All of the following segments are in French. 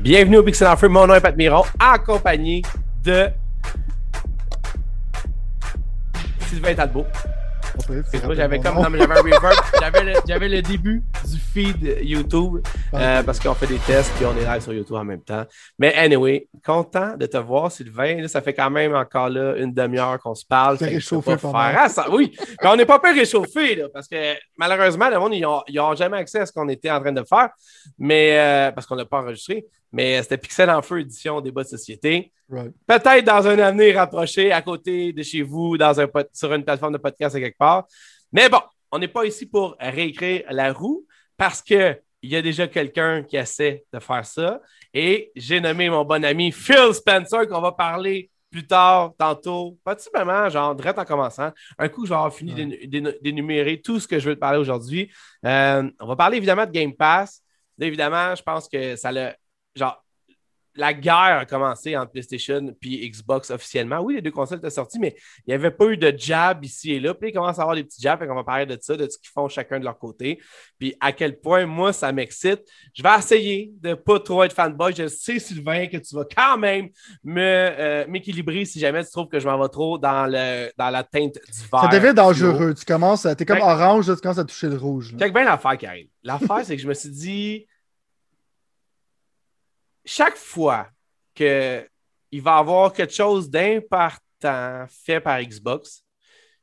Bienvenue au Pixel Feu. Mon nom est Pat Miron, accompagné de Sylvain Talbot. J'avais comme non, j'avais un reverb. J'avais le, j'avais le début du feed YouTube euh, parce qu'on fait des tests puis on est live sur YouTube en même temps. Mais anyway, content de te voir, Sylvain. Là, ça fait quand même encore là une demi-heure qu'on se parle. T'es réchauffé faire ah, ça, Oui, mais on n'est pas peu réchauffé là, parce que malheureusement, le monde, ils n'ont jamais accès à ce qu'on était en train de faire. Mais euh, parce qu'on n'a pas enregistré. Mais c'était Pixel en feu édition débat de société. Peut-être dans un avenir rapproché, à côté de chez vous, dans un, sur une plateforme de podcast quelque part. Mais bon, on n'est pas ici pour réécrire la roue parce qu'il y a déjà quelqu'un qui essaie de faire ça. Et j'ai nommé mon bon ami Phil Spencer qu'on va parler plus tard, tantôt, moment, genre, direct en commençant? Un coup, je vais avoir fini d'énumérer tout ce que je veux te parler aujourd'hui. Euh, on va parler évidemment de Game Pass. Évidemment, je pense que ça l'a. Genre, la guerre a commencé entre PlayStation et Xbox officiellement. Oui, les deux consoles étaient sorties, mais il n'y avait pas eu de jab ici et là. Puis ils commencent à avoir des petits jabs, et on va parler de ça, de ce qu'ils font chacun de leur côté. Puis à quel point, moi, ça m'excite. Je vais essayer de ne pas trop être fanboy. Je sais, Sylvain, que tu vas quand même euh, m'équilibrer si jamais tu trouves que je m'en vais trop dans, le, dans la teinte du vert. Ça devient dangereux. Tu commences, tu es comme orange, tu commences à toucher le rouge. Check bien l'affaire qui arrive. L'affaire, c'est que je me suis dit chaque fois qu'il va y avoir quelque chose d'important fait par Xbox,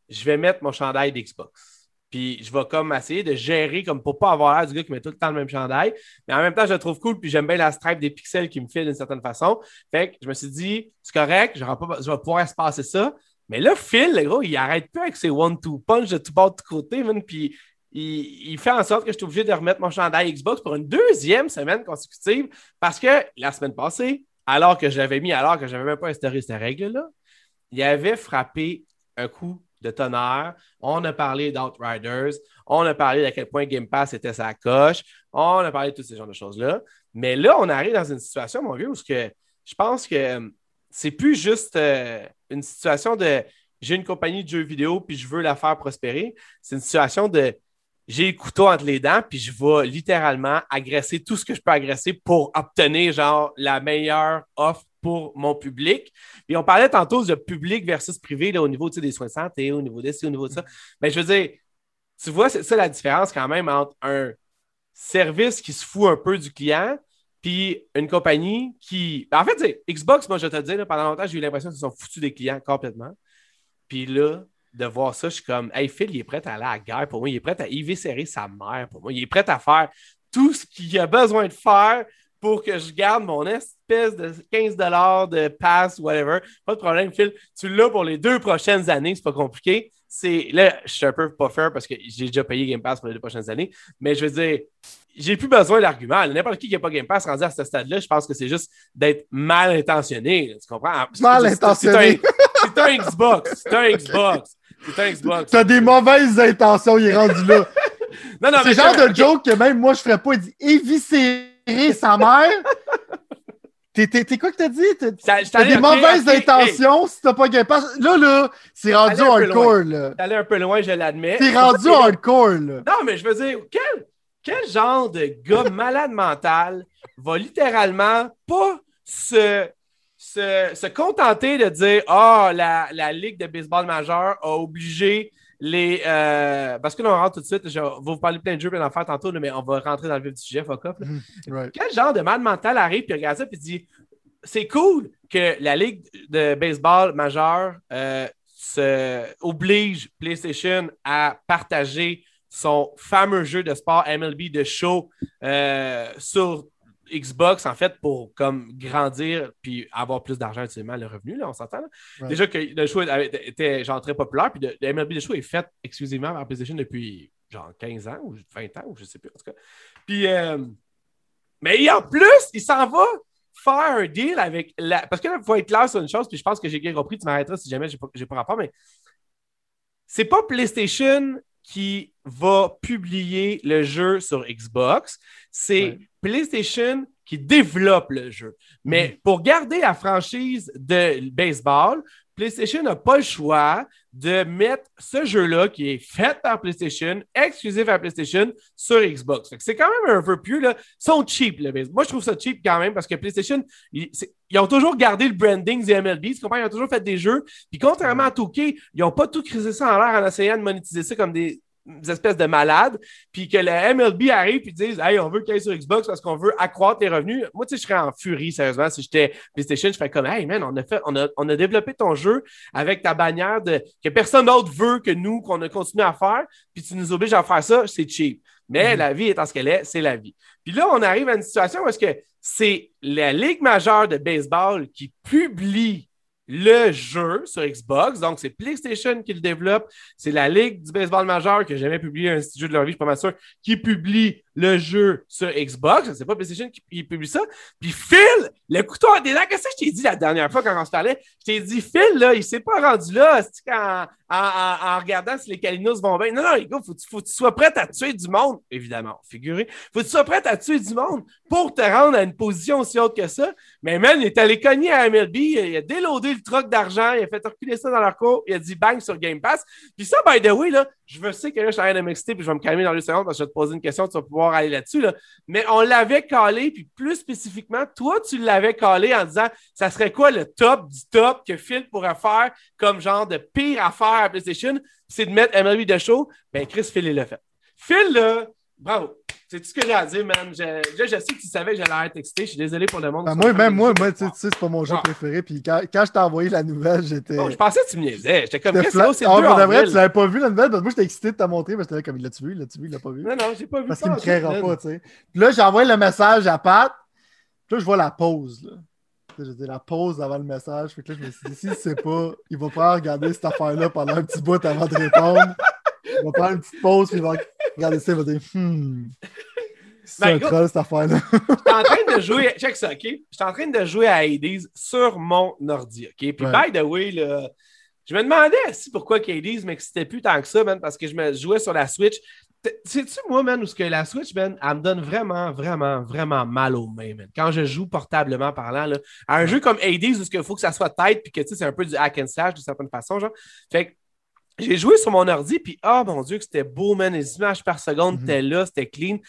je vais mettre mon chandail d'Xbox. Puis je vais comme essayer de gérer comme pour pas avoir l'air du gars qui met tout le temps le même chandail. Mais en même temps, je le trouve cool, puis j'aime bien la stripe des pixels qui me fait d'une certaine façon. Fait que je me suis dit, c'est correct, je vais, pouvoir se passer ça. Mais là, Phil, le gros, il arrête plus avec ses one-two punch de tout bord de tout côté, puis il, fait en sorte que je suis obligé de remettre mon chandail Xbox pour une deuxième semaine consécutive parce que la semaine passée, alors que j'avais mis, alors que je n'avais même pas instauré cette règle-là, il avait frappé un coup de tonnerre. On a parlé d'Outriders, on a parlé à quel point Game Pass était sa coche, on a parlé de tous ces genres de choses-là. Mais là, on arrive dans une situation, mon vieux, où que je pense que c'est plus juste euh, une situation de j'ai une compagnie de jeux vidéo puis je veux la faire prospérer. C'est une situation de j'ai le couteau entre les dents, puis je vais littéralement agresser tout ce que je peux agresser pour obtenir genre la meilleure offre pour mon public. Puis on parlait tantôt de public versus privé là, au niveau des soins de santé, au niveau de ci, au niveau de ça. Mais je veux dire, tu vois, c'est ça la différence quand même entre un service qui se fout un peu du client, puis une compagnie qui. En fait, Xbox, moi, je te dis, pendant longtemps, j'ai eu l'impression qu'ils sont foutus des clients complètement. Puis là, de voir ça, je suis comme, hey, Phil, il est prêt à aller à la guerre pour moi. Il est prêt à serrer sa mère pour moi. Il est prêt à faire tout ce qu'il a besoin de faire pour que je garde mon espèce de 15 de pass, whatever. Pas de problème, Phil. Tu l'as pour les deux prochaines années, c'est pas compliqué. C'est là, je suis un peu pas fair parce que j'ai déjà payé Game Pass pour les deux prochaines années, mais je veux dire, j'ai plus besoin d'arguments. N'importe qui qui n'a pas Game Pass rendu à ce stade-là, je pense que c'est juste d'être mal intentionné. Tu comprends? Mal intentionné. C'est un, Xbox. C'est un Xbox. Xbox. T'as des mauvaises intentions, il est rendu là. non, non, c'est le genre de joke que même moi je ferais pas. Il dit éviscérer sa mère. T'es quoi que t'as dit? T'as des mauvaises intentions si t'as pas Pass. Là, là, c'est rendu hardcore. T'es allé un peu loin, je l'admets. T'es rendu hardcore. Là. Non, mais je veux dire, quel, quel genre de gars malade mental va littéralement pas se se, contenter de dire Ah, la, la, Ligue de baseball majeur a obligé les. Euh, parce que là, on rentre tout de suite. Je vais vous parler plein de jeux, plein d'affaires tantôt, mais on va rentrer dans le vif du sujet, fuck off. Mhm, Quel genre de mal mental arrive puis regarde ça puis dit C'est cool que la Ligue de baseball majeur euh, oblige PlayStation à partager son fameux jeu de sport MLB de show euh, sur Xbox, en fait, pour comme grandir puis avoir plus d'argent, absolument, le revenu, là, on s'entend. Déjà que le show était genre très populaire, puis le, MLB de show est fait exclusivement par PlayStation depuis genre 15 ans ou 20 ans, ou je sais plus, en tout cas. Puis, euh, mais en plus, il s'en va faire un deal avec la. Parce que là, il faut être clair sur une chose, puis je pense que j'ai bien compris, tu m'arrêteras si jamais j'ai pas, pas rapport, mais c'est pas PlayStation qui va publier le jeu sur Xbox. C'est PlayStation qui développe le jeu. Mais mm. pour garder la franchise de baseball, PlayStation n'a pas le choix de mettre ce jeu-là qui est fait par PlayStation, exclusif à PlayStation, sur Xbox. C'est quand même un peu plus, là. Ils sont cheap, là. Moi, je trouve ça cheap quand même parce que PlayStation, ils, ont toujours gardé le branding des MLB. Ils ont toujours fait des jeux. Puis contrairement à Touquet, ils n'ont pas tout crisé ça en l'air en essayant de monétiser ça comme des espèces de malades, puis que la MLB arrive et disent Hey, on veut qu'il y ait sur Xbox parce qu'on veut accroître les revenus. Moi, tu sais, je serais en furie, sérieusement, si j'étais PlayStation, je ferais comme Hey, man, on a, fait, on a, on a développé ton jeu avec ta bannière de que personne d'autre veut que nous, qu'on a continué à faire, puis tu nous obliges à faire ça, c'est cheap. Mais mm-hmm. la vie étant ce qu'elle est, c'est la vie. Puis là, on arrive à une situation où est-ce que c'est la Ligue majeure de baseball qui publie le jeu sur Xbox. Donc, c'est PlayStation qui le développe. C'est la Ligue du baseball majeur qui n'a jamais publié un jeu de leur vie, je suis pas mal sûr, qui publie le jeu sur Xbox. C'est pas PlayStation qui, publie ça. Puis Phil, le couteau des dents, qu'est-ce que je t'ai dit la dernière fois quand on se parlait? Je t'ai dit, Phil, là, il s'est pas rendu là en, regardant si les Calinos vont bien. Non, non, les gars, faut, faut que tu sois prêt à tuer du monde. Évidemment, figuré. Faut que tu sois prêt à tuer du monde pour te rendre à une position aussi haute que ça. Mais man, il est allé cogner à MLB, il a déloadé le truc d'argent, il a fait reculer ça dans leur cours, il a dit bang sur Game Pass. Puis ça, by the way, là, je veux sais que là, je suis en train puis je vais me calmer dans le secondes parce que je vais te poser une question, tu vas pouvoir aller là-dessus. Là. Mais on l'avait calé, puis plus spécifiquement, toi, tu l'avais calé en disant ça serait quoi le top du top que Phil pourrait faire comme genre de pire affaire à PlayStation, c'est de mettre MLB de show. Ben, Chris, Phil, il l'a fait. Phil, là, bravo. C'est tout ce que j'ai à dire, man. Je, je, sais que tu savais que j'allais être excité. Je suis désolé pour le monde. Ben, moi, même moi, moi tu sais, c'est pas mon jeu préféré. Puis quand, quand je t'ai envoyé la nouvelle, j'étais. je pensais que tu me niaisais. J'étais comme, qu'est-ce que c'est Ah, mais vrai, tu l'avais pas vu la nouvelle? Parce que moi, j'étais excité de te montrer. Parce que comme, il l'a-tu vu, l'a-tu vu, il l'a pas vu. Non, non, j'ai pas vu Parce qu'il me créera pas, tu sais. Puis là, j'ai envoyé le message à Pat. Puis là, je vois la pause, là. Je dis la pause avant le message. Fait que là, je me suis dit, si c'est pas, il va pas regarder cette affaire-là pendant un petit bout avant de répondre. Il va prendre une petite pause, puis il va regarder ça, il va dire, hmm. C'est ben, un troll, cette affaire-là. Je suis en train de jouer. Check ça, OK? En train de jouer à Hades sur mon ordi, OK? Puis, by the way, là, je me demandais si pourquoi Hades m'excitait plus tant que ça, man, parce que je me jouais sur la Switch. Sais-tu, moi, man, où ce que la Switch, man, elle me donne vraiment, vraiment, vraiment mal aux mains, man. Quand je joue portablement parlant, là, à un jeu comme Hades, où il faut que ça soit tête, puis que, tu sais, c'est un peu du hack and slash, de certaine façon, genre. Fait que j'ai joué sur mon ordi, puis oh mon Dieu, que c'était beau, man. Les images par seconde mhm. étaient là, c'était clean.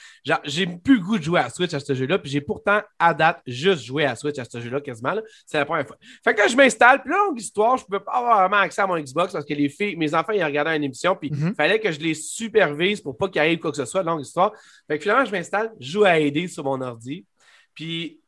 J'ai plus le goût de jouer à Switch à ce jeu-là, puis j'ai pourtant, à date, juste joué à Switch à ce jeu-là quasiment. C'est la première fois. Fait que là, je m'installe, puis longue histoire, je pouvais pas avoir vraiment accès à mon Xbox parce que les filles, mes enfants, ils regardaient une émission, puis il mhm. fallait que je les supervise pour pas qu'il arrive quoi que ce soit, longue histoire. Fait que finalement, je m'installe, je joue à aider sur mon ordi, puis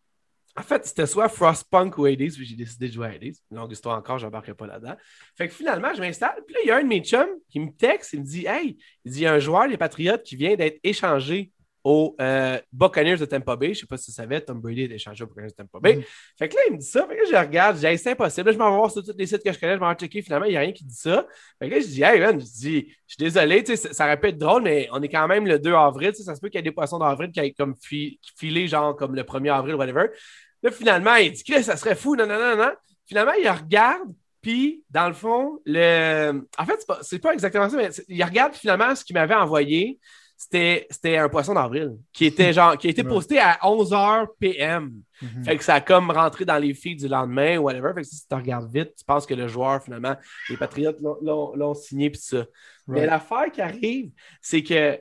en fait, c'était soit Frostpunk ou Hades, puis j'ai décidé de jouer à Hades. Longue histoire encore, je n'embarquerai pas là-dedans. Fait que finalement, je m'installe, puis là, il y a un de mes chums qui me texte, il me dit Hey, il dit, y a un joueur, les Patriotes, qui vient d'être échangé aux euh, Buccaneers de Tampa Bay. Je ne sais pas si tu savais, Tom Brady est échangé aux Buccaneers de Tampa Bay. Mm. Fait que là, il me dit ça. Fait que je regarde, je dis, c'est impossible. Là, je m'en vais voir sur tous les sites que je connais, je m'en vais checker. Finalement, il n'y a rien qui dit ça. Fait que là, je dis, hey, man, je dis, je suis désolé, ça aurait pu être drôle, mais on est quand même le 2 avril. Ça se peut qu'il y ait des poissons d'avril qui aient comme filé, genre, comme le 1er avril, whatever. Là, finalement, il dit que ça serait fou, non, non, non, non. Finalement, il regarde, puis dans le fond, le... en fait, c'est pas, pas exactement ça, mais il regarde finalement ce qu'il m'avait envoyé. C'était un poisson d'avril qui était genre qui a été posté à 11h PM. Mhm. Fait que ça a comme rentré dans les filles du lendemain ou whatever. Fait que si tu regardes vite, tu penses que le joueur, finalement, les Patriotes l'ont signé puis ça. Mais l'affaire qui arrive, c'est que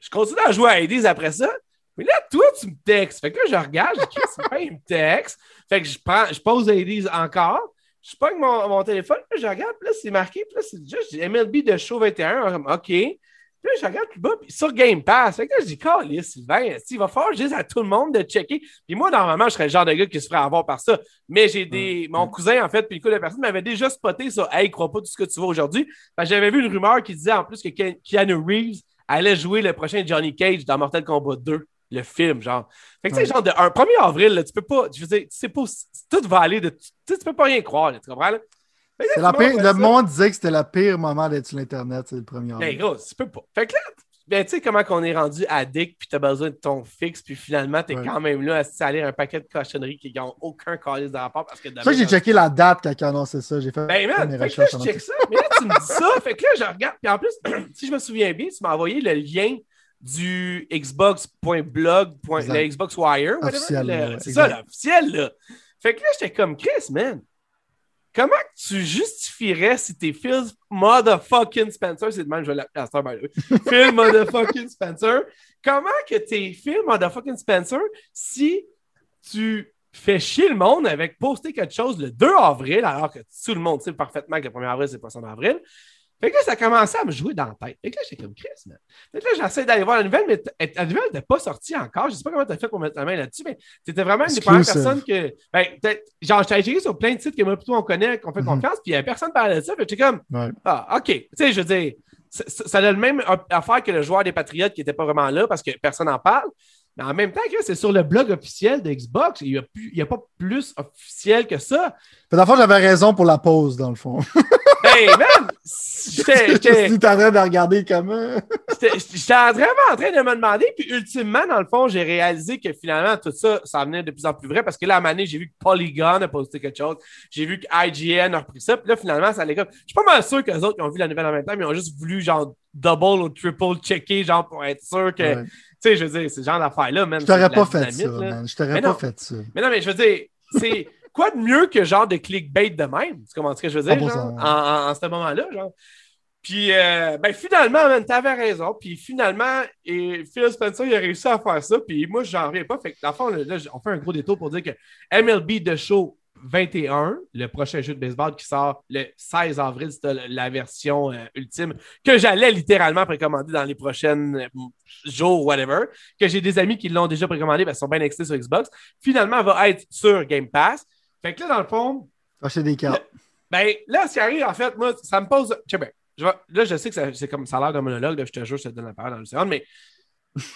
je continue à jouer à Hades après ça. Mais là, toi, tu me textes. Fait que là, je regarde, je dis, il me texte. Fait que je prends, je pose Hades encore. Je prends mon, mon téléphone, je regarde, puis là, c'est marqué, puis là, c'est juste MLB de show 21. OK. Puis là, je regarde plus bas, puis sur Game Pass. Fait que là, je dis, Calais, Sylvain, il va falloir juste à tout le monde de checker? Puis moi, normalement, je serais le genre de gars qui se ferait avoir par ça. Mais j'ai des. Mon cousin, en fait, puis le coup, la personne m'avait déjà spoté ça. Hey, crois pas tout ce que tu vois aujourd'hui. J'avais vu une rumeur qui disait en plus que Keanu Reeves allait jouer le prochain Johnny Cage dans Mortal Kombat 2 le film, genre. Fait que, tu sais, genre, de, un 1er avril, là, tu peux pas, je veux dire, tu sais pas, tout va aller de, tu, tu peux pas rien croire, tu comprends, là? La pire, le monde disait que c'était le pire moment d'être sur l'Internet, c'est le premier ben. Mais gros, tu peux pas. Fait que là, ben, tu sais comment qu'on est rendu addict, puis t'as besoin de ton fixe, puis finalement, t'es es quand même là à saler un paquet de cochonneries qui n'ont aucun calice de rapport. Parce que ça, j'ai checké la date quand ils annoncé ça. J'ai fait. Ben, man, fait que là, je check ça. Mais là, tu me dis ça. Fait que là, je regarde. Puis en plus, si je me souviens bien, tu m'as envoyé le lien du Xbox.blog, le Xbox Wire. C'est ça, l'officiel, là. Fait que là, j'étais comme Chris, man. Comment tu justifierais si t'es Phil motherfucking Spencer, c'est de même, je vais l'appeler à by Phil motherfucking Spencer, comment que t'es Phil motherfucking Spencer si tu fais chier le monde avec poster quelque chose le 2 avril, alors que tout le monde sait parfaitement que le 1er avril, c'est pas son avril. Fait que là, ça a commencé à me jouer dans la tête. Fait que là, j'étais comme Chris, man. Fait que là, j'essaie d'aller voir la nouvelle, mais la nouvelle n'était pas sortie encore. Je sais pas comment tu as fait pour mettre la main là-dessus, mais c'était vraiment une des premières personnes que. Ben, genre, j'étais allé sur plein de sites que moi, plutôt, on connaît, qu'on fait mhm. confiance, puis il n'y avait personne parlait de ça. Fait que j'étais comme, ah, OK. Tu sais, je veux dire, ça, a le même affaire que le joueur des Patriotes qui n'était pas vraiment là parce que personne n'en parle. Mais en même temps, c'est sur le blog officiel de Xbox. Il n'y a, a, pas plus officiel que ça. Dans le fond, j'avais raison pour la pause, dans le fond. hey, man! J'étais. en train de regarder comment. J'étais vraiment en train de me demander. Puis, ultimement, dans le fond, j'ai réalisé que finalement, tout ça, ça venait de plus en plus vrai. Parce que là, à un j'ai vu que Polygon a posté quelque chose. J'ai vu que IGN a repris ça. Puis là, finalement, ça allait comme. Je suis pas mal sûr que les autres qui ont vu la nouvelle en même temps, mais ils ont juste voulu, genre, double ou triple checker, genre, pour être sûr que. Tu sais, je veux dire, ce genre d'affaires-là, même. Je t'aurais pas fait ça, man. Je t'aurais pas fait ça. Mais non, mais je veux dire, c'est quoi de mieux que genre de clickbait de même? Tu comprends ce que je veux dire? Genre, en, en, ce moment-là, genre. Puis, euh, ben, finalement, tu avais raison. Puis, finalement, et Phil Spencer, il a réussi à faire ça. Puis, moi, j'en reviens pas. Fait que, dans le fond, là, on fait un gros détour pour dire que MLB The Show 21, le prochain jeu de baseball qui sort le 16 avril, c'est la version euh, ultime que j'allais littéralement précommander dans les prochains euh, jours, whatever, que j'ai des amis qui l'ont déjà précommandé parce qu'ils sont bien excités sur Xbox. Finalement, elle va être sur Game Pass. Fait que là, dans le fond. Acheter des cartes. Ben, là, ce qui arrive, en fait, moi, ça me pose. Ben, là, je sais que c'est comme ça a l'air d'un monologue, je te jure, je te donne la parole dans le second, mais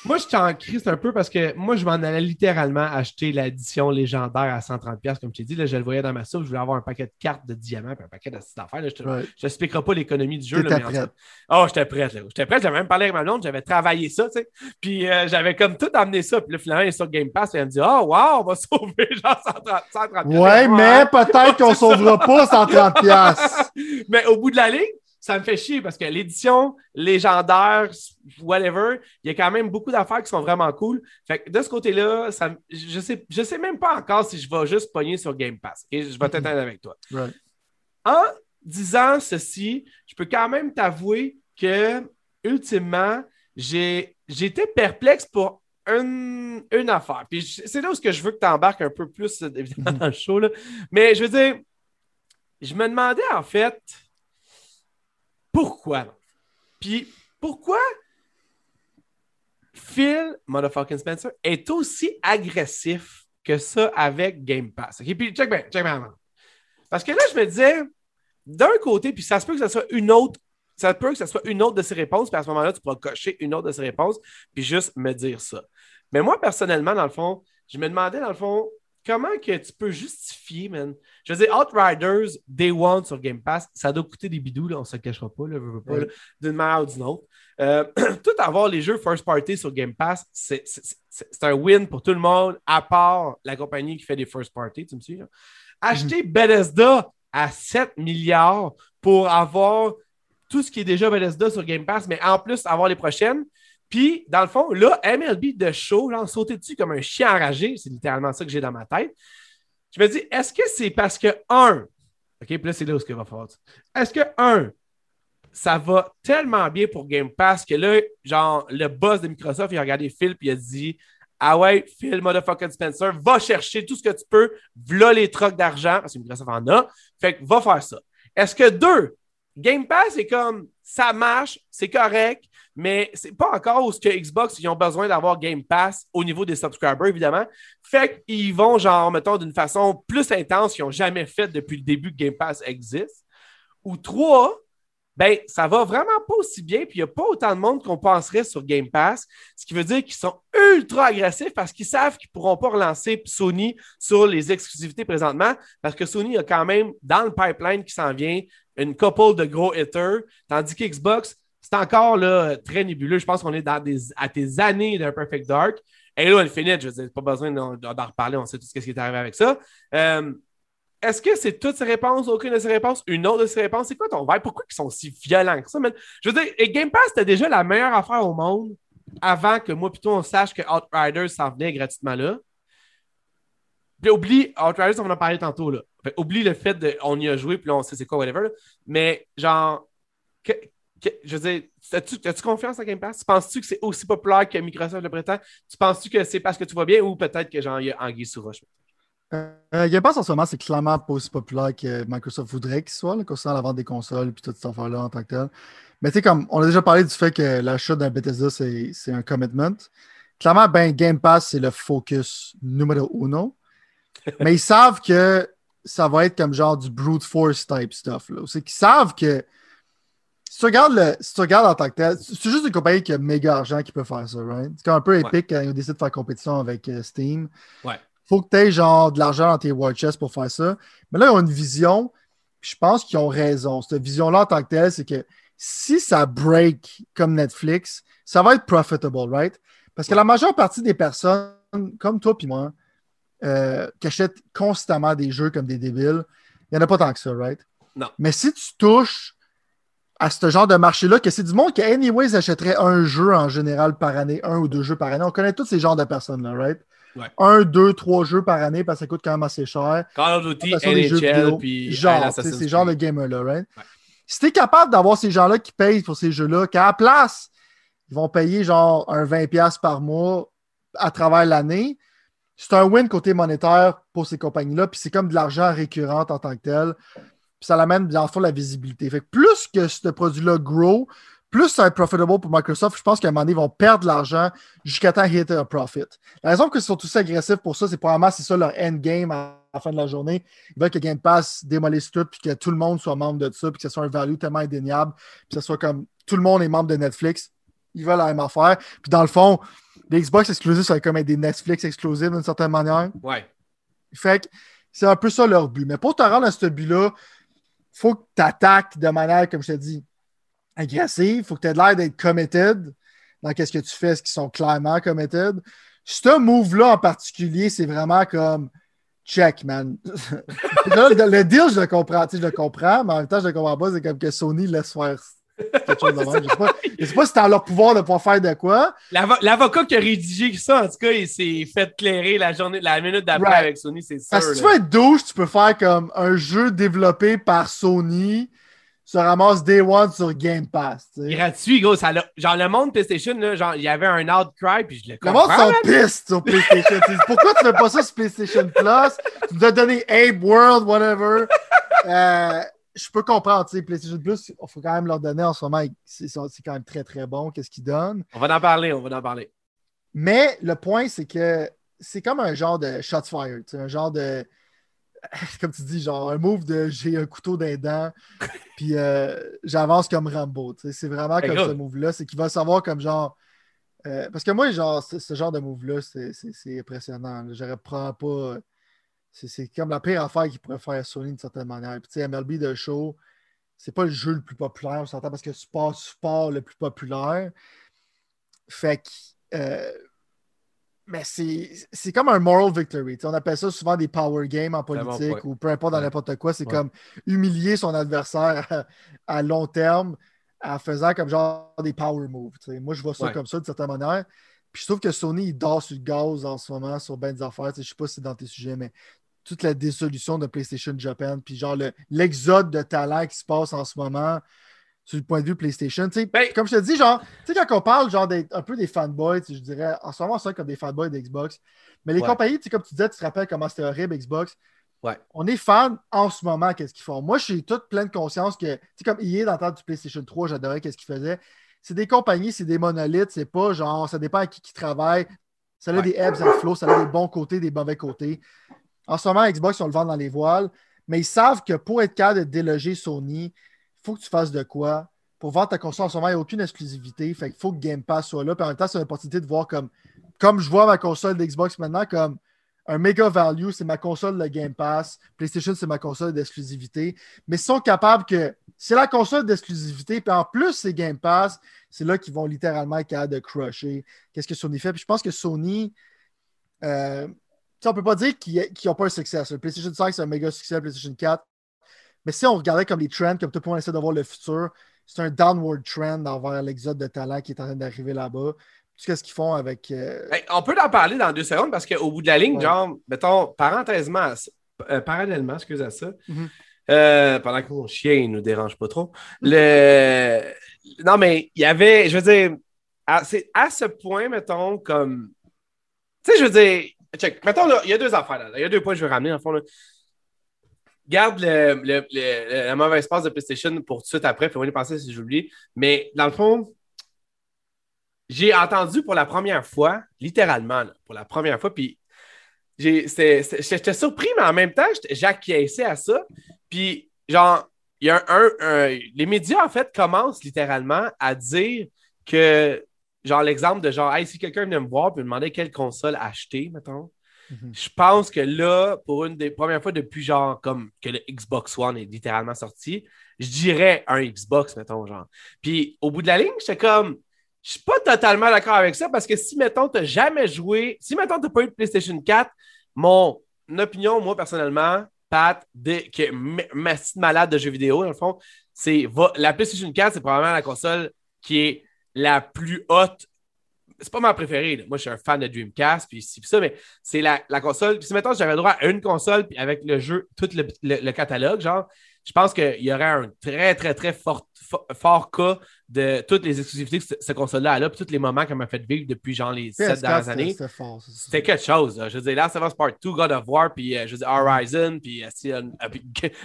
moi, je suis en crise un peu parce que moi, je m'en allais littéralement acheter l'édition légendaire à 130$, comme tu dit. Là, je le voyais dans ma soupe, je voulais avoir un paquet de cartes de diamants et un paquet de d'affaires. Je ne t'expliquerai pas l'économie du jeu. Là, mais Oh, j'étais prête. J'étais prête. J'avais même parlé avec ma blonde, j'avais travaillé ça, tu sais. Puis euh, j'avais comme tout amené ça. Puis là, finalement, il est sur Game Pass et elle me dit Oh, wow, on va sauver genre 130$. 130 ouais, mais peut-être qu'on ne sauvera pas 130$. mais au bout de la ligne, ça me fait chier parce que l'édition légendaire, whatever, il y a quand même beaucoup d'affaires qui sont vraiment cool. Fait que de ce côté-là, ça, je sais, je sais même pas encore si je vais juste pogner sur Game Pass. et Je vais t'attendre avec toi. En disant ceci, je peux quand même t'avouer que, ultimement, j'ai été perplexe pour une, une affaire. Puis c'est là où je veux que tu embarques un peu plus, évidemment, dans le show. Là. Mais je veux dire, je me demandais en fait pourquoi? Puis pourquoi Phil, motherfucking Spencer, est aussi agressif que ça avec Game Pass? Et Puis check bien, check bien. Parce que là, je me disais, d'un côté, puis ça se peut que ce soit une autre, ça peut que ce soit une autre de ses réponses, puis à ce moment-là, tu pourras cocher une autre de ses réponses, puis juste me dire ça. Mais moi, personnellement, dans le fond, je me demandais, dans le fond, comment que tu peux justifier, man? Je veux dire, Outriders, Day One sur Game Pass, ça doit coûter des bidous, là, on ne se cachera pas, d'une manière ou d'une autre. Euh, tout avoir les jeux first party sur Game Pass, c'est un win pour tout le monde, à part la compagnie qui fait des first party, tu me suis? Acheter mhm. Bethesda à 7 milliards pour avoir tout ce qui est déjà Bethesda sur Game Pass, mais en plus avoir les prochaines, puis, dans le fond, là, MLB de show, là, sauter dessus comme un chien enragé, c'est littéralement ça que j'ai dans ma tête. Je me dis, est-ce que c'est parce que, un, OK, puis là, c'est là où ce va falloir. Est-ce que, un, ça va tellement bien pour Game Pass que là, genre, le boss de Microsoft, il a regardé Phil puis il a dit Ah ouais, Phil, motherfucking Spencer, va chercher tout ce que tu peux, v'là les trucs d'argent, parce que Microsoft en a. Fait que va faire ça. Est-ce que deux, Game Pass est comme ça marche, c'est correct, mais c'est pas encore où ce que Xbox ils ont besoin d'avoir Game Pass au niveau des subscribers, évidemment. Fait qu'ils vont, genre, mettons, d'une façon plus intense qu'ils n'ont jamais fait depuis le début que Game Pass existe. Ou trois, ben, ça va vraiment pas aussi bien, puis il n'y a pas autant de monde qu'on penserait sur Game Pass, ce qui veut dire qu'ils sont ultra agressifs parce qu'ils savent qu'ils ne pourront pas relancer Sony sur les exclusivités présentement, parce que Sony a quand même, dans le pipeline qui s'en vient, une couple de gros hitters, tandis qu'Xbox, c'est encore là, très nébuleux. Je pense qu'on est dans des, à des années d'un Perfect Dark. Et là, Infinite, je veux dire, pas besoin d'en reparler, on sait tout ce qui est arrivé avec ça. Euh, est-ce que c'est toutes ces réponses, aucune de ces réponses, une autre de ces réponses? C'est quoi ton vibe? Pourquoi ils sont si violents que ça, Je veux dire, Game Pass, c'était déjà la meilleure affaire au monde avant que moi, plutôt, on sache que Outriders s'en venait gratuitement là. Puis oublie, Outriders, on en a parlé tantôt, là. oublie le fait de on y a joué, puis là, on sait c'est quoi, whatever. Mais genre, je veux dire, as-tu confiance en Game Pass? Penses-tu que c'est aussi populaire que Microsoft le prétend? Tu penses-tu que c'est parce que tu vas bien ou peut-être que genre, il y a Anguille sous roche? Euh, Game Pass en ce moment, c'est clairement pas aussi populaire que Microsoft voudrait qu'il soit, là, concernant la vente des consoles et toute cette affaire-là en tant que tel. Mais tu sais, comme on a déjà parlé du fait que l'achat d'un Bethesda, c'est un commitment. Clairement, ben, Game Pass, c'est le focus numéro uno. Mais ils savent que ça va être comme genre du brute force type stuff. C'est qu'ils savent que si tu, regardes le, si tu regardes en tant que tel, c'est juste une compagnie qui a méga argent qui peut faire ça, right? C'est un peu épique quand ils ont décidé de faire compétition avec euh, Steam. Ouais. Faut que tu aies genre de l'argent dans tes war chests pour faire ça. Mais là, ils ont une vision, je pense qu'ils ont raison. Cette vision-là en tant que telle, c'est que si ça break comme Netflix, ça va être profitable, right? Parce que la majeure partie des personnes, comme toi et moi, euh, qui achètent constamment des jeux comme des débiles, il n'y en a pas tant que ça, right? Non. Mais si tu touches à ce genre de marché-là, que c'est du monde qui, anyways, achèterait un jeu en général par année, un ou deux jeux par année. On connaît tous ces genres de personnes-là, right? Un, deux, trois jeux par année parce que ça coûte quand même assez cher. Call of Duty, NHL, puis genre, c'est ces genres de gamers-là, right? Si tu es capable d'avoir ces gens-là qui payent pour ces jeux-là, qu'à la place, ils vont payer genre un 20$ par mois à travers l'année, c'est un win côté monétaire pour ces compagnies-là, puis c'est comme de l'argent récurrent en tant que tel. Puis ça l'amène, bien sûr, la visibilité. Fait que plus que ce produit-là grow, plus ça va être profitable pour Microsoft. Je pense qu'à un moment donné, ils vont perdre de l'argent jusqu'à temps qu'ils aient un profit. La raison qu'ils sont tous agressifs pour ça, c'est probablement c'est ça leur endgame à la fin de la journée. Ils veulent que Game Pass démolisse tout, puis que tout le monde soit membre de ça, puis que ce soit un value tellement indéniable, puis que ce soit comme tout le monde est membre de Netflix. Ils veulent la même affaire. Puis dans le fond, les Xbox exclusifs, ça va comme être des Netflix exclusifs d'une certaine manière. Ouais. Fait que c'est un peu ça leur but. Mais pour te rendre à ce but-là, faut que tu attaques de manière, comme je te dis, agressive. faut que tu aies l'air d'être committed dans qu'est-ce que tu fais, ce qui sont clairement committed. Ce move-là en particulier, c'est vraiment comme check, man. le, deal, je le comprends. Je le comprends, mais en même temps, je le comprends pas. C'est comme que Sony laisse faire quelque chose de même. Je sais pas, sais pas si c'est en leur pouvoir de pouvoir faire de quoi. L'avocat qui a rédigé ça, en tout cas, il s'est fait clairer la journée, la minute d'après avec Sony, c'est sûr. Parce que si tu veux être douche, tu peux faire comme un jeu développé par Sony se ramasse Day One sur Game Pass. Gratuit, gros. Ça genre, le monde PlayStation, là, genre, il y avait un outcry, puis je le comprends. Le monde sont pistes sur PlayStation. Pourquoi tu fais pas ça sur PlayStation Plus? Tu dois donner Abe World, whatever. Euh, je peux comprendre, tu sais, PlayStation Plus, il faut quand même leur donner en ce moment. C'est quand même très, très bon. Qu'est-ce qu'ils donnent? On va en parler, on va en parler. Mais le point, c'est que c'est comme un genre de shot fire, un genre de comme tu dis, genre un move de j'ai un couteau d'un dent, puis euh, j'avance comme Rambo. C'est vraiment comme ce move-là. C'est qu'il va savoir comme genre. Euh, parce que moi, genre, ce genre de move-là, c'est impressionnant. Je reprends pas. C'est comme la pire affaire qu'il pourrait faire Sony d'une certaine manière. Puis, MLB de show, c'est pas le jeu le plus populaire, on s'entend parce que le sport le plus populaire. Fait que. Euh, mais c'est comme un moral victory. on appelle ça souvent des power games en politique ou peu importe dans n'importe quoi. C'est comme humilier son adversaire à, long terme en faisant comme genre des power moves. Moi, je vois ça comme ça d'une certaine manière. Puis je trouve que Sony, il dort sur le gaz en ce moment sur ben des affaires. Je ne sais pas si c'est dans tes sujets, mais toute la dissolution de PlayStation Japan, puis genre l'exode de talent qui se passe en ce moment sur le point de vue PlayStation. Ben, comme je te dis, genre, tu sais, quand on parle genre un peu des fanboys, je dirais, en ce moment, ça comme des fanboys d'Xbox. Mais les compagnies, comme tu disais, tu te rappelles comment c'était horrible Xbox. Ouais. On est fan en ce moment, qu'est-ce qu'ils font. Moi, je suis toute pleine conscience que, tu sais, comme hier, dans le temps du PlayStation 3, j'adorais qu'est-ce qu'ils faisaient. C'est des compagnies, c'est des monolithes, c'est pas genre, ça dépend à qui qui travaille. Ça a des ebbs and flows, ça a des bons côtés, des mauvais côtés. En ce moment, Xbox, on le vend dans les voiles, mais ils savent que pour être capable de déloger Sony, faut que tu fasses de quoi. Pour vendre ta console en ce moment, il n'y a aucune exclusivité. Fait qu'il faut que Game Pass soit là. Puis en même temps, c'est une opportunité de voir comme, comme je vois ma console d'Xbox maintenant, comme un méga value, c'est ma console de Game Pass. PlayStation, c'est ma console d'exclusivité. Mais ils sont capables que c'est la console d'exclusivité, puis en plus, c'est Game Pass, c'est là qu'ils vont littéralement être capables de crusher. Qu'est-ce que Sony fait? Puis je pense que Sony, euh, on ne peut pas dire qu'ils n'ont pas un succès. Le PlayStation 5, c'est un méga succès. PlayStation 4, mais si on regardait comme les trends, comme tout le monde essaie de voir le futur, c'est un downward trend envers l'exode de talent qui est en train d'arriver là-bas. Qu'est-ce qu'ils font avec. Euh, on peut en parler dans deux secondes parce qu'au bout de la ligne, genre, mettons, parenthèsement, euh, parallèlement, excusez à ça, mhm. euh, pendant que mon chien ne nous dérange pas trop, le... non, mais il y avait, je veux dire, c'est à ce point, mettons, comme. Tu sais, je veux dire, check, mettons, il y a deux affaires là. Il y a deux points que je veux ramener, en fond. Là. Garde le, le, le, de PlayStation pour tout de suite après, puis on y penser si j'oublie. Mais dans le fond, j'ai entendu pour la première fois, littéralement, pour la première fois, puis j'étais surpris, mais en même temps, j'acquiesçais à ça. Puis, genre, il y a un, Les médias, en fait, commencent littéralement à dire que, genre, l'exemple de genre, hey, si quelqu'un venait me voir et me demander quelle console acheter, mettons, mhm. je pense que là, pour une des premières fois depuis, genre, comme que le Xbox One est littéralement sorti, je dirais un Xbox, mettons, genre. Puis, au bout de la ligne, j'étais comme je suis pas totalement d'accord avec ça parce que si, mettons, tu n'as jamais joué, si, mettons, tu n'as pas eu de PlayStation 4, mon opinion, moi, personnellement, Pat, qui est malade de jeux vidéo, dans le fond, c'est la PlayStation 4, c'est probablement la console qui est la plus haute. C'est pas ma préférée. Moi, je suis un fan de Dreamcast, puis ça, mais c'est la, console. Si, mettons, j'avais droit à une console, puis avec le jeu, tout le catalogue, genre, je pense qu'il y aurait un très, très, très fort, fort cas de toutes les exclusivités que ce console-là a, puis tous les moments qu'elle m'a fait vivre depuis genre les sept dernières années. C'était quelque chose. Je veux dire, Last of Us Part 2, God of War, puis euh, je veux dire, Horizon, puis, euh, euh,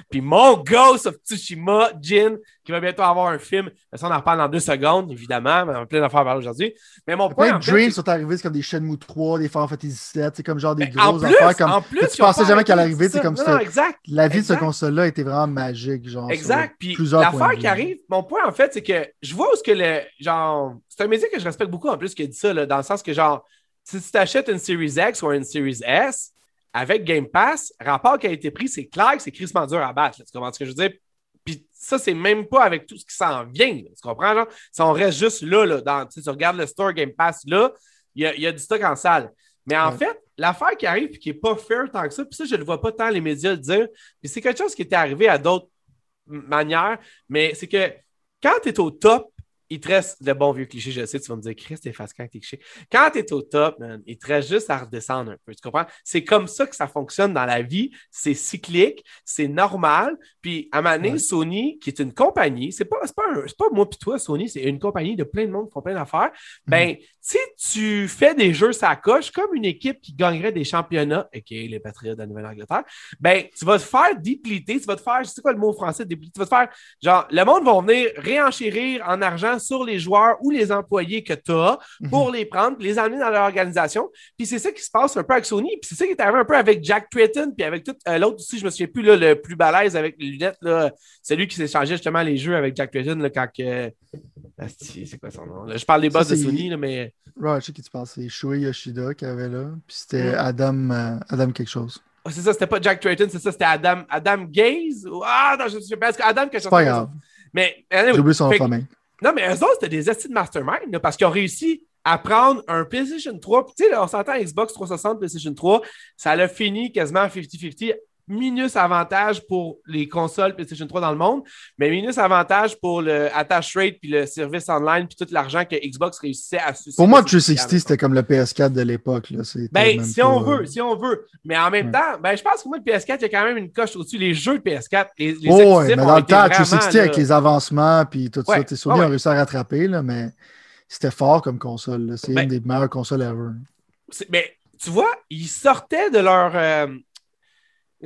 puis, mon Ghost of Tsushima, Jin, qui va bientôt avoir un film. Ça, on en reparle dans deux secondes, évidemment. On a plein d'affaires à parler aujourd'hui. Mais mon point. Plein de Dreams sont arrivés, c'est comme des Shenmue 3, des Final Fantasy 7, c'est comme genre des grosses affaires. Comme, en plus, tu pensais jamais qu'elle arrivait, c'est comme ça. La vie de ce console-là était vraiment magique. Genre, exact. Puis l'affaire qui arrive, mon point, en fait, c'est que je vois où ce que le. Genre, c'est un média que je respecte beaucoup en plus qui a dit ça, dans le sens que, genre, si tu t'achètes une Series X ou une Series S, avec Game Pass, rapport qui a été pris, c'est clair que c'est crissement dur à battre. tu comprends ce que je veux dire? Puis ça, c'est même pas avec tout ce qui s'en vient. tu comprends? Genre? Si on reste juste là, là dans, tu regardes le store Game Pass là, il y, a, du stock en salle. Mais en fait, l'affaire qui arrive et qui n'est pas fair tant que ça, puis ça, je ne le vois pas tant les médias le dire, puis c'est quelque chose qui était arrivé à d'autres manières, mais c'est que quand tu es au top, il te reste le bon vieux cliché. Je sais, tu vas me dire, Chris, t'es quand t'es cliché. Quand t'es au top, il te reste juste à redescendre un peu. Tu comprends? C'est comme ça que ça fonctionne dans la vie. C'est cyclique, c'est normal. Puis, à ma Sony, qui est une compagnie, c'est pas, pas, pas moi puis toi, Sony, c'est une compagnie de plein de monde qui font plein d'affaires. Ben, mhm. Si tu fais des jeux ça coche, comme une équipe qui gagnerait des championnats, OK, les Patriotes de la Nouvelle-Angleterre, ben, tu vas te faire dépliter, tu vas te faire, je sais quoi le mot français, dépliter, tu vas te faire, genre, le monde va venir réenchérir en argent sur les joueurs ou les employés que tu as mhm. pour les prendre, les amener dans leur organisation. Puis c'est ça qui se passe un peu avec Sony. Puis c'est ça qui est arrivé un peu avec Jack Tritton, puis avec tout euh, l'autre aussi, je me souviens plus, là, le plus balèze avec les lunettes, là, celui qui s'est changé justement les jeux avec Jack Tritton là, quand que. c'est quoi son nom? je parle des boss de Sony, là, mais. Ouais, je sais qui tu penses. C'est Shui Yoshida qui avait là. Puis c'était Adam, euh, Adam quelque chose. Oh, c'est ça, c'était pas Jack Tritton, c'est ça, c'était Adam, Adam Gaze? Ah non, je ne sais pas. Parce que Adam, C'est pas grave. Mais. J'ai oublié son famille. Non, mais eux autres, c'était des estimes de mastermind parce qu'ils ont réussi à prendre un PlayStation 3. Tu sais, on s'entend Xbox 360, PlayStation 3, ça a fini quasiment 50-50 minus avantage pour les consoles PlayStation 3 dans le monde, mais minus avantage pour le attach rate puis le service online puis tout l'argent que Xbox réussissait à susciter. Pour moi, 360, c'était comme le PS4 de l'époque. Ben, si on veut, si on veut. Mais en même temps, ben, je pense que moi, le PS4, il y a quand même une coche au-dessus. Les jeux de PS4, les, les oh, mais dans le temps, 360 avec les avancements puis tout ça, tes Sony ont réussi à rattraper, là, mais c'était fort comme console. C'est ben une des meilleures consoles ever. Mais tu vois, ils sortaient de leur. Euh,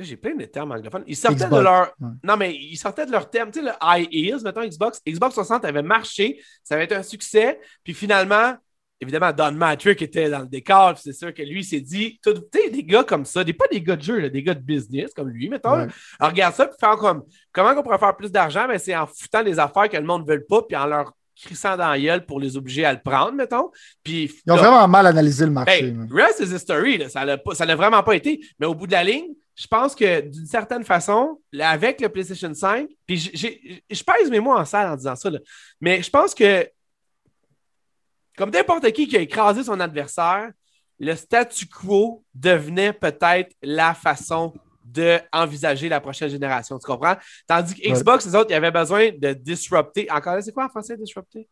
j'ai plein de termes anglophones. Ils sortaient de leur. Non, mais ils sortaient de leur terme. Tu sais, le high ears, mettons, Xbox. Xbox 60 avait marché, ça avait été un succès. Puis finalement, évidemment, Don Matrick était dans le décor. C'est sûr que lui s'est dit, tu sais, des gars comme ça, des, pas des gars de jeu, des gars de business comme lui, mettons. Alors, regarde ça, puis faire comme. Comment on pourrait faire plus d'argent? Mais ben, c'est en foutant des affaires que le monde ne veut pas, puis en leur crissant dans la gueule pour les obliger à le prendre, mettons. Puis, Ils ont vraiment mal analysé le marché. Ben, rest is history. Là. Ça n'a vraiment pas été. Mais au bout de la ligne, je pense que d'une certaine façon, avec le PlayStation 5, puis je pèse mes mots en salle en disant ça, mais je pense que, comme n'importe qui qui a écrasé son adversaire, le statu quo devenait peut-être la façon d'envisager la prochaine génération. Tu comprends? Tandis que Xbox, les autres, ils avaient besoin de disrupter. Encore là, c'est quoi en français, disrupter?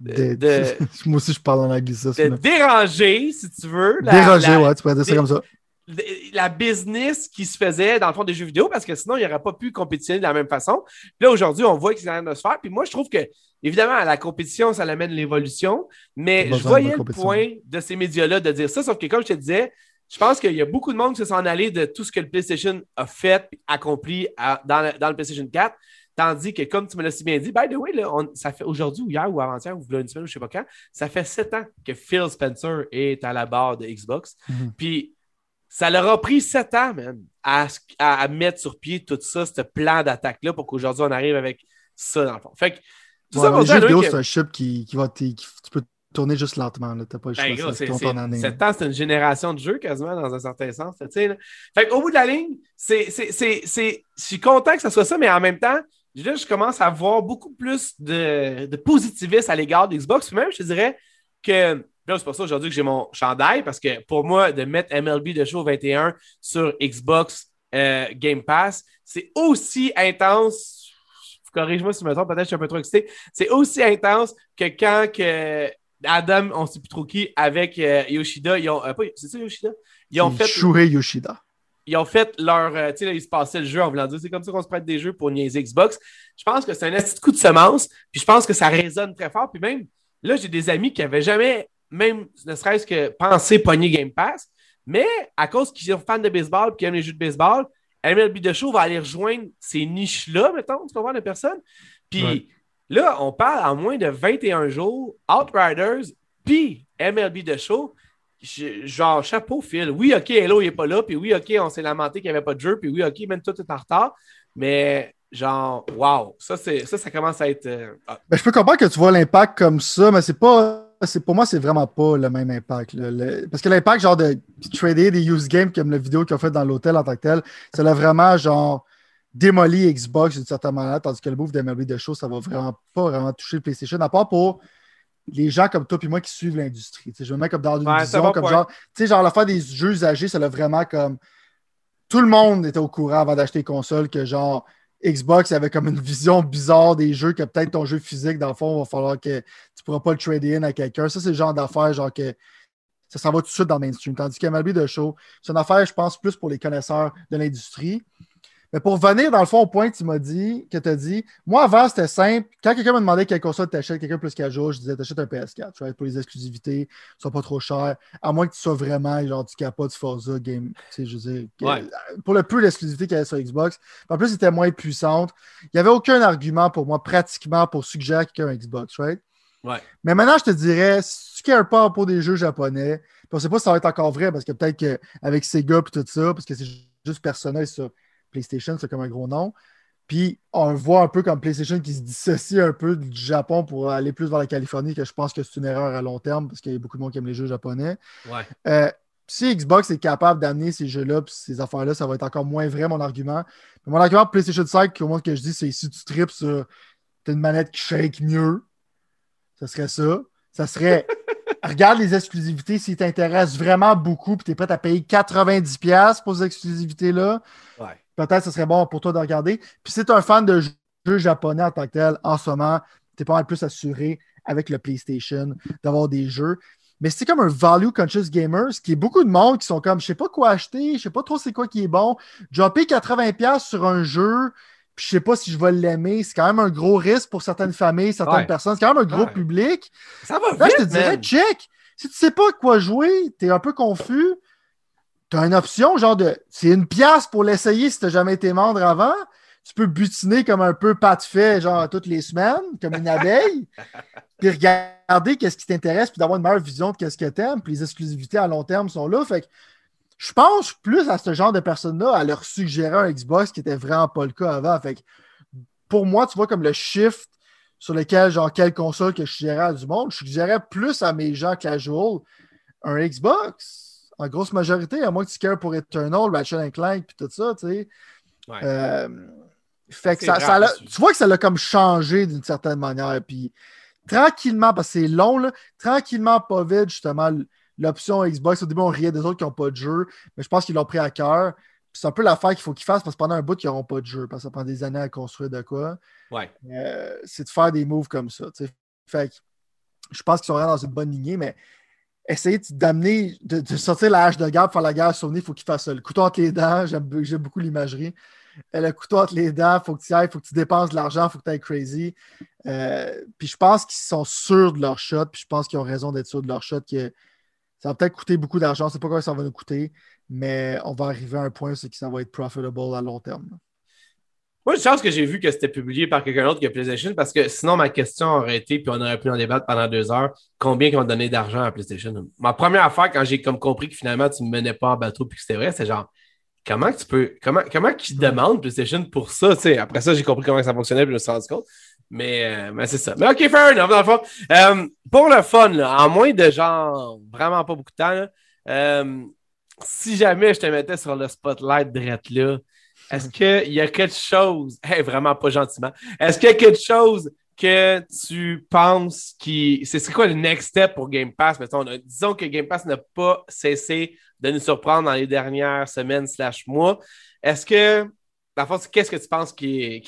De, Moi aussi, je parle en anglais. de déranger, si tu veux. déranger, ouais, tu pourrais dire ça comme ça la business qui se faisait dans le fond des jeux vidéo parce que sinon, il n'aurait pas pu compétitionner de la même façon. Puis là, aujourd'hui, on voit que c'est en train de se faire. Puis moi, je trouve que, évidemment, la compétition, ça amène l'évolution. Mais je voyais le point de ces médias-là de dire ça. Sauf que, comme je te disais, je pense qu'il y a beaucoup de monde qui se sont allés de tout ce que le PlayStation a fait, accompli dans, le, dans le PlayStation 4. Tandis que, comme tu me l'as si bien dit, by the way, ça fait aujourd'hui ou hier ou avant-hier ou une semaine, je ne sais pas quand, ça fait sept ans que Phil Spencer est à la barre de Xbox. Mhm. Puis ça leur a pris sept ans, man, à, à, mettre sur pied tout ça, ce plan d'attaque-là, pour qu'aujourd'hui on arrive avec ça dans le fond. Fait que, tout ça pour jeu vidéo, c'est un chip qui, qui va. Qui, tu peux tourner juste lentement. Tu n'as pas le ben, choix. c'est, sept ans, c'est une génération de jeux quasiment, dans un certain sens. Fait qu'au bout de la ligne, c'est, je suis content que ce soit ça, mais en même temps, Là, je commence à voir beaucoup plus de, de positivisme à l'égard d'Xbox. Puis même, je te dirais que. Là, c'est pour ça aujourd'hui que j'ai mon chandail, parce que pour moi, de mettre MLB de Show 21 sur Xbox euh, Game Pass, c'est aussi intense. Corrige-moi si je me trompe, peut-être que je suis un peu trop excité. C'est aussi intense que quand que Adam, on ne sait plus trop qui, avec euh, Yoshida, ils ont. Euh, c'est ça, Yoshida? Ils ont fait. Shuhei Yoshida ils ont fait leur. Tu sais, ils se passaient le jeu en voulant dire c'est comme ça qu'on se prête des jeux pour niaiser Xbox. Je pense que c'est un petit coup de semence, puis je pense que ça résonne très fort. Puis même, là, j'ai des amis qui n'avaient jamais, même ne serait-ce que pensé pogner Game Pass, mais à cause qu'ils sont fans de baseball et qui aiment les jeux de baseball, MLB The Show va aller rejoindre ces niches-là, mettons, tu comprends, de personnes. Puis là, on parle en moins de 21 jours, Outriders, puis MLB The Show genre, chapeau, Phil. Oui, OK, Hello, il n'est pas là. Puis oui, OK, on s'est lamenté qu'il n'y avait pas de jeu. Puis oui, OK, même tout est en retard. Mais genre, wow, ça, ça, ça commence à être. Euh, ben, je peux comprendre que tu vois l'impact comme ça, mais c'est pas. Pour moi, c'est vraiment pas le même impact. parce que l'impact, genre, de trader des use games comme la vidéo qu'ils ont fait dans l'hôtel en tant que tel, ça l'a vraiment, genre, démoli Xbox d'une certaine manière, tandis que le move d'MLB de choses, ça va vraiment pas vraiment toucher le PlayStation, à part pour les gens comme toi et moi qui suivent l'industrie. Je me mets comme dans une vision comme genre, tu sais, genre, faire des jeux usagés, ça l'a vraiment comme. Tout le monde était au courant avant d'acheter console que genre Xbox avait comme une vision bizarre des jeux que peut-être ton jeu physique, dans le fond, il va falloir que tu ne pourras pas le trader in à quelqu'un. Ça, c'est le genre d'affaire, genre que ça s'en va tout de suite dans le mainstream. Tandis que MLB de show, c'est une affaire, je pense, plus pour les connaisseurs de l'industrie. Mais pour venir dans le fond au point que tu m'as dit, que tu as dit, moi avant c'était simple. Quand quelqu'un me demandait quelle console t'achètes, quelqu'un plus qu'à jour, je disais t'achètes un PS4, tu vois, pour les exclusivités, sont pas trop chers, à moins que tu sois vraiment genre du capot du Forza Game. Tu sais, je veux dire, pour le peu d'exclusivité qu'il y avait sur Xbox. En plus, c'était moins puissante. Il n'y avait aucun argument pour moi, pratiquement, pour suggérer quelqu'un un Xbox, right? Ouais. Mais maintenant, je te dirais, si tu cares pas pour des jeux japonais, on ne sait pas si ça va être encore vrai, parce que peut-être qu'avec Sega et tout ça, parce que c'est juste personnel ça PlayStation, c'est comme un gros nom. Puis on voit un peu comme PlayStation qui se dissocie un peu du Japon pour aller plus vers la Californie, que je pense que c'est une erreur à long terme parce qu'il y a beaucoup de monde qui aime les jeux japonais. Euh, si Xbox est capable d'amener ces jeux-là, ces affaires-là, ça va être encore moins vrai mon argument. mon argument pour PlayStation 5, au moins que je dis, c'est si tu tripes sur as une manette qui shake mieux, ça serait ça. Ça serait regarde les exclusivités s'ils t'intéressent vraiment beaucoup, puis tu es prêt à payer 90$ pour ces exclusivités-là. Ouais peut-être que ce serait bon pour toi de regarder. Puis si tu es un fan de jeux japonais en tant que tel, en ce moment, tu es pas mal plus assuré avec le PlayStation d'avoir des jeux. Mais c'est comme un value conscious gamer, ce qui est beaucoup de monde qui sont comme je sais pas quoi acheter, je sais pas trop c'est quoi qui est bon. Dropper 80$ sur un jeu, puis je sais pas si je vais l'aimer. C'est quand même un gros risque pour certaines familles, certaines personnes. C'est quand même un gros public. Ça va Là, je te dirais, check. Si tu sais pas quoi jouer, tu es un peu confus, tu as une option, genre de. C'est une pièce pour l'essayer si tu n'as jamais été membre avant. Tu peux butiner comme un peu pas de fait, genre toutes les semaines, comme une abeille. puis regarder qu'est-ce qui t'intéresse, puis d'avoir une meilleure vision de qu'est-ce que tu aimes. Puis les exclusivités à long terme sont là. Fait que je pense plus à ce genre de personnes-là à leur suggérer un Xbox qui était vraiment pas le cas avant. Fait que pour moi, tu vois comme le shift sur lequel, genre, quelle console que je suggérais à du monde, je suggérais plus à mes gens casual un Xbox en grosse majorité, à moins que tu cares pour Eternal, Ratchet Clank, puis tout ça, tu sais. Euh, fait que ça, tu vois que ça l'a comme changé d'une certaine manière. Puis tranquillement, parce que c'est long, là, tranquillement, pas vite, justement, l'option Xbox. Au début, on riait des autres qui n'ont pas de jeu, mais je pense qu'ils l'ont pris à cœur. C'est un peu l'affaire qu'il faut qu'ils fassent parce que pendant un bout, ils n'auront pas de jeu, parce que ça prend des années à construire de quoi. Ouais. Euh, c'est de faire des moves comme ça. Fait que je pense qu'ils sont vraiment dans une bonne lignée, mais essayer d'amener, de, sortir la hache de guerre pour faire la guerre à Sony, il faut qu'il fasse ça. Le couteau entre les dents, j'aime beaucoup l'imagerie. Euh, le couteau entre les dents, il faut que tu ailles, il faut que tu dépenses de l'argent, il faut que tu ailles crazy. Euh, puis je pense qu'ils sont sûrs de leur shot, puis je pense qu'ils ont raison d'être sûrs de leur shot. Que ça va peut-être coûter beaucoup d'argent, je ne sais pas combien ça va nous coûter, mais on va arriver à un point où ça va être profitable à long terme. Moi, je pense que j'ai vu que c'était publié par quelqu'un d'autre que PlayStation parce que sinon, ma question aurait été, puis on aurait pu en débattre pendant deux heures, combien ils ont donné d'argent à PlayStation? Ma première affaire, quand j'ai comme compris que finalement, tu ne me menais pas en bateau puis que c'était vrai, c'est genre, comment tu peux, comment, comment qu'ils demandent PlayStation pour ça, tu sais? Après ça, j'ai compris comment ça fonctionnait puis je me suis rendu compte. Mais, euh, mais c'est ça. Mais OK, fair enough, dans le fond. Euh, pour le fun, en moins de genre, vraiment pas beaucoup de temps, euh, si jamais je te mettais sur le spotlight direct là, est-ce qu'il y a quelque chose, vraiment pas gentiment, est-ce qu'il y a quelque chose que tu penses qui. C'est quoi le next step pour Game Pass? disons que Game Pass n'a pas cessé de nous surprendre dans les dernières semaines slash mois. Est-ce que. La qu'est-ce que tu penses qui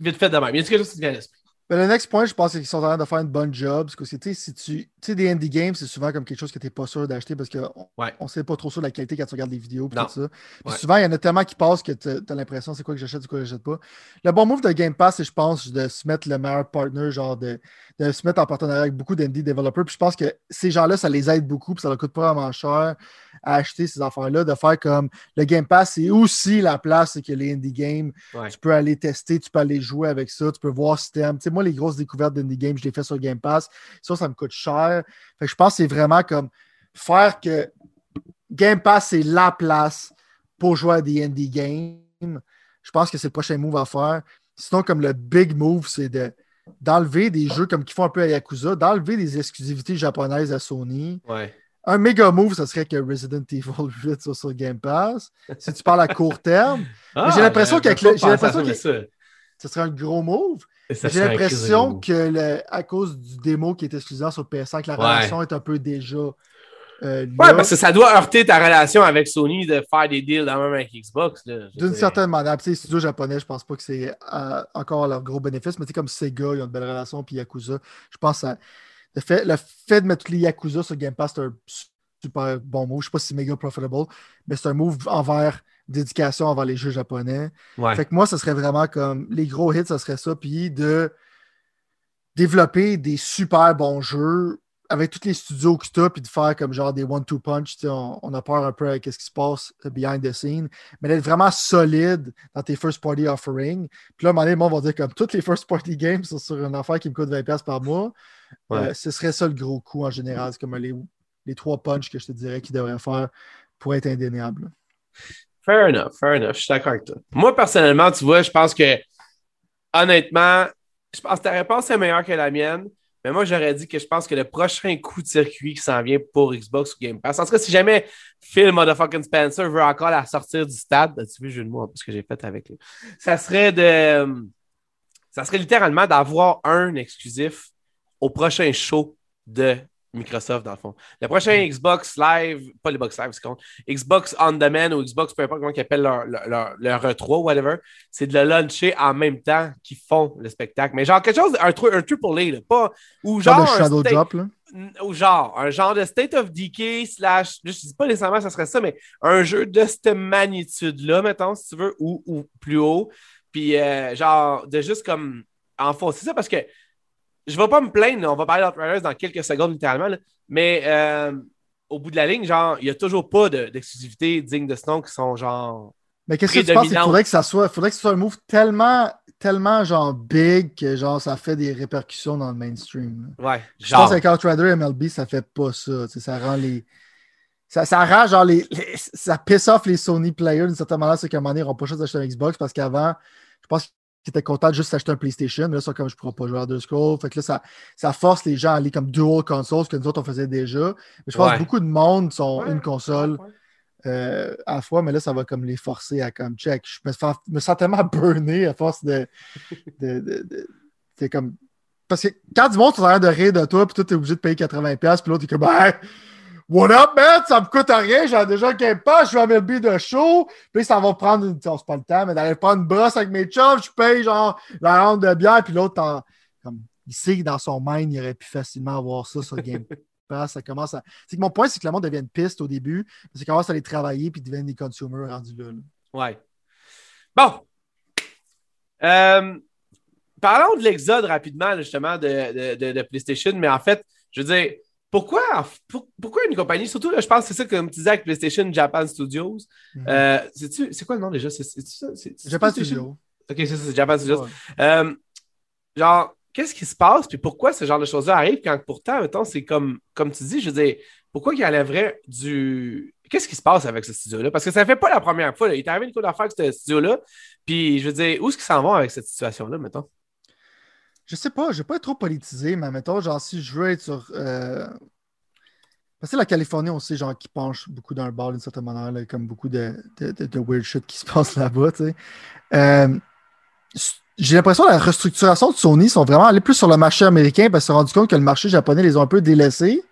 vite fait de même? Y a quelque chose qui te vient à l'esprit? Le next point, je pense qu'ils sont en train de faire une bonne job. Parce que si tu. Tu sais, des indie games, c'est souvent comme quelque chose que tu n'es pas sûr d'acheter parce qu'on ne sait pas trop sur la qualité quand tu regardes les vidéos. Tout ça. souvent, il y en a tellement qui passent que tu as, l'impression c'est quoi que j'achète, c'est quoi que j'achète pas. Le bon move de Game Pass, c'est, je pense, de se mettre le meilleur partner, genre de, de se mettre en partenariat avec beaucoup d'indie développeurs. Puis je pense que ces gens-là, ça les aide beaucoup, puis ça leur coûte pas vraiment cher à acheter ces affaires-là, de faire comme le Game Pass, c'est aussi la place que les indie games. Tu peux aller tester, tu peux aller jouer avec ça, tu peux voir si t'aimes. Tu sais, moi, les grosses découvertes d'indie games, je les fais sur Game Pass. Ça, ça me coûte cher. Fait que je pense que c'est vraiment comme faire que Game Pass, c'est la place pour jouer à des indie games. Je pense que c'est le prochain move à faire. Sinon, comme le big move, c'est de d'enlever des jeux comme qu'ils font un peu à Yakuza, d'enlever des exclusivités japonaises à Sony. Un méga move, ça serait que Resident Evil 8 soit sur Game Pass. Si tu parles à court terme. Ah, j'ai l'impression qu'avec le. J'ai l'impression que ce serait un gros move. J'ai l'impression que à cause du démo qui est exclusif sur PS5, la relation est un peu déjà euh, ouais, parce que ça doit heurter ta relation avec Sony de faire des deals dans même avec Xbox. D'une certaine manière. les studios japonais, je pense pas que c'est euh, encore leur gros bénéfice, mais comme Sega, ils ont une belle relation, puis Yakuza, je pense que le, fait, le fait de mettre tous les Yakuza sur Game Pass, c'est un super bon move. Je sais pas si c'est méga profitable, mais c'est un move envers dédication envers les jeux japonais. Fait que moi, ce serait vraiment comme les gros hits, ce serait ça, puis de développer des super bons jeux avec tous les studios que tu as, puis de faire comme genre des one-two punch, on, on, a peur un peu avec ce qui se passe euh, behind the scene, mais d'être vraiment solide dans tes first party offerings. Puis là, à un moment donné, on va dire comme toutes les first party games sont sur une affaire qui me coûte 20$ par mois. Euh, ce serait ça le gros coup en général. C'est comme les, les trois punches que je te dirais qu'ils devraient faire pour être indéniable. Fair enough, fair enough. Je suis d'accord avec toi. Moi, personnellement, tu vois, je pense que honnêtement, je pense que ta réponse est meilleure que la mienne. Mais moi, j'aurais dit que je pense que le prochain coup de circuit qui s'en vient pour Xbox ou Game Pass, en tout cas, si jamais Phil Motherfucking Spencer veut encore la sortir du stade, tu vu, le mot, ce que j'ai fait avec lui, ça serait de. Ça serait littéralement d'avoir un exclusif au prochain show de Microsoft, dans le fond. Le prochain Xbox Live, pas le Xbox Live, c'est con, Xbox On Demand ou Xbox, peu importe comment ils appellent leur, leur, leur, E3, whatever, c'est de le launcher en même temps qu'ils font le spectacle. Mais genre quelque chose, un, truc, un triple A, là, pas. Ou genre. un Shadow Drop, là. Ou genre, un genre de State of Decay, slash, je dis pas nécessairement que ça serait ça, mais un jeu de cette magnitude-là, mettons, si tu veux, ou, ou plus haut. Puis, euh, genre, de juste comme enfoncer ça parce que je vais pas me plaindre, on va parler d'Outriders dans quelques secondes littéralement, mais euh, au bout de la ligne, genre, il n'y a toujours pas d'exclusivité digne de ce nom qui sont genre. Mais qu'est-ce que tu penses? Qu'il faudrait que ça soit, faudrait que ce soit un move tellement, tellement genre big que genre ça fait des répercussions dans le mainstream. Ouais. Je pense qu'avec Outrider MLB, ça fait pas ça. Ça rend les. Ça, ça rend genre les, Ça pisse off les Sony players d'une certaine manière, c'est qu'à un moment donné, ils n'auront pas choisi d'acheter un Xbox parce qu'avant, je pense qui étaient contents de juste acheter un PlayStation. Mais là, ça, comme je ne pourrais pas jouer à deux Scrolls. Fait que là, ça, ça force les gens à aller comme dual consoles, que nous autres, on faisait déjà. Mais je pense que beaucoup de monde sont une console euh, à la fois, mais là, ça va comme les forcer à comme check. Je me, sens, tellement burné à force de. c'est comme. Parce que quand du monde, tu as de rire de toi, puis toi, tu es obligé de payer 80$, puis l'autre, tu es comme, ben, What up, man? Ça me coûte rien. J'ai déjà un pas. Je vais à le de show. Puis ça va prendre, une... c'est pas le temps, mais d'aller prendre une brosse avec mes chums. Je paye genre la ronde de bière. Puis l'autre, comme, il sait que dans son mind, il aurait pu facilement avoir ça sur Game passe, ça commence à. C'est que mon point, c'est que le monde devient une piste au début, mais ça commence à les travailler puis deviennent des consommateurs rendus là. Ouais. Bon. Euh, parlons de l'exode rapidement, justement, de, PlayStation, mais en fait, je veux dire, pourquoi, pourquoi une compagnie, surtout là, je pense que c'est ça comme tu disais avec PlayStation Japan Studios. Mhm. Euh, c'est quoi le nom déjà? C'est Japan Studios. Ok, c'est ça, c'est Japan Studios. Euh, genre, qu'est-ce qui se passe, puis pourquoi ce genre de choses-là arrive quand pourtant, mettons, c'est comme, comme tu dis, je veux dire, pourquoi il y enlèverait du. Qu'est-ce qui se passe avec ce studio-là? Parce que ça ne fait pas la première fois. Il est arrivé une couple d'affaires avec ce studio-là. Puis, je veux dire, où est-ce qu'ils s'en vont avec cette situation-là, mettons? Je sais pas, je ne vais pas être trop politisé, mais mettons, genre, si je veux être sur. Euh... Parce que la Californie, on sait, genre, qui penche beaucoup dans le bar d'une certaine manière, comme beaucoup de, de, weird shit qui se passe là-bas, tu sais. Euh, j'ai l'impression que la restructuration de Sony sont vraiment allés plus sur le marché américain parce qu'ils se sont rendus compte que le marché japonais les a un peu délaissés.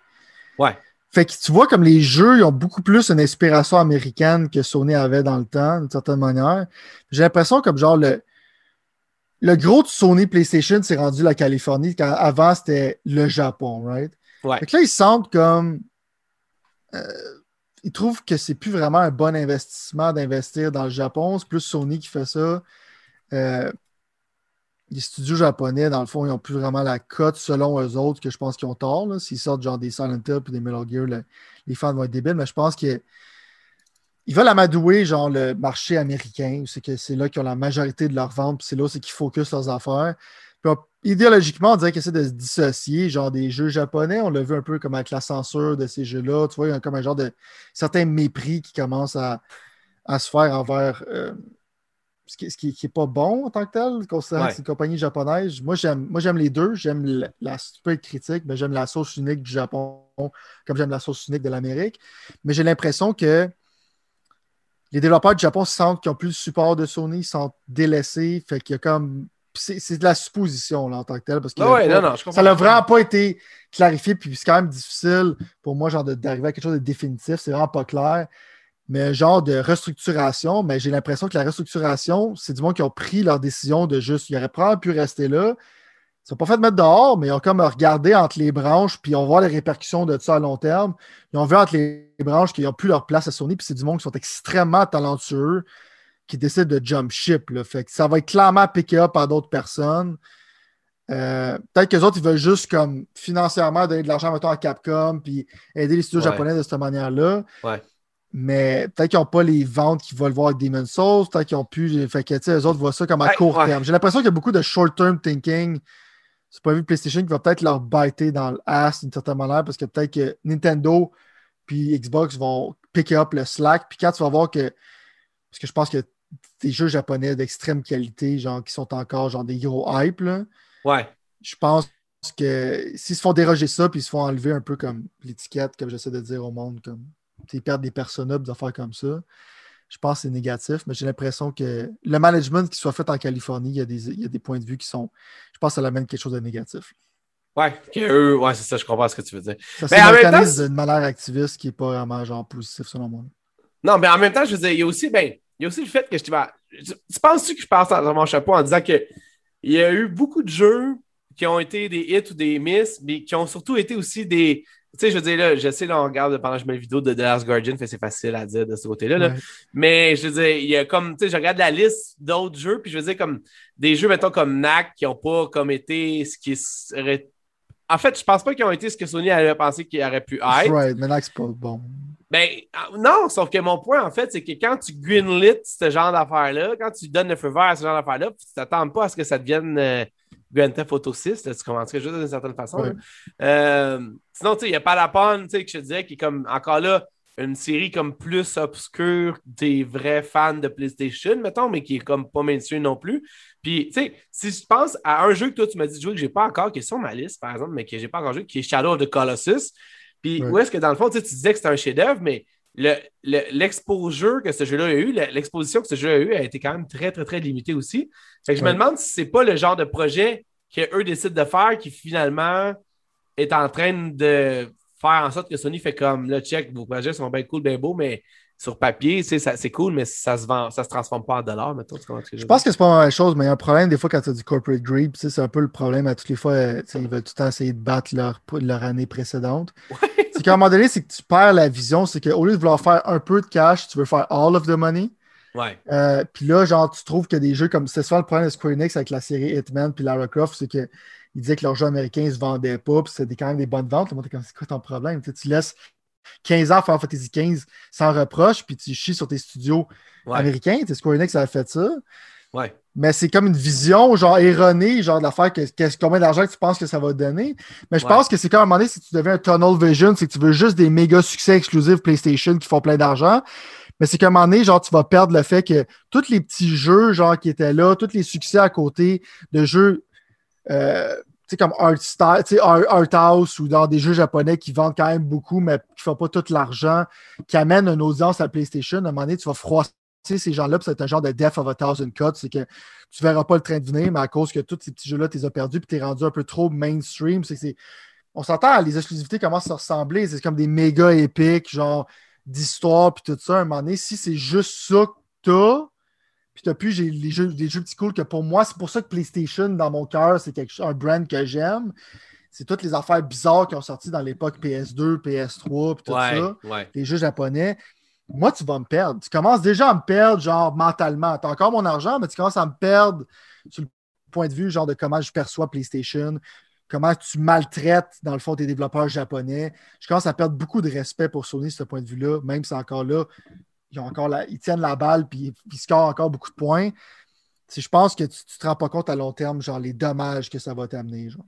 Ouais. Fait que tu vois comme les jeux ils ont beaucoup plus une inspiration américaine que Sony avait dans le temps, d'une certaine manière. J'ai l'impression comme genre le, le gros de Sony PlayStation s'est rendu la Californie, quand avant c'était le Japon, right? Ouais. Fait que là, ils sentent comme. Euh, ils trouvent que c'est plus vraiment un bon investissement d'investir dans le Japon. C'est plus Sony qui fait ça. Euh, les studios japonais, dans le fond, ils n'ont plus vraiment la cote selon eux autres, que je pense qu'ils ont tort. S'ils sortent genre des Silent Hill et des Metal Gear, les fans vont être débiles, mais je pense qu'ils veulent amadouer genre le marché américain, c'est que c'est là qu'ils ont la majorité de leurs ventes, puis c'est là c'est qu'ils focusent leurs affaires. idéologiquement, on dirait qu'ils essaient de se dissocier, genre des jeux japonais. On l'a vu un peu comme avec la censure de ces jeux-là. Tu vois, il y a comme un genre de certain mépris qui commence à, se faire envers euh, ce qui, n'est pas bon en tant que tel, considérant que c'est une compagnie japonaise. Moi, j'aime, moi, j'aime les deux. J'aime la, super critique, mais j'aime la sauce unique du Japon, comme j'aime la sauce unique de l'Amérique. Mais j'ai l'impression que les développeurs du Japon sentent qu'ils n'ont plus le support de Sony, ils sont délaissés. Fait qu'il y a comme. C'est, de la supposition là, en tant que tel, parce que ça n'a vraiment pas été clarifié, puis c'est quand même difficile pour moi genre, d'arriver à quelque chose de définitif. C'est vraiment pas clair mais un genre de restructuration, mais j'ai l'impression que la restructuration, c'est du monde qui ont pris leur décision de juste, ils auraient probablement pu rester là. Ils sont pas fait de mettre dehors, mais ils ont comme regardé entre les branches, puis on voit les répercussions de ça à long terme. Ils ont vu entre les branches qu'ils n'ont plus leur place à Sony, puis c'est du monde qui sont extrêmement talentueux, qui décident de jump ship. Là. Fait que ça va être clairement pické up par d'autres personnes. Euh, peut-être que les autres, ils veulent juste comme financièrement donner de l'argent à Capcom, puis aider les studios japonais de cette manière-là. Ouais. Mais peut-être qu'ils n'ont pas les ventes qu'ils veulent voir avec Demon's Souls. Peut-être qu'ils ont pu. Fait que, eux autres voient ça comme à court terme. J'ai l'impression qu'il y a beaucoup de short-term thinking. C'est pas vu PlayStation qui va peut-être leur biter dans l'ass d'une certaine manière parce que peut-être que Nintendo puis Xbox vont pick up le slack. Puis quand tu vas voir que. Parce que je pense que des jeux japonais d'extrême qualité, genre qui sont encore genre des gros hype, là, ouais. je pense que s'ils se font déroger ça, puis ils se font enlever un peu comme l'étiquette, comme j'essaie de dire au monde, comme ils perdent des personnages, des affaires comme ça. Je pense que c'est négatif, mais j'ai l'impression que le management qui soit fait en Californie, il y, a des, points de vue qui sont. Je pense que ça l'amène quelque chose de négatif. Ouais, ouais, c'est ça, je comprends ce que tu veux dire. Ça, c'est un mécanisme d'une manière activiste qui n'est pas vraiment genre positif selon moi. Non, mais en même temps, je veux dire, il y a aussi, ben, il y a aussi le fait que je tu, tu penses-tu que je passe dans mon chapeau en disant que il y a eu beaucoup de jeux qui ont été des hits ou des misses, mais qui ont surtout été aussi des, sais, je veux dire, là, je sais, là, on regarde pendant que je mets la vidéo de The Last Guardian, fait c'est facile à dire de ce côté-là. Mais je veux dire, il y a comme, tu sais, je regarde la liste d'autres jeux, puis je veux dire, comme des jeux, mettons, comme NAC, qui n'ont pas comme été ce qui serait. En fait, je pense pas qu'ils ont été ce que Sony avait pensé qu'ils auraient pu être. Right, mais NAC, c'est pas bon. Ben, non, sauf que mon point, en fait, c'est que quand tu greenlit ce genre d'affaires-là, quand tu donnes le feu vert à ce genre d'affaires-là, tu t'attends pas à ce que ça devienne. Euh, Grand Theft Auto 6, tu commences juste d'une certaine façon. Euh, sinon, il n'y a pas la panne, que je te disais, qui est comme encore là une série comme plus obscure des vrais fans de PlayStation, mettons, mais qui est comme pas mainstream non plus. Puis, tu sais, si je pense à un jeu que toi, tu m'as dit de jouer que j'ai pas encore, qui est sur ma liste, par exemple, mais que j'ai pas encore joué, qui est Shadow of the Colossus. Puis, où est-ce que dans le fond, tu disais que c'était un chef-d'œuvre, mais l'exposure que ce jeu-là a eu, l'exposition que ce jeu a eu a été quand même très, très, très limitée aussi. Fait que je me demande si c'est pas le genre de projet qu'eux décident de faire qui finalement est en train de faire en sorte que Sony fait comme le check, vos projets sont bien cool, bien beaux, mais sur papier, c'est cool, mais ça se vend, ça se transforme pas en dollars, mettons. Je pense que c'est pas la même chose, mais il y a un problème des fois quand tu as du corporate greed, c'est un peu le problème à toutes les fois, ils veulent tout le temps essayer de battre leur, leur année précédente. c'est qu'à un moment donné, c'est que tu perds la vision, c'est qu'au lieu de vouloir faire un peu de cash, tu veux faire all of the money. Ouais. Euh, puis là, genre, tu trouves que des jeux comme. C'est souvent le problème de Square Enix avec la série Hitman puis Lara Croft, c'est qu'ils disaient que leurs jeux américains ne se vendaient pas, puis c'était quand même des bonnes ventes. Le monde comme, c'est quoi ton problème? tu laisses 15 ans faire Fantasy 15 sans reproche, puis tu chies sur tes studios américains. Tu sais, Square Enix a fait ça. Ouais. Mais c'est comme une vision, genre erronée, genre de l'affaire, que, combien d'argent tu penses que ça va te donner. Mais je pense que c'est comme à un moment donné, si tu deviens un tunnel vision, c'est que tu veux juste des méga succès exclusifs PlayStation qui font plein d'argent. Mais c'est qu'à un moment donné, genre, tu vas perdre le fait que tous les petits jeux, genre, qui étaient là, tous les succès à côté de jeux. Euh, comme Art, Art, House ou dans des jeux japonais qui vendent quand même beaucoup, mais qui ne font pas tout l'argent, qui amènent une audience à PlayStation, à un moment donné, tu vas froisser ces gens-là, c'est un genre de death of a thousand cuts, c'est que tu ne verras pas le train de venir, mais à cause que tous ces petits jeux-là, tu les as perdus, puis tu es rendu un peu trop mainstream. On s'entend, les exclusivités commencent à se ressembler, c'est comme des méga épiques, genre d'histoire, puis tout ça, à un moment donné, si c'est juste ça que tu puis t'as plus j'ai les jeux, des jeux petits cool que pour moi, c'est pour ça que PlayStation, dans mon cœur, c'est un brand que j'aime. C'est toutes les affaires bizarres qui ont sorti dans l'époque PS2, PS3, puis tout ça. Les jeux japonais. Moi, tu vas me perdre. Tu commences déjà à me perdre, genre mentalement. Tu as encore mon argent, mais tu commences à me perdre sur le point de vue, genre de comment je perçois PlayStation, comment tu maltraites, dans le fond, tes développeurs japonais. Je commence à perdre beaucoup de respect pour Sony, ce point de vue-là, même si encore là, ils, encore ils tiennent la balle puis ils scorent encore beaucoup de points. je pense que tu ne te rends pas compte à long terme, genre, les dommages que ça va t'amener. Genre.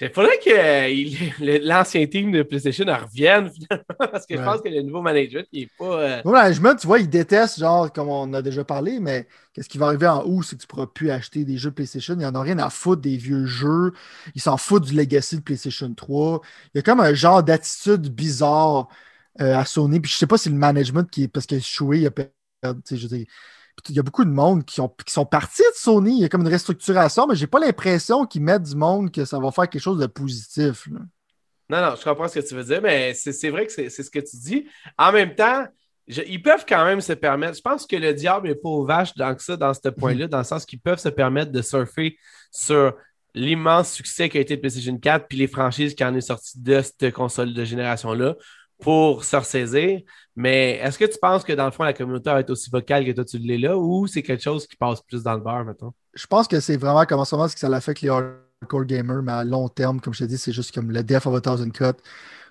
Il faudrait que euh, l'ancien team de PlayStation revienne finalement, parce que je pense que le nouveau management, il n'est pas. Euh... Le management, tu vois, il déteste, genre, comme on a déjà parlé, mais qu'est-ce qui va arriver en août, c'est que tu ne pourras plus acheter des jeux PlayStation. Il n'y en a rien à foutre des vieux jeux. Ils s'en foutent du legacy de PlayStation 3. Il y a comme un genre d'attitude bizarre euh, à Sony. Puis je sais pas si le management qui est. Parce que Shuei a perdu. Il y a beaucoup de monde qui, ont, qui sont partis de Sony. Il y a comme une restructuration, mais j'ai pas l'impression qu'ils mettent du monde que ça va faire quelque chose de positif. Non, non, je comprends ce que tu veux dire, mais c'est vrai que c'est ce que tu dis. En même temps, ils peuvent quand même se permettre. Je pense que le diable n'est pas aux vaches dans ça, dans ce point-là, dans le sens qu'ils peuvent se permettre de surfer sur l'immense succès qui a été le PlayStation 4 puis les franchises qui en est sorti de cette console de génération-là pour se ressaisir. Mais est-ce que tu penses que dans le fond, la communauté va être aussi vocale que toi tu l'es là ou c'est quelque chose qui passe plus dans le beurre, maintenant? Je pense que c'est vraiment comment ça que ça l'affecte les hardcore gamers, mais à long terme, comme je te dis, c'est juste comme le death of a thousand cut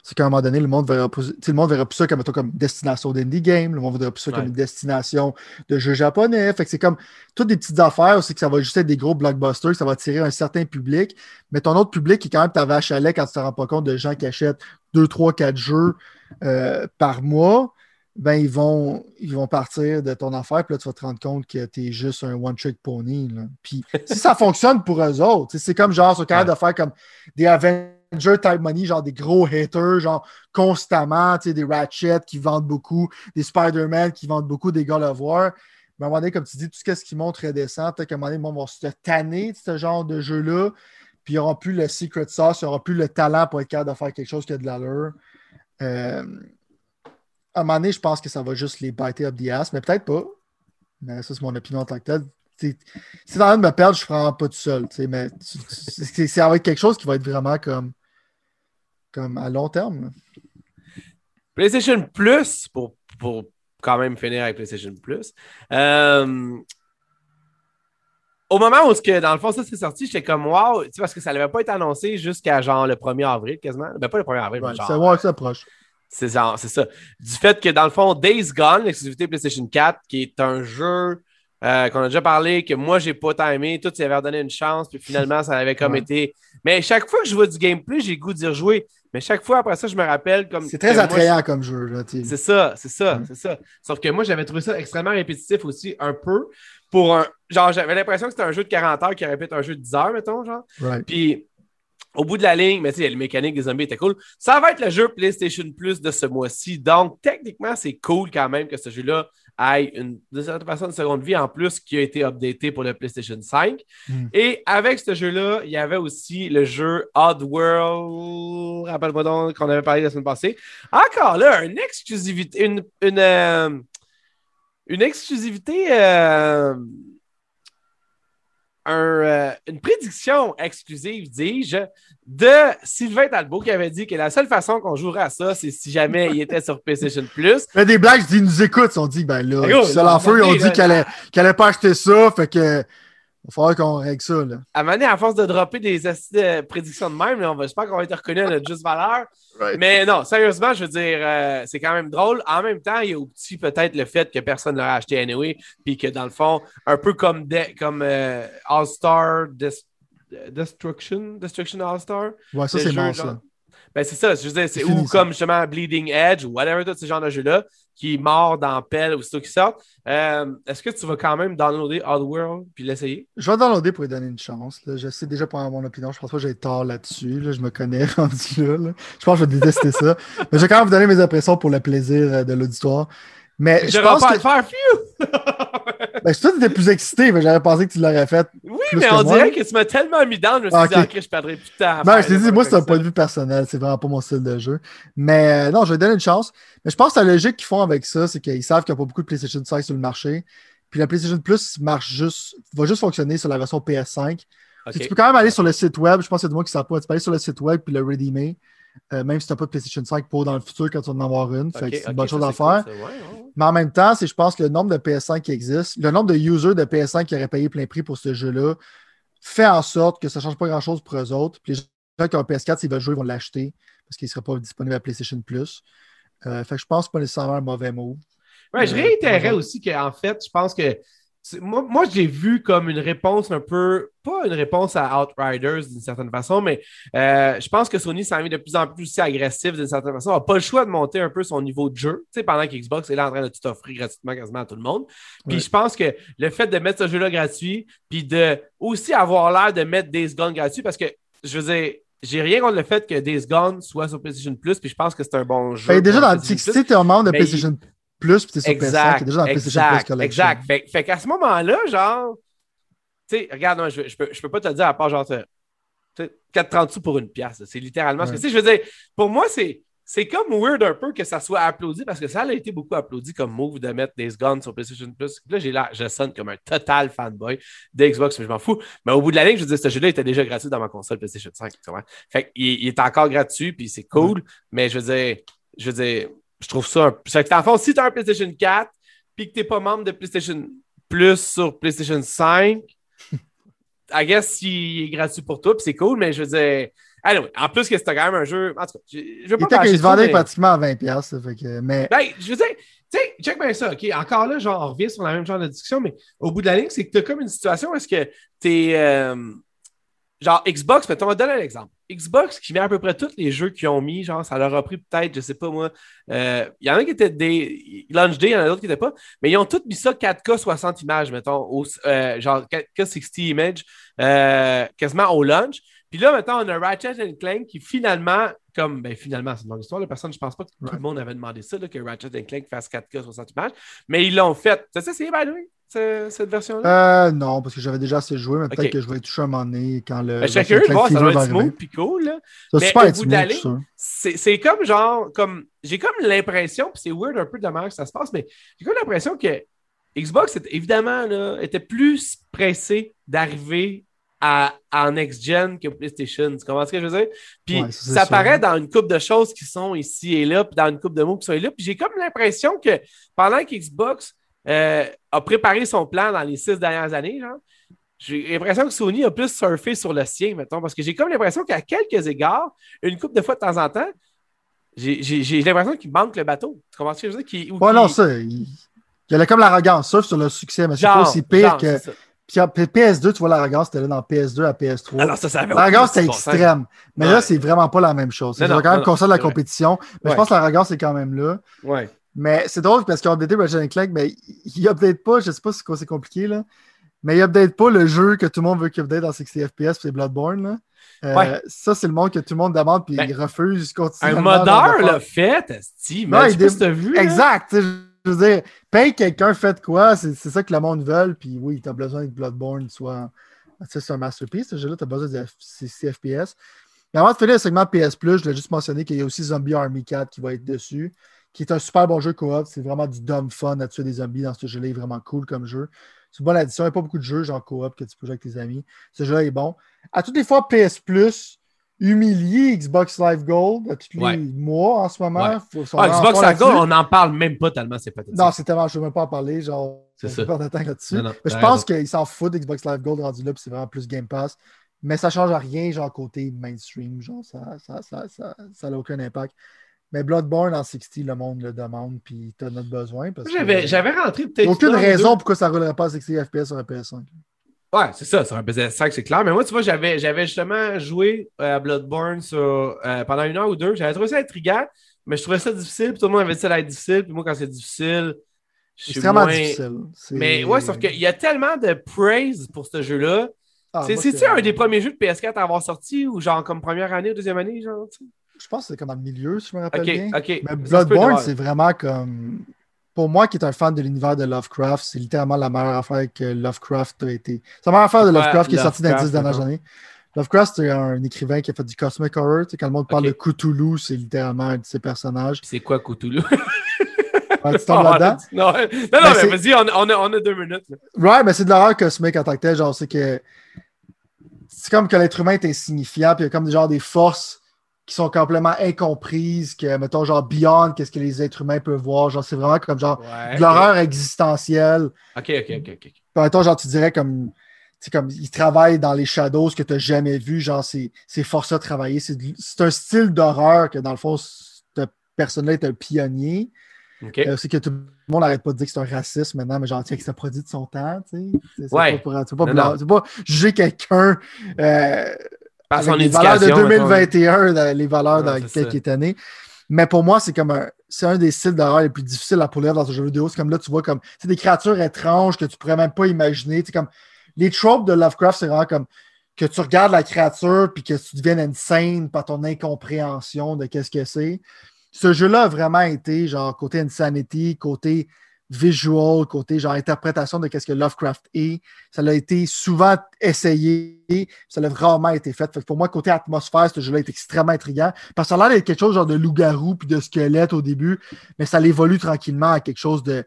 c'est qu'à un moment donné, le monde verra plus, le monde verra plus ça comme, comme destination d'indie game, le monde verra plus ça comme une destination de jeux japonais. Fait que c'est comme toutes des petites affaires, c'est que ça va juste être des gros blockbusters, ça va attirer un certain public, mais ton autre public qui est quand même ta vache à lait quand tu te rends pas compte de gens qui achètent 2, 3, 4 jeux euh, par mois. Ben, ils vont, ils vont partir de ton affaire, puis là, tu vas te rendre compte que tu es juste un one-trick pony. Puis si ça fonctionne pour eux autres, c'est comme genre, ce cas de faire comme des Avengers type money, genre des gros haters, genre constamment, des Ratchet qui vendent beaucoup, des Spider-Man qui vendent beaucoup, des God of War. Mais à un moment donné, comme tu dis, tout ce qui montre redescend, peut-être qu'à un moment donné, ils vont se tanner de ce genre de jeu-là, puis ils n'auront plus le secret sauce, ils n'auront plus le talent pour être capable de faire quelque chose qui a de l'allure. Euh, à un moment donné, je pense que ça va juste les biter up the ass, mais peut-être pas. Mais ça, c'est mon opinion en tant que tel si t'as envie de me perdre, je ne prends pas tout seul. Mais c'est avec quelque chose qui va être vraiment comme, comme à long terme. PlayStation Plus, pour, pour quand même finir avec PlayStation Plus. Euh, au moment où, que, dans le fond, ça s'est sorti, j'étais comme wow, parce que ça n'avait pas été annoncé jusqu'à genre le 1er avril quasiment. Ben, pas le 1er avril, mais genre. C'est proche. C'est ça, c'est ça. Du fait que dans le fond, Days Gone, l'exclusivité PlayStation 4, qui est un jeu euh, qu'on a déjà parlé, que moi, j'ai pas tant aimé. Tout, y avait redonné une chance, puis finalement, ça avait comme été. Mais chaque fois que je vois du gameplay, j'ai le goût d'y rejouer. Mais chaque fois après ça, je me rappelle comme. C'est très attrayant comme jeu. C'est ça, c'est ça, c'est ça. Sauf que moi, j'avais trouvé ça extrêmement répétitif aussi, un peu. Pour un. Genre, j'avais l'impression que c'était un jeu de 40 heures qui répète un jeu de 10 heures, mettons, genre. Puis au bout de la ligne, mais tu sais, les mécaniques des zombies étaient cool. Ça va être le jeu PlayStation Plus de ce mois-ci. Donc, techniquement, c'est cool quand même que ce jeu-là ait une, de certaine façon une seconde vie en plus qui a été updaté pour le PlayStation 5. Hmm. Et avec ce jeu-là, il y avait aussi le jeu Oddworld, rappelle-moi donc qu'on avait parlé la semaine passée. Encore là, une exclusivité, une, une, euh, une exclusivité. Euh, euh, une prédiction exclusive, dis-je, de Sylvain Talbot qui avait dit que la seule façon qu'on jouerait à ça, c'est si jamais il était sur PlayStation Plus. Mais des blagues, ils nous écoutent, on dit, ben là, seul en feu, ils ont dit qu'elle n'allait pas acheter ça, fait que va falloir qu'on règle ça. Là. À manière, à force de dropper des de prédictions de même, on va, j'espère qu'on va être reconnu à notre juste valeur. Mais non, sérieusement, je veux dire, euh, c'est quand même drôle. En même temps, il y a aussi peut-être le fait que personne ne l'a acheté anyway, puis que dans le fond, un peu comme, comme euh, All-Star Destruction, Destruction All-Star. Ouais, ça, c'est bon, ça. Ben, c'est ça, je veux dire, c'est ou comme justement Bleeding Edge ou whatever, tous ces genres de jeux-là, qui est mort dans Pelle ou ça qui sort. Euh, est-ce que tu vas quand même downloader Oddworld puis l'essayer? Je vais downloader pour lui donner une chance. Je sais déjà pour mon opinion. Je pense pas que j'ai tort là-dessus. Je me connais rendu là, Je pense que je vais détester ça. Mais je vais quand même vous donner mes impressions pour le plaisir euh, de l'auditoire. Mais je pense pas que... le faire, ben, toi, tu étais plus excité, mais j'avais pensé que tu l'aurais fait. Oui, mais on dirait que tu m'as tellement mis dans, je me suis dit, ok, je perdrais plus de temps. Ben, je t'ai dit, moi, c'est un point de vue personnel, c'est vraiment pas mon style de jeu. Mais euh, non, je vais donner une chance. Mais je pense que la logique qu'ils font avec ça, c'est qu'ils savent qu'il n'y a pas beaucoup de PlayStation 5 sur le marché. Puis la PlayStation Plus marche juste, va juste fonctionner sur la version PS5. Tu peux quand même aller sur le site web, je pense qu'il y a des gens qui ne savent pas. Tu peux aller sur le site web puis le redeemer. Euh, même si tu n'as pas de PlayStation 5 pour dans le futur quand tu vas en avoir une. c'est une bonne chose à faire. Mais en même temps, je pense que le nombre de PS5 qui existe, le nombre de users de PS5 qui auraient payé plein prix pour ce jeu-là, fait en sorte que ça ne change pas grand-chose pour eux autres. Puis les gens qui ont un PS4, s'ils veulent jouer, ils vont l'acheter parce qu'il ne sera pas disponible à PlayStation Plus. Euh, fait que je pense pas nécessairement un mauvais mot. Ouais, je euh, réitérerais aussi qu'en fait, je pense que moi, moi j'ai vu comme une réponse un peu, pas une réponse à Outriders d'une certaine façon, mais euh, je pense que Sony s'en mis de plus en plus aussi agressif d'une certaine façon. On n'a pas le choix de monter un peu son niveau de jeu, pendant qu'Xbox est là en train de tout offrir gratuitement quasiment à tout le monde. Puis je pense que le fait de mettre ce jeu-là gratuit, puis de aussi avoir l'air de mettre Days Gone gratuit, parce que je veux dire, j'ai rien contre le fait que Days Gone soit sur PlayStation Plus, puis je pense que c'est un bon jeu. Ben, déjà, dans le si tu es un membre de PlayStation plus, puis t'es sur PS5, déjà dans PlayStation Plus Collection. Exact. Fait, fait qu'à ce moment-là, genre, tu sais, regarde, je, je, peux, je peux pas te le dire à part genre, 4,30 sous pour une pièce. C'est littéralement ce que c'est. Je veux dire, pour moi, c'est. C'est comme weird un peu que ça soit applaudi parce que ça a été beaucoup applaudi comme move de mettre des guns sur PlayStation Plus. Là, j'ai là, je sonne comme un total fanboy d'Xbox, mais je m'en fous. Mais au bout de la ligne, je veux dire, ce jeu-là était déjà gratuit dans ma console PlayStation 5. Fait qu'il il est encore gratuit, puis c'est cool. Mais je veux dire, je veux dire, je trouve ça un que, fond, si tu as un PlayStation 4 puis que tu n'es pas membre de PlayStation Plus sur PlayStation 5, I guess il est gratuit pour toi, puis c'est cool, mais je veux dire. Anyway, en plus que c'était quand même un jeu. En tout cas, je, veux pas. Il qu'il se vendait pratiquement à 20$. Fait que, mais... Ben, je veux dire, tu sais, check bien ça, OK? Encore là, genre, on revient sur la même genre de discussion, mais au bout de la ligne, c'est que tu as comme une situation où est-ce que tu es. Euh, genre Xbox, mais on va donner un exemple. Xbox qui met à peu près tous les jeux qu'ils ont mis, genre ça leur a pris peut-être, je sais pas moi, euh, il y en a qui étaient des Launch Day, il y en a d'autres qui n'étaient pas, mais ils ont tous mis ça 4K 60 images, mettons, euh, genre 4K 60 images, euh, quasiment au launch. Puis là, maintenant, on a Ratchet Clank qui finalement, comme, ben finalement, c'est une longue histoire, la personne, je pense pas que tout le monde avait demandé ça, que Ratchet Clank fasse 4K 60 images, mais ils l'ont fait. C'est ça, c'est by the way? Cette version-là? Euh, non, parce que j'avais déjà assez joué, mais peut-être que je vais toucher un moment donné quand le. Ben, chacun voir, ça va être smooth puis cool. Là. mais au bout d'aller, c'est comme genre, comme j'ai comme l'impression, puis c'est weird un peu de que ça se passe, mais j'ai comme l'impression que Xbox, évidemment, là, était plus pressé d'arriver à, en next-gen que PlayStation. Tu comprends ce que je veux dire? Puis ça paraît dans une coupe de choses qui sont ici et là, puis dans une coupe de mots qui sont là. Puis j'ai comme l'impression que pendant qu'Xbox euh, a préparé son plan dans les six dernières années, genre. J'ai l'impression que Sony a plus surfé sur le sien, mettons, parce que j'ai comme l'impression qu'à quelques égards, une couple de fois de temps en temps, j'ai l'impression qu'il manque le bateau. Tu comprends ce que je veux dire? ouais, non, ça. Il, y a comme l'arrogance, sauf sur le succès, mais c'est pas aussi pire que. Puis PS2, tu vois, l'arrogance, c'était là dans PS2 à PS3. Alors, ça, ça L'arrogance, c'était extrême. Mais là, c'est vraiment pas la même chose. C'est quand même console de la compétition. Mais je pense que l'arrogance est quand même là. Ouais. Mais c'est drôle parce qu'ils ont updaté Ratchet Clank, mais il update pas, je sais pas si c'est compliqué, là, mais il update pas le jeu que tout le monde veut qu'il update dans 60 FPS, c'est Bloodborne. Là. Euh, ça, c'est le monde que tout le monde demande, puis ben, il refuse Un modeur l'a fait, Steve. Mais tu as vu. Exact. Je veux dire, paye quelqu'un, fait quoi? C'est ça que le monde veut. Puis oui, tu as besoin que Bloodborne soit. C'est un masterpiece, ce jeu-là. Tu as besoin de CFPS. Mais avant de finir le segment PS Plus, je voulais juste mentionner qu'il y a aussi Zombie Army 4 qui va être dessus, qui est un super bon jeu coop. C'est vraiment du dumb fun à tuer des zombies dans ce jeu-là. Il est vraiment cool comme jeu. C'est une bonne addition. Il n'y a pas beaucoup de jeux genre coop que tu peux jouer avec tes amis. Ce jeu-là est bon. À toutes les fois, PS Plus humilié Xbox Live Gold à tous les mois en ce moment. Ah, Xbox Live Gold, on n'en parle même pas tellement, c'est pathétique. Non, c'est tellement, je ne veux même pas en parler. Genre, c'est ça. Pas là-dessus. Mais je pense qu'ils s'en foutent d'Xbox Live Gold rendu là, puis c'est vraiment plus Game Pass. Mais ça ne change rien, genre, côté mainstream. Genre, ça n'a ça, ça, ça, ça, aucun impact. Mais Bloodborne en 60, le monde le demande, puis tu as notre besoin. J'avais rentré peut-être. Aucune raison pourquoi ça ne roulerait pas à 60 FPS sur un PS5. Ouais, c'est ça, sur un PS5, c'est clair. Mais moi, tu vois, j'avais, justement joué à Bloodborne euh, pendant une heure ou deux. J'avais trouvé ça intriguant, mais je trouvais ça difficile. Puis tout le monde avait dit ça allait être difficile. Puis moi, quand c'est difficile, je suis extrêmement difficile. Mais ouais, sauf qu'il y a tellement de praise pour ce jeu-là. Ah, C'est-tu un des premiers jeux de PS4 à avoir sorti ou genre comme première année ou deuxième année, genre? Je pense que c'est comme dans le milieu, si je me rappelle bien. Mais Bloodborne, c'est vraiment comme. Pour moi, qui est un fan de l'univers de Lovecraft, c'est littéralement la meilleure affaire que Lovecraft a été. C'est la meilleure affaire de Lovecraft qui est sortie dans les dix dernières années. Lovecraft, c'est un écrivain qui a fait du cosmic horror. quand le monde parle de Cthulhu, c'est littéralement un de ses personnages. C'est quoi Cthulhu? tu tombes là-dedans? Non, non, non mais, vas-y, on, on, a, on, a, deux minutes. Ouais, mais c'est de l'horreur cosmique en tant que tel. Genre, c'est que c'est comme que l'être humain est insignifiant, puis il y a comme genre des forces qui sont complètement incomprises, que, mettons, genre, beyond, qu'est-ce que les êtres humains peuvent voir. Genre, c'est vraiment comme, genre, de l'horreur existentielle. OK, OK, OK, OK. Puis, mettons, genre, tu dirais comme, c'est comme, ils travaillent dans les shadows que tu n'as jamais vu, genre, c'est force à travailler. C'est un style d'horreur que, dans le fond, cette personne-là est un pionnier. Euh, c'est que tout le monde n'arrête pas de dire que c'est un raciste maintenant, mais genre, tiens, que c'est un produit de son temps, tu sais. Ouais. Pas, tu pas, pas, juger quelqu'un euh, par son les valeurs de 2021, les valeurs dans quelques années. Mais pour moi, c'est comme un, c'est un des styles d'horreur les plus difficiles à pouvoir dans un jeu vidéo. C'est comme là, tu vois comme, c'est des créatures étranges que tu pourrais même pas imaginer. C'est comme, les tropes de Lovecraft, c'est vraiment comme que tu regardes la créature puis que tu deviennes insane par ton incompréhension de qu'est-ce que c'est ce jeu-là a vraiment été, genre, côté insanity, côté visual, côté, genre, interprétation de qu'est-ce que Lovecraft est. Ça a été souvent essayé, ça a vraiment été fait. pour moi, côté atmosphère, ce jeu-là est extrêmement intriguant. Parce que ça a l'air d'être quelque chose genre de loup-garou puis de squelette au début, mais ça évolue tranquillement à quelque chose de,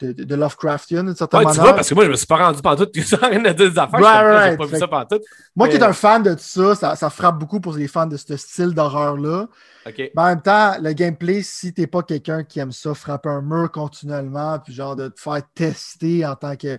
de, de, Lovecraftian, d'une certaine ouais, Tu vois, parce que moi, je me suis pas rendu pantoute que ça rien à dire des affaires. Right, pas vu ça pantoute. Moi qui est un fan de tout ça, ça, ça, frappe beaucoup pour les fans de ce style d'horreur-là. Mais en même temps, le gameplay, si t'es pas quelqu'un qui aime ça, frapper un mur continuellement, puis genre de te faire tester en tant que,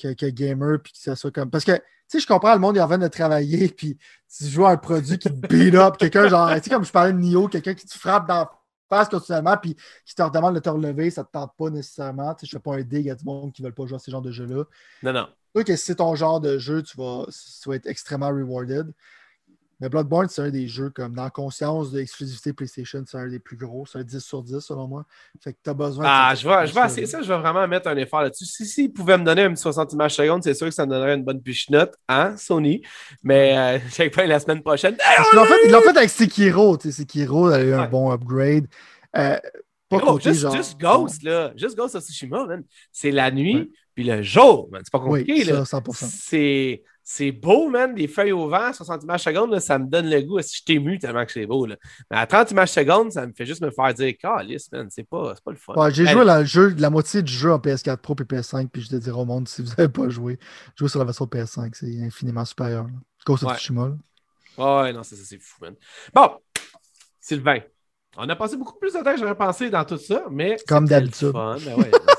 que, que gamer, puis que ça soit comme. Parce que, tu sais, je comprends, le monde est en train de travailler, puis tu joues à un produit qui te beat up, quelqu'un genre, tu sais, comme je parlais de Nio, quelqu'un qui te frappe dans passe continuellement, puis qui te demande de te relever, ça ne te tente pas nécessairement. Tu sais, je ne fais pas un dig à du monde qui ne veulent pas jouer à ce genre de jeu-là. Non, non. Donc, si c'est ton genre de jeu, tu vas, tu vas être extrêmement rewarded. Mais Bloodborne, c'est un des jeux comme dans conscience de l'exclusivité PlayStation, c'est un des plus gros. C'est un 10 sur 10 selon moi. Fait que tu as besoin Ah, je vais, je vais essayer ça, je vais vraiment mettre un effort là-dessus. Si, si pouvaient me donner un petit 60 images secondes, c'est sûr que ça me donnerait une bonne note, hein, Sony? Mais euh, j'ai pas la semaine prochaine. ils l'ont fait, fait, avec Sekiro. Sekiro a eu un bon upgrade. Euh, pas juste, juste, Ghost, là. Juste Ghost of Tsushima, C'est la nuit, puis le jour, man. C'est pas compliqué, là. C'est c'est beau, man, des feuilles au vent, 60 images secondes, ça me donne le goût. Si je t'émue tellement que c'est beau. Là. Mais à 30 images secondes, ça me fait juste me faire dire, calice, man, c'est pas, pas le fun. j'ai joué la, jeu, la moitié du jeu en PS4 Pro et PS5, puis je te dirais au monde, si vous n'avez pas joué, jouez sur la version PS5, c'est infiniment supérieur. Ghost of Tsushima. Ouais, non, c'est fou, man. Bon, Sylvain, on a passé beaucoup plus de temps que j'aurais pensé dans tout ça, mais. Comme d'habitude.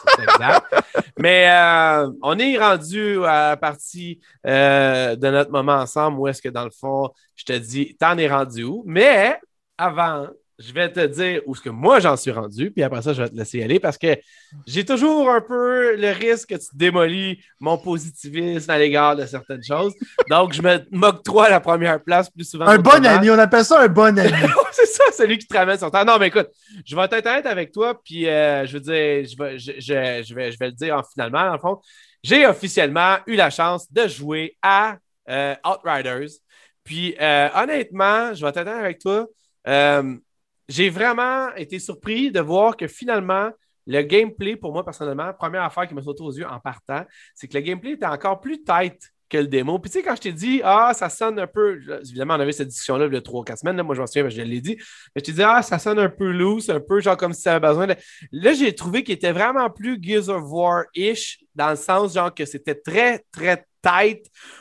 mais euh, on est rendu à la partie euh, de notre moment ensemble où est-ce que dans le fond, je te dis, t'en es rendu où? Mais avant, je vais te dire où ce que moi j'en suis rendu, puis après ça, je vais te laisser aller parce que j'ai toujours un peu le risque que tu démolis mon positivisme à l'égard de certaines choses. Donc, je me m'octroie la première place plus souvent. Un bon ami, on appelle ça un bon ami. c'est ça, celui qui te ramène son temps. Non, mais écoute, je vais être honnête avec toi, puis euh, je veux dire, je vais, je, je, vais, je vais le dire en finalement, dans le fond. J'ai officiellement eu la chance de jouer à euh, Outriders. Puis euh, honnêtement, je vais t'attendre avec toi. Euh, j'ai vraiment été surpris de voir que finalement, le gameplay, pour moi personnellement, première affaire qui m'a sauté aux yeux en partant, c'est que le gameplay était encore plus tight que le démo. Puis tu sais, quand je t'ai dit, ah, ça sonne un peu, évidemment, on avait cette discussion-là il y a 3-4 semaines, là, moi je m'en souviens, je l'ai dit, mais je t'ai dit, ah, ça sonne un peu loose, un peu genre comme si ça avait besoin de. Là, j'ai trouvé qu'il était vraiment plus Gears of War-ish, dans le sens genre que c'était très, très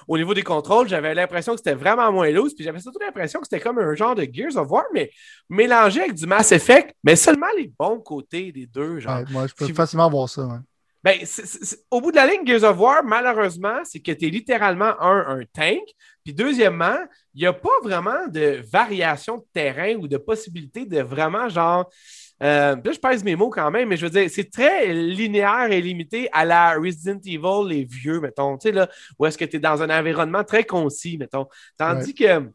au niveau des contrôles. J'avais l'impression que c'était vraiment moins loose, puis j'avais surtout l'impression que c'était comme un genre de Gears of War, mais mélangé avec du Mass Effect, mais seulement les bons côtés des deux. Genre. moi, je peux facilement voir ça. Ouais. Ben, au bout de la ligne, Gears of War, malheureusement, c'est que tu es littéralement un, un tank. Puis deuxièmement, il n'y a pas vraiment de variation de terrain ou de possibilité de vraiment genre. Euh, là, je pèse mes mots quand même, mais je veux dire, c'est très linéaire et limité à la Resident Evil, les vieux, mettons, tu sais, là, où est-ce que tu es dans un environnement très concis, mettons. Tandis que,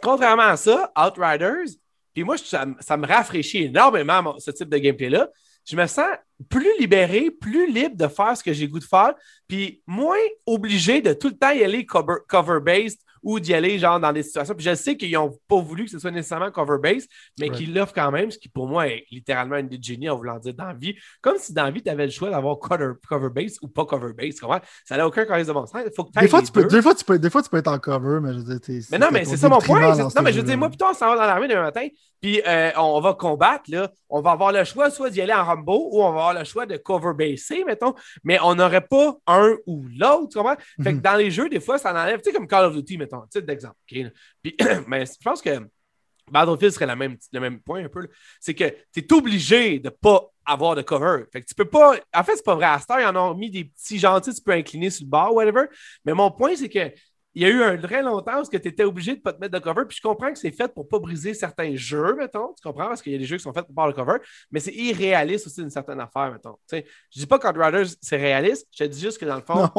contrairement à ça, Outriders, puis moi, ça, ça me rafraîchit énormément ce type de gameplay-là. Je me sens plus libéré, plus libre de faire ce que j'ai goût de faire, puis moins obligé de tout le temps y aller cover-based ou d'y aller genre dans des situations. Puis je sais qu'ils n'ont pas voulu que ce soit nécessairement cover-based, mais qu'ils l'offrent quand même, ce qui pour moi est littéralement une idée de génie en voulant dire dans la vie. Comme si dans la vie, tu avais le choix d'avoir cover-based ou pas cover-based. Ça n'a aucun cas de bon sens. Faut que des, fois, tu peux, des, fois, tu peux, des fois, tu peux être en cover, mais je veux dire, Mais non, mais c'est ça mon point. Non, mais je veux dire, moi, plutôt, on s'en va dans l'armée demain matin, puis euh, on va combattre, là. On va avoir le choix soit d'y aller en Rambo ou on va avoir le choix de cover-baser, mettons, mais on n'aurait pas un ou l'autre? Fait que mhm. dans les jeux, des fois, ça enlève, tu sais, comme Call of Duty, mettons, titre d'exemple. Puis, mais je pense que Battlefield serait la même, le même point un peu. C'est que tu es obligé de ne pas avoir de cover. Fait que tu peux pas. En fait, c'est pas vrai. À Star, ils en ont mis des petits gentils, tu peux incliner sur le bord, whatever. Mais mon point, c'est que il y a eu un très longtemps où tu étais obligé de ne pas te mettre de cover. Puis je comprends que c'est fait pour ne pas briser certains jeux, mettons. Tu comprends? Parce qu'il y a des jeux qui sont faits pour pas le cover. Mais c'est irréaliste aussi d'une certaine affaire, mettons. Je je dis pas qu'Outriders, c'est réaliste. Je te dis juste que dans le fond.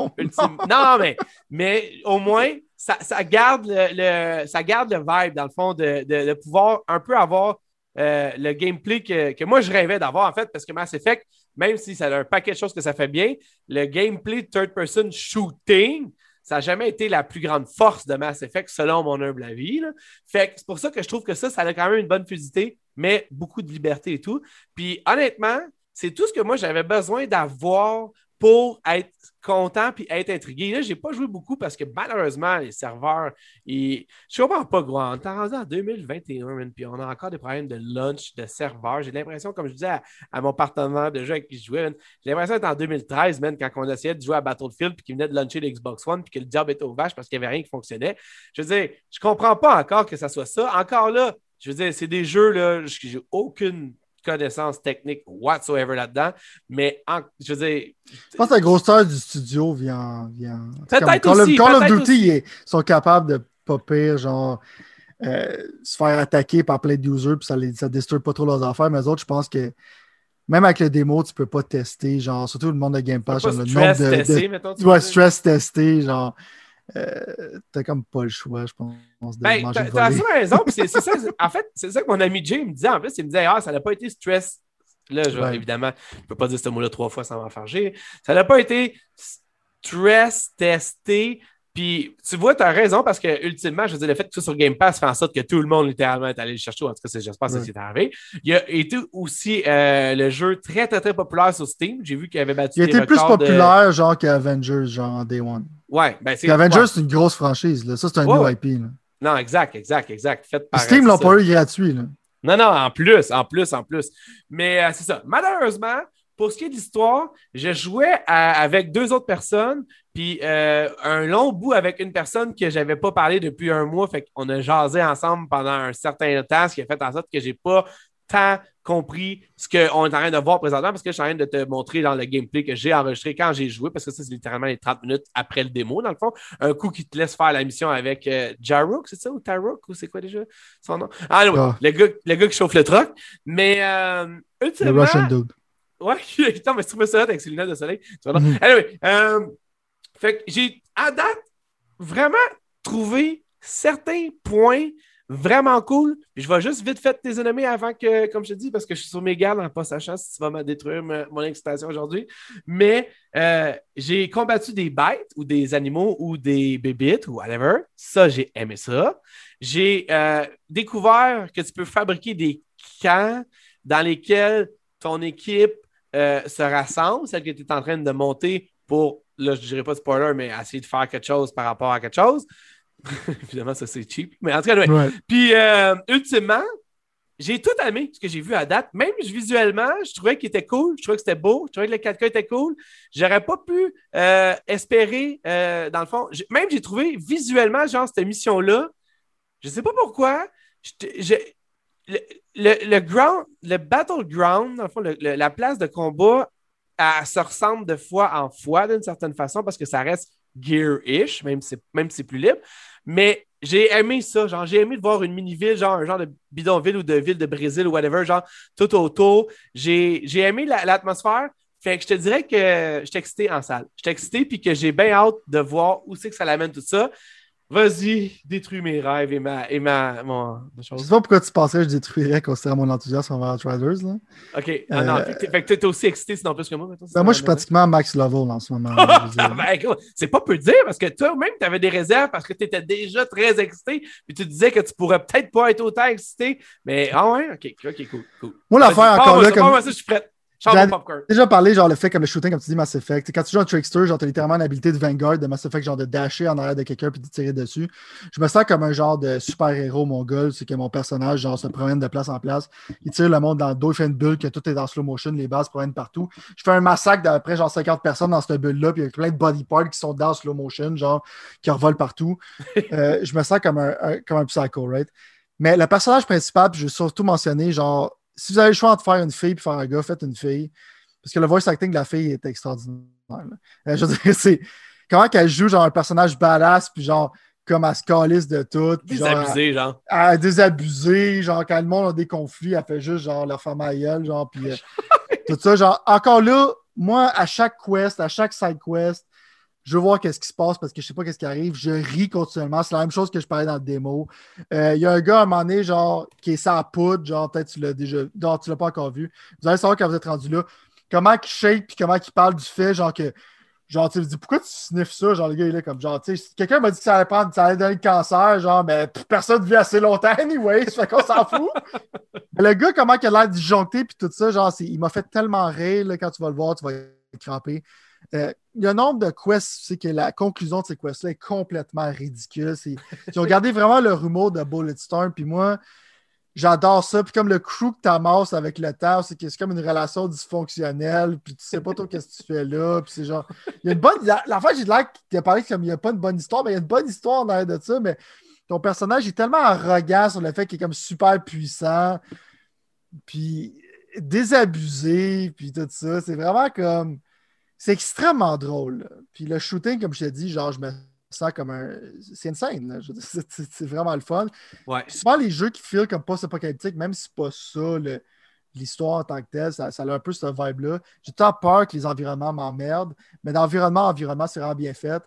Non, mais, mais au moins, ça, garde le, ça garde le vibe, dans le fond, de, pouvoir un peu avoir euh, le gameplay que, que moi je rêvais d'avoir, en fait, parce que Mass Effect, même si ça a un paquet de choses que ça fait bien, le gameplay third-person shooting, ça n'a jamais été la plus grande force de Mass Effect, selon mon humble avis. Fait c'est pour ça que je trouve que ça, ça a quand même une bonne fluidité, mais beaucoup de liberté et tout. Puis honnêtement, c'est tout ce que moi j'avais besoin d'avoir pour être content puis être intrigué. Là, je n'ai pas joué beaucoup parce que malheureusement, les serveurs, ils... je comprends pas gros. On est en 2021, puis on a encore des problèmes de launch de serveurs. J'ai l'impression, comme je disais à, mon partenaire de jeu avec qui je jouais, j'ai l'impression d'être en 2013, même, quand on essayait de jouer à Battlefield puis qu'il venait de launcher l'Xbox One puis que le job était au vache parce qu'il n'y avait rien qui fonctionnait. Je veux dire, je comprends pas encore que ça soit ça. Encore là, je veux dire, c'est des jeux, là, j'ai aucune connaissance technique whatsoever là-dedans. Mais je veux dire. Je pense que la grosseur du studio vient. vient... Peut-être aussi. Call of Duty, ils sont capables de pas pire, genre. Euh, se faire attaquer par plein de users puis ça ne ça détruit pas trop leurs affaires. Mais les autres, je pense que même avec le démo, tu peux pas tester, genre, surtout le monde de Game Pass, genre, le nombre de. Tu dois stress tester, genre. Euh, t'as comme pas le choix, je pense. De ben, t'as raison. c'est, ça, en fait, c'est ça que mon ami Jay me disait. En plus, il me disait Ah, ça n'a pas été stress. Là, je, évidemment, je ne peux pas dire ce mot-là trois fois sans m'enfarger. Ça n'a pas été stress testé. Puis, tu vois, tu as raison parce que, ultimement, je veux dire, le fait que sois sur Game Pass fait en sorte que tout le monde, littéralement, est allé le chercher. En tout cas, j'espère que c'est arrivé. Il a été aussi euh, le jeu très, très, très populaire sur Steam. J'ai vu qu'il avait battu. Il était plus populaire, genre, qu'Avengers, genre, en Day One. Ouais, ben c'est. Avengers, c'est une grosse franchise. Là. Ça, c'est un new IP. Là. Non, exact, exact, exact. Fait par Steam l'a pas eu gratuit. Là. Non, non, en plus, en plus, en plus. Mais euh, c'est ça. Malheureusement, pour ce qui est de l'histoire, je jouais avec deux autres personnes, puis euh, un long bout avec une personne que je n'avais pas parlé depuis un mois. Fait qu'on a jasé ensemble pendant un certain temps, ce qui a fait en sorte que j'ai pas tant compris ce qu'on est en train de voir présentement parce que je suis en train de te montrer dans le gameplay que j'ai enregistré quand j'ai joué parce que ça, c'est littéralement les 30 minutes après le démo, dans le fond. Un coup qui te laisse faire la mission avec euh, c'est ça, ou Tarok, ou c'est quoi déjà son nom? Ah, ah. le, gars, le gars qui chauffe le truck. Mais, euh, ultimement... Le Russian dude. Ouais, non, mais si tu me ça avec ses lunettes de soleil, tu vois, mm Anyway, euh, fait que j'ai, à date, vraiment trouvé certains points vraiment cool. Puis je vais juste vite faire tes ennemis avant que, comme je te dis, parce que je suis sur mes gardes en pas sachant si tu vas me détruire mon excitation aujourd'hui. Mais euh, j'ai combattu des bêtes ou des animaux ou des bébites ou whatever. Ça, j'ai aimé ça. J'ai euh, découvert que tu peux fabriquer des camps dans lesquels ton équipe euh, se rassemble, celle que tu es en train de monter pour, là, je ne dirais pas spoiler, mais essayer de faire quelque chose par rapport à quelque chose. Évidemment, ça c'est cheap. Mais en tout cas, Puis, euh, ultimement, j'ai tout aimé ce que j'ai vu à date. Même visuellement, je trouvais qu'il était cool. Je trouvais que c'était beau. Je trouvais que le 4K était cool. J'aurais pas pu euh, espérer, dans le fond. Même j'ai trouvé visuellement, genre, cette mission-là, je sais pas pourquoi, le, le, ground, le battleground, dans le la place de combat, elle, se ressemble de fois en fois d'une certaine façon parce que ça reste gear-ish, même si, même si c'est plus libre. Mais j'ai aimé ça. Genre, j'ai aimé de voir une mini-ville, genre un genre de bidonville ou de ville de Brésil ou whatever, genre tout autour. J'ai aimé l'atmosphère. fait que je te dirais que je suis excité en salle. Je suis excité puis que j'ai bien hâte de voir où c'est que ça l'amène tout ça. Vas-y, détruis mes rêves et ma, et ma, mon, Je sais pas pourquoi tu pensais que je détruirais considérant mon enthousiasme envers Outriders. Là. Ok. Ah, non, euh, fait que t'es aussi excité sinon plus que moi. Ben, moi, je suis pratiquement max level en ce moment. ben, c'est pas peu dire parce que toi-même, tu avais des réserves parce que tu étais déjà très excité. Puis tu disais que tu pourrais peut-être pas être autant excité. Mais ah ouais, ok, ok, cool. cool. Moi, l'affaire encore là. Comme... ça, je suis prêt. J'ai déjà parlé, genre, le fait comme le shooting, comme tu dis, Mass Effect. Quand tu joues un Trickster, genre, t'as littéralement l'habilité de Vanguard de Mass Effect, genre, de dasher en arrière de quelqu'un puis de tirer dessus. Je me sens comme un genre de super-héros mongol. C'est que mon personnage, genre, se promène de place en place. Il tire le monde dans le dos, il fait une bulle, que tout est dans slow motion, les bases promènent partout. Je fais un massacre d'après, genre, 50 personnes dans cette bulle-là, puis il y a plein de body parts qui sont dans slow motion, genre, qui revolent partout. Euh, je me sens comme un, comme un psycho, right? Mais le personnage principal, puis je veux surtout mentionner, genre, si vous avez le choix entre faire une fille et faire un gars, faites une fille. Parce que le voice acting de la fille est extraordinaire. Euh, je veux dire, c'est comment qu'elle joue genre un personnage badass, puis genre comme elle se calisse de tout. Désabusé, genre. Elle, désabusé, genre quand le monde a des conflits, elle fait juste genre leur femme à elle, genre, puis euh, tout ça. Genre, encore là, moi, à chaque quest, à chaque side quest, je veux voir qu'est-ce qui se passe parce que je sais pas qu'est-ce qui arrive. Je ris continuellement. C'est la même chose que je parlais dans le démo. Euh, il y a un gars à un moment donné, genre, qui est sans poudre, genre, peut-être tu l'as déjà. Non, tu l'as pas encore vu. Vous allez savoir quand vous êtes rendu là. Comment il shake puis comment il parle du fait, genre que. Genre, tu dis pourquoi tu sniffes ça? Genre, le gars, il est comme genre, tu sais, quelqu'un m'a dit que ça allait prendre, ça allait donner le cancer, genre, mais personne ne vit assez longtemps, anyway, ça fait qu'on s'en fout. le gars, comment il a l'air disjoncté, puis tout ça, genre, il m'a fait tellement rire, là, quand tu vas le voir, tu vas être crampé. Euh, il y a un nombre de quests, c'est que la conclusion de ces quests-là est complètement ridicule. Ils ont gardé vraiment le rumeur de Bulletstorm, puis moi, j'adore ça. Puis comme le crew que tu amasses avec le temps, c'est c'est comme une relation dysfonctionnelle, puis tu sais pas trop qu'est-ce que tu fais là, puis c'est genre... Il y a une bonne... La, la fois, j'ai l'air qu'il a parlé comme il n'y a pas une bonne histoire, mais il y a une bonne histoire en arrière de ça, mais ton personnage est tellement arrogant sur le fait qu'il est comme super puissant, puis désabusé, puis tout ça. C'est vraiment comme c'est extrêmement drôle. Puis le shooting, comme je t'ai dit, genre, je me sens comme un. C'est une scène. C'est vraiment le fun. Ouais. Souvent, les jeux qui filent comme post-apocalyptique, même si c'est pas ça, l'histoire en tant que telle, ça, ça, a un peu ce vibe-là. J'ai tant peur que les environnements m'emmerdent, mais d'environnement en environnement, c'est vraiment bien fait.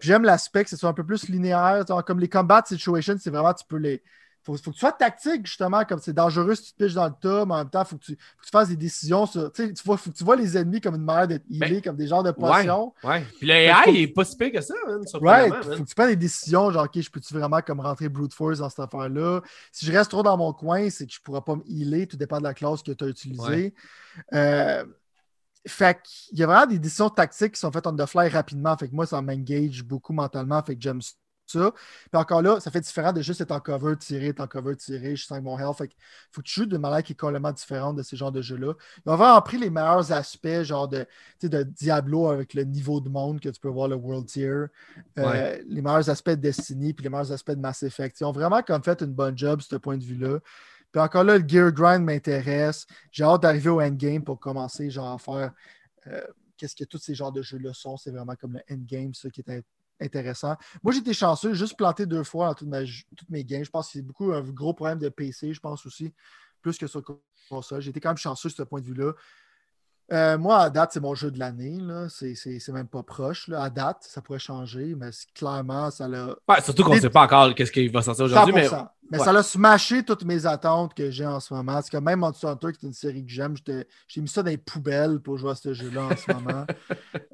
J'aime l'aspect que ce soit un peu plus linéaire. Comme les combat situations, c'est vraiment, tu peux les faut, faut que tu sois tactique, justement, comme c'est dangereux si tu te piches dans le tas, mais en même temps, il faut, que tu fasses des décisions sur. Tu faut, faut que tu vois les ennemis comme une manière d'être healé, ben, comme des genres de potions. Ouais, ouais. Puis le AI, il est pas si pire que ça, hein, Ouais, faut que tu prennes des décisions, genre, OK, je peux-tu vraiment comme rentrer brute force dans cette affaire-là? Si je reste trop dans mon coin, c'est que je ne pourrai pas me healer, tout dépend de la classe que tu as utilisée. Euh, fait qu'il y a vraiment des décisions tactiques qui sont faites on the fly rapidement. Fait que moi, ça m'engage beaucoup mentalement. Fait que j'aime ça. Puis encore là, ça fait différent de juste être en cover, tirer, être en cover, tirer, je sens mon health. Fait faut que tu joues de manière qui est complètement différente de ces genres de jeux-là. Ils ont vraiment pris les meilleurs aspects, genre de, de Diablo avec le niveau de monde que tu peux voir le World Tier, euh, les meilleurs aspects de Destiny, puis les meilleurs aspects de Mass Effect. Ils ont vraiment comme fait une bonne job, ce point de vue-là. Puis encore là, le Gear Grind m'intéresse. J'ai hâte d'arriver au endgame pour commencer genre, à faire euh, qu'est-ce que tous ces genres de jeux-là sont. C'est vraiment comme le endgame, ça qui est intéressant. Moi, j'ai été chanceux, juste planté deux fois dans toutes mes games. Je pense que c'est beaucoup un gros problème de PC, je pense aussi, plus que sur console. J'ai été quand même chanceux de ce point de vue-là. Euh, moi, à date, c'est mon jeu de l'année. C'est même pas proche. Là. À date, ça pourrait changer, mais clairement, ça l'a. surtout qu'on ne sait pas encore qu'est-ce qui va sortir aujourd'hui. Mais Mais ça a smashé toutes mes attentes que j'ai en ce moment. C'est comme même Monster Hunter, qui est une série que j'aime, j'ai mis ça dans les poubelles pour jouer à ce jeu-là en ce moment.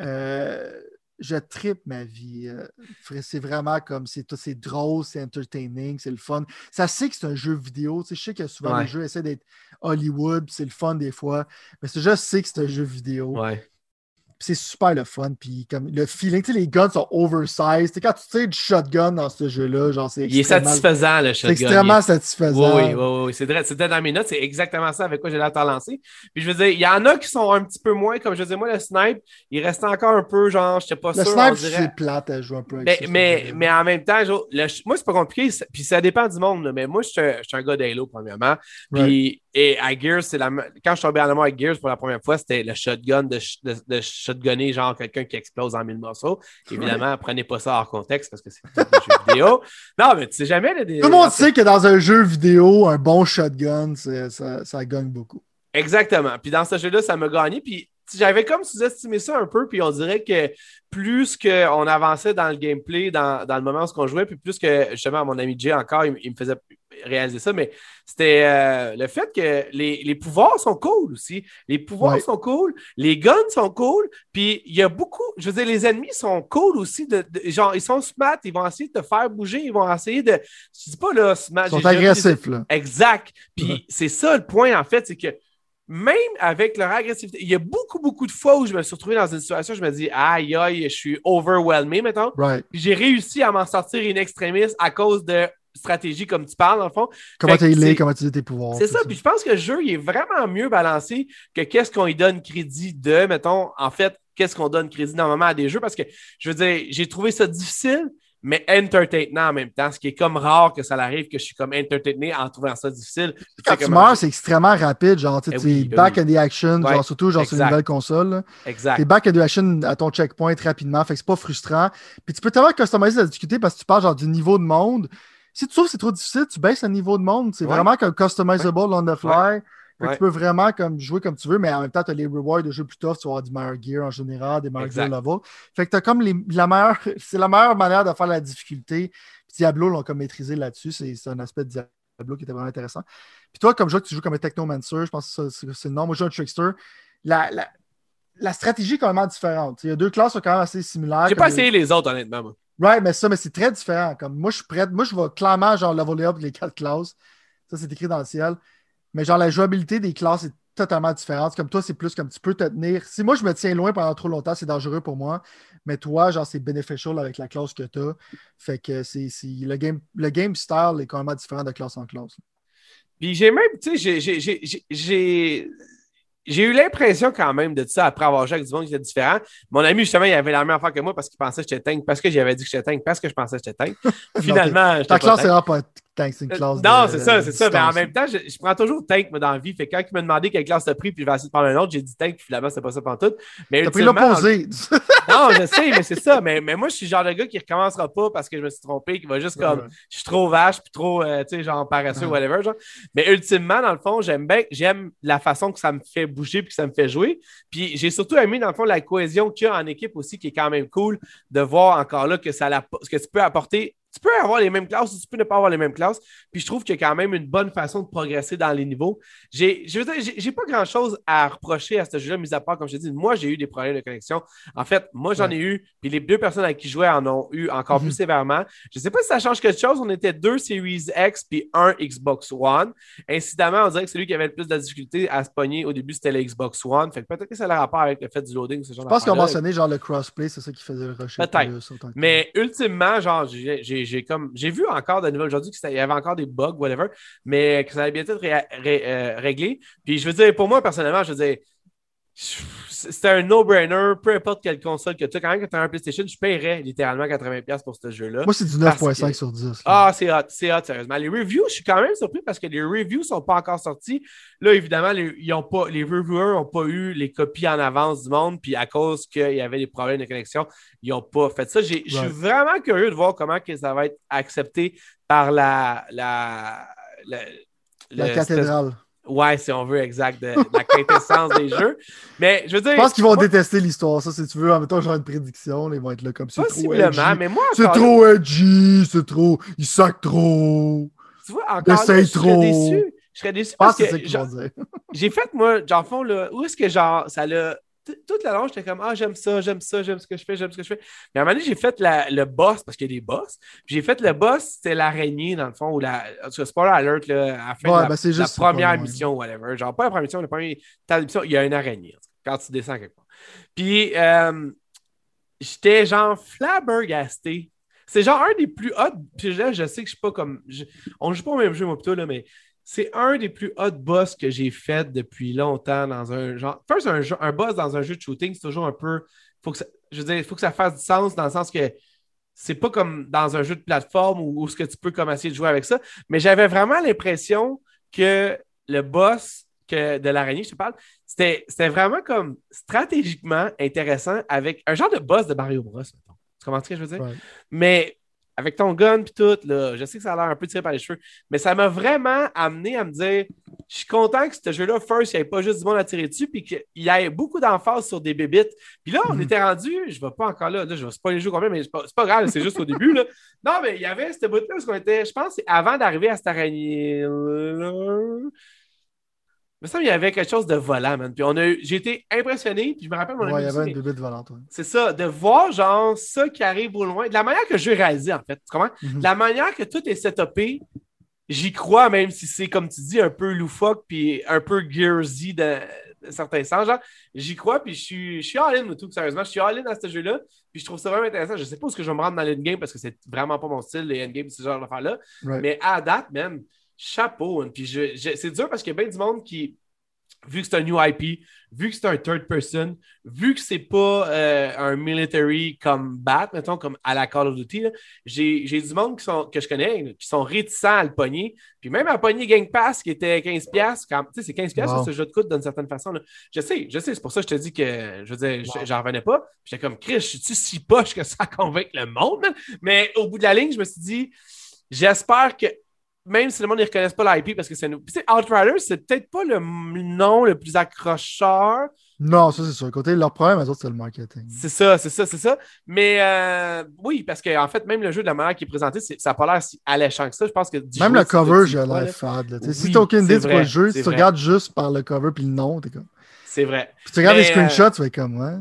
Euh, je tripe ma vie. Euh, c'est vraiment comme c'est drôle, c'est entertaining, c'est le fun. Ça sait que c'est un jeu vidéo. je sais que souvent les jeux essaient d'être Hollywood, c'est le fun des fois. Mais c'est juste sais que c'est un jeu vidéo. Ouais c'est super le fun. Puis comme le feeling, tu sais, les guns sont oversized. quand tu sais du shotgun dans ce jeu-là, genre c'est. Il est satisfaisant le shotgun. C'est extrêmement satisfaisant. Oui, oui, oui. C'était dans mes notes, c'est exactement ça avec quoi j'ai l'air de lancer. Puis je veux dire, il y en a qui sont un petit peu moins, comme je disais, moi, le snipe, il reste encore un peu, genre, je sais pas le sûr. Le snipe, c'est plate à jouer un peu avec mais, ça, mais, mais, en même temps, moi, c'est pas compliqué. Puis ça dépend du monde, mais moi, je suis un, gars d'Halo, premièrement. Puis. Et à Gears, c'est la... quand je suis tombé en amour avec Gears pour la première fois, c'était le shotgun de, de, shotgunner genre quelqu'un qui explose en mille morceaux. Évidemment, prenez pas ça hors contexte parce que c'est un jeu vidéo. Non, mais tu sais jamais. Tout le monde sait que dans un jeu vidéo, un bon shotgun, ça, ça gagne beaucoup. Exactement. Puis dans ce jeu-là, ça m'a gagné. Puis j'avais comme sous-estimé ça un peu, puis on dirait que plus qu'on avançait dans le gameplay, dans, dans le moment où on jouait, puis plus que justement mon ami Jay encore, il, me faisait réaliser ça, mais c'était euh, le fait que les, les, pouvoirs sont cool aussi. Les pouvoirs sont cool, les guns sont cool, puis il y a beaucoup, je veux dire, les ennemis sont cool aussi. De, genre, ils sont smart, ils vont essayer de te faire bouger, ils vont essayer de. Je dis pas là, smart. Ils sont agressifs, là. Exact. Puis c'est ça le point, en fait, c'est que même avec leur agressivité, il y a beaucoup, beaucoup de fois où je me suis retrouvé dans une situation où je me dis aïe, aïe, je suis overwhelmé, mettons. Puis j'ai réussi à m'en sortir une extrémiste à cause de stratégie comme tu parles, dans le fond. Comment tu es comment tu tes pouvoirs. C'est ça. Puis je pense que le jeu, il est vraiment mieux balancé que qu'est-ce qu'on lui donne crédit de, mettons, en fait, qu'est-ce qu'on donne crédit normalement à des jeux. Parce que, je veux dire, j'ai trouvé ça difficile, mais entertainant en même temps, ce qui est comme rare que ça arrive que je suis comme entertainé en trouvant ça difficile. Quand tu meurs, c'est extrêmement rapide, genre tu es eh ben back in the action, genre, surtout genre sur une nouvelle console. Exact. Tu es back in the action à ton checkpoint rapidement, fait que c'est pas frustrant. Puis tu peux tellement customiser la difficulté parce que tu parles genre du niveau de monde. Si tu trouves que c'est trop difficile, tu baisses le niveau de monde. C'est vraiment comme customizable on the fly. Tu peux vraiment comme, jouer comme tu veux, mais en même temps, tu as les rewards de jeux plus tough, tu vas avoir du meilleur gear en général, des meilleurs gear level. Fait que tu as comme la meilleure, c'est la meilleure manière de faire la difficulté. Diablo l'ont comme maîtrisé là-dessus. C'est un aspect de Diablo qui était vraiment intéressant. Puis toi, comme joueur, tu joues comme un Technomancer, je pense que c'est le nom. Moi, je joue un Trickster. La, la, la stratégie est quand même différente. Il y a deux classes qui sont quand même assez similaires. J'ai pas essayé les autres, honnêtement. Moi. Right, mais ça, mais c'est très différent. Comme moi, je suis prêt. Moi, je vais clairement genre leveler up les quatre classes. Ça, c'est écrit dans le ciel. Mais genre, la jouabilité des classes est totalement différente. Comme toi, c'est plus comme tu peux te tenir. Si moi, je me tiens loin pendant trop longtemps, c'est dangereux pour moi. Mais toi, genre, c'est beneficial avec la classe que tu as. Fait que c'est, le, game, le game style est quand même différent de classe en classe. Puis j'ai même, tu sais, j'ai j'ai eu l'impression quand même de ça après avoir joué avec du monde qui était différent. Mon ami, justement, il avait la même affaire que moi parce qu'il pensait que j'étais tank, parce que j'avais dit que j'étais tank, parce que je pensais que j'étais tank. Finalement, Ta classe, c'est pas tank, c'est une classe. Euh, non, c'est ça, c'est ça. Mais en même temps, je, prends toujours tank, dans la vie. Fait que quand il m'a demandé quelle classe t'as pris, puis je vais essayer de prendre un autre, j'ai dit tank, puis finalement, c'est pas ça tout. Mais T'as pris l'opposé. non, je sais, mais c'est ça. Mais, mais moi, je suis le genre de gars qui recommencera pas parce que je me suis trompé, qui va juste comme, je suis trop vache, puis trop, euh, tu sais, genre paresseux, whatever. Genre. Mais ultimement, dans le fond, j'aime bien, j'aime la façon que ça me fait bouger, puis que ça me fait jouer. Puis j'ai surtout aimé, dans le fond, la cohésion qu'il y a en équipe aussi, qui est quand même cool de voir encore là que, ça que tu peux apporter tu peux avoir les mêmes classes ou tu peux ne pas avoir les mêmes classes. Puis je trouve qu'il y a quand même une bonne façon de progresser dans les niveaux. J'ai, je veux dire, j'ai, pas grand chose à reprocher à ce jeu-là, mis à part, comme je te dis, moi, j'ai eu des problèmes de connexion. En fait, moi, j'en ai eu, puis les deux personnes avec qui je jouais en ont eu encore plus mhm. sévèrement. Je sais pas si ça change quelque chose. On était deux Series X puis un Xbox One. Incidemment, on dirait que celui qui avait le plus de difficulté à se pogner au début, c'était le Xbox One. Fait que peut-être que ça a rapport avec le fait du loading. Ce genre je pense qu'on mentionnait genre le crossplay, c'est ça qui faisait le rush. Peut-être. Mais ultimement, genre, j'ai j'ai comme j'ai vu encore de nouvelles aujourd'hui qu'il y avait encore des bugs, whatever, mais que ça allait bientôt être euh, réglé. Puis je veux dire, pour moi, personnellement, je veux dire, c'était un no-brainer, peu importe quelle console que tu as. Quand même, que tu as un PlayStation, je paierais littéralement 80$ pour ce jeu-là. Moi, c'est du 9.5 sur 10. Ah, c'est hot, c'est hot, sérieusement. Les reviews, je suis quand même surpris parce que les reviews ne sont pas encore sortis. Là, évidemment, les, ils ont pas, les reviewers n'ont pas eu les copies en avance du monde, puis à cause qu'il y avait des problèmes de connexion, ils n'ont pas fait ça. Je suis vraiment curieux de voir comment que ça va être accepté par la. la, la, la cathédrale. Ouais, si on veut, exact, de, la quintessence des jeux. Mais je veux dire. Je pense qu'ils vont détester l'histoire, ça, si tu veux. En même temps, genre une prédiction, ils vont être là comme ça. Possiblement, mais moi. C'est trop edgy, c'est trop. Ils sacent trop. tu vois, encore là, je serais déçu. Je serais déçu parce que, j'ai fait, moi, genre, fond, là, où est-ce que, genre, ça l'a toute la longue, j'étais comme Ah, j'aime ça, j'aime ça, j'aime ce que je fais, j'aime ce que je fais. Mais à un moment donné, j'ai fait le boss, parce qu'il y a des boss. Puis j'ai fait le boss, c'était l'araignée, dans le fond, ou la. Spoiler alert, là, à la fin de la, ben, première mission, whatever. Genre, pas la première mission, la première mission, il y a une araignée, quand tu descends quelque part. Puis euh, j'étais genre flabbergasté. C'est genre un des plus hot. Puis là, je sais que je suis pas comme. on joue pas au même jeu, moi, plutôt, là, mais c'est un des plus hot boss que j'ai fait depuis longtemps dans un genre. First, un, un boss dans un jeu de shooting, c'est toujours un peu. Faut que je veux dire, il faut que ça fasse du sens dans le sens que c'est pas comme dans un jeu de plateforme où, ce que tu peux comme essayer de jouer avec ça. Mais j'avais vraiment l'impression que le boss que de l'araignée, je te parle, c'était vraiment comme stratégiquement intéressant avec un genre de boss de Mario Bros. Tu comprends ce que je veux dire? Mais avec ton gun puis tout, là, je sais que ça a l'air un peu tiré par les cheveux, mais ça m'a vraiment amené à me dire je suis content que ce jeu-là, first, il n'y ait pas juste du monde à tirer dessus, puis qu'il y ait beaucoup d'emphase sur des bébites. Puis là, on mhm. était rendu, je ne vais pas encore là, là je ne vais pas les jouer combien, mais c'est pas, pas grave, c'est juste au début. Là. Non, mais il y avait cette bout-là, parce qu'on était, je pense, avant d'arriver à cette araignée. Mais ça, il y avait quelque chose de volant, man. Puis on a j'ai été impressionné, puis je me rappelle mon Ouais, il y avait une bébé de volante, C'est ça, de voir, genre, ça qui arrive au loin. De la manière que je vais réaliser, en fait. Comment? Mm De la manière que tout est setupé, j'y crois, même si c'est, comme tu dis, un peu loufoque, puis un peu Gearsy de, certains sens. Genre, j'y crois, puis je suis, je suis all-in, tout, sérieusement. Je suis all-in dans ce jeu-là, puis je trouve ça vraiment intéressant. Je sais pas où ce que je vais me rendre dans l'endgame, parce que c'est vraiment pas mon style, les endgames, ce genre d'affaires-là. Mais à date, même chapeau. Hein. Puis je, c'est dur parce qu'il y a bien du monde qui, vu que c'est un new IP, vu que c'est un third person, vu que c'est pas euh, un military combat, mettons, comme à la Call of Duty, j'ai, du monde qui sont, que je connais qui sont réticents à le pogner. Puis même à pogner Gang Pass qui était 15$, quand, tu sais, c'est 15$ ce jeu de coûte d'une certaine façon. Je sais, je sais, c'est pour ça que je te dis que, je veux dire, j'en revenais pas. J'étais comme, Chris, je suis si poche que ça convainc le monde, mais au bout de la ligne, je me suis dit, j'espère que même si le monde ne reconnaisse pas l'IP parce que c'est nous. Outriders, c'est peut-être pas le nom le plus accrocheur. Non, ça c'est sûr. Côté leur problème, c'est le marketing. C'est ça, c'est ça, c'est ça. Mais euh, oui, parce qu'en en fait, même le jeu de la manière qui est présenté, ça n'a pas l'air si alléchant que ça. Je pense que même le cover, j'ai l'air fade. si tu n'as aucune idée le jeu, si tu regardes juste par le cover puis le nom, t'es comme. C'est vrai. Puis tu regardes les screenshots, tu vas comme ouais.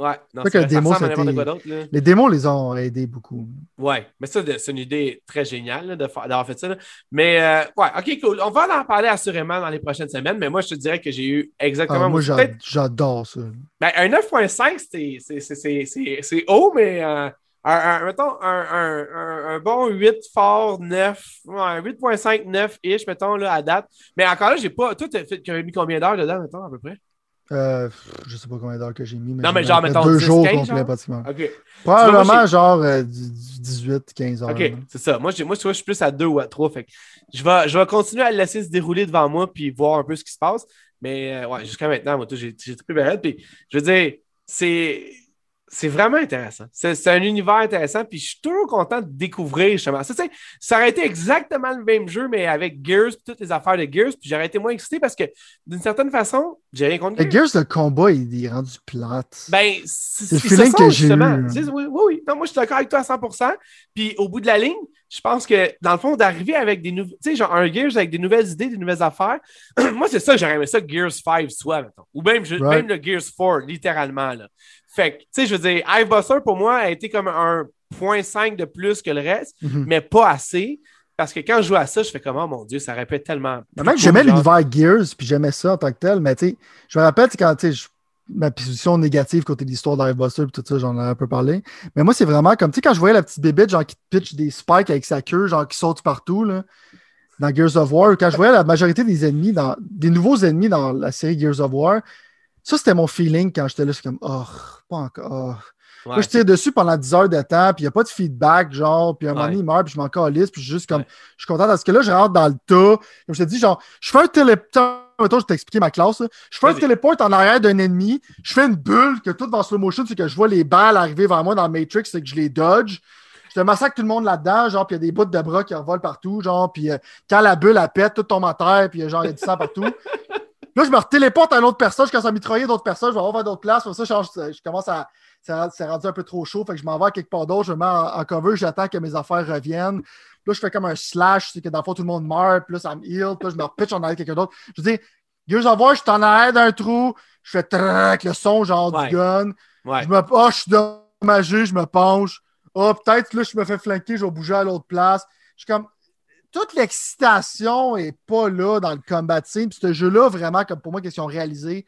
Ouais, non, c'est démo, Les démos les ont aidés beaucoup. Ouais, mais ça, c'est une idée très géniale d'avoir fait ça. Mais euh, ouais, ok, cool. On va en parler assurément dans les prochaines semaines, mais moi, je te dirais que j'ai eu exactement. Ah, moi, j'adore ça. Ben, un 9.5, c'est haut, mais euh, un, mettons, un, un, bon 8 fort, 9, 8.5, 9-ish, mettons, là, à date. Mais encore là, j'ai pas. Toi, tu as mis combien d'heures dedans, mettons, à peu près? Euh, je sais pas combien d'heures que j'ai mis. Mais non, mais genre, mettons, deux 10, jours 15, complets, pratiquement. OK. Probablement, genre, euh, 18, 15 heures. OK, c'est ça. Moi, moi, tu vois, je suis plus à 2 ou à 3. Fait je, vais, je vais continuer à le laisser se dérouler devant moi puis voir un peu ce qui se passe. Mais euh, ouais, jusqu'à maintenant, moi, j'ai très bien. Puis, je veux dire, c'est c'est vraiment intéressant. C'est un univers intéressant, puis je suis toujours content de découvrir justement. Ça, ça aurait été exactement le même jeu, mais avec Gears, toutes les affaires de Gears, puis j'aurais été moins excité parce que d'une certaine façon, j'ai rien contre Gears. Gears, le combat, il est rendu plate. Ben, c'est le feeling que j'ai eu. Oui, oui, oui. Non, moi, je suis d'accord avec toi à 100%. Puis au bout de la ligne, je pense que dans le fond, d'arriver avec des nouveaux, tu sais, genre un Gears avec des nouvelles idées, des nouvelles affaires, moi, c'est ça, j'aurais aimé ça Gears 5 soit, mettons. Ou même, même le Gears 4, littéralement, là. Fait que, tu sais, je veux dire, Buster, pour moi, a été comme un 0.5 de plus que le reste, mhm. mais pas assez. Parce que quand je joue à ça, je fais comme, oh mon Dieu, ça répète tellement. Même j'aimais l'univers Gears, puis j'aimais ça en tant que tel, mais tu sais, je me rappelle quand, tu sais, ma position négative côté de l'histoire d'Ivebuster et tout ça, j'en ai un peu parlé. Mais moi, c'est vraiment comme, tu sais, quand je voyais la petite bébête, genre, qui pitch des spikes avec sa queue, genre, qui saute partout, là, dans Gears of War, quand je voyais la majorité des ennemis, dans, des nouveaux ennemis dans la série Gears of War, ça, c'était mon feeling quand j'étais là. C'est comme, oh, pas encore. Oh. Je tire dessus pendant 10 heures de temps, puis il n'y a pas de feedback, genre, puis un moment donné, il meurt, puis je m'en calisse, puis je suis juste comme, je suis content parce que là, je rentre dans le tas. Comme je te dis, genre, je fais un téléport. Mettons, je t'ai expliqué ma classe. Je fais un téléport en arrière d'un ennemi, je fais une bulle que tout dans slow motion, c'est que je vois les balles arriver vers moi dans Matrix, c'est que je les dodge. Je te massacre tout le monde là-dedans, genre, puis il y a des bouts de bras qui revolent partout, genre, puis euh, quand la bulle, elle pète, tout tombe en terre, puis genre, il y a du sang partout. Là, je me téléporte à une autre personne, je commence à mitrailler d'autres personnes, je vais avoir d'autres places. Pour ça, je, je commence à. C'est rendu un peu trop chaud, fait que je m'en vais à quelque part d'autre, je me mets en, cover, j'attends que mes affaires reviennent. Là, je fais comme un slash, c'est que dans le fond, tout le monde meurt, puis là, ça me heal, puis là, je me repitch en arrière quelqu'un d'autre. Je dis, Gears of War, je suis en arrière d'un trou, je fais avec le son genre du gun. Je me oh, je suis dommagé, je me penche. Oh, peut-être là, je me fais flanquer, je vais bouger à l'autre place. Je suis comme. Toute l'excitation n'est pas là dans le combat scene. Puis ce jeu-là, vraiment, comme pour moi, qu'est-ce qu'ils ont réalisé,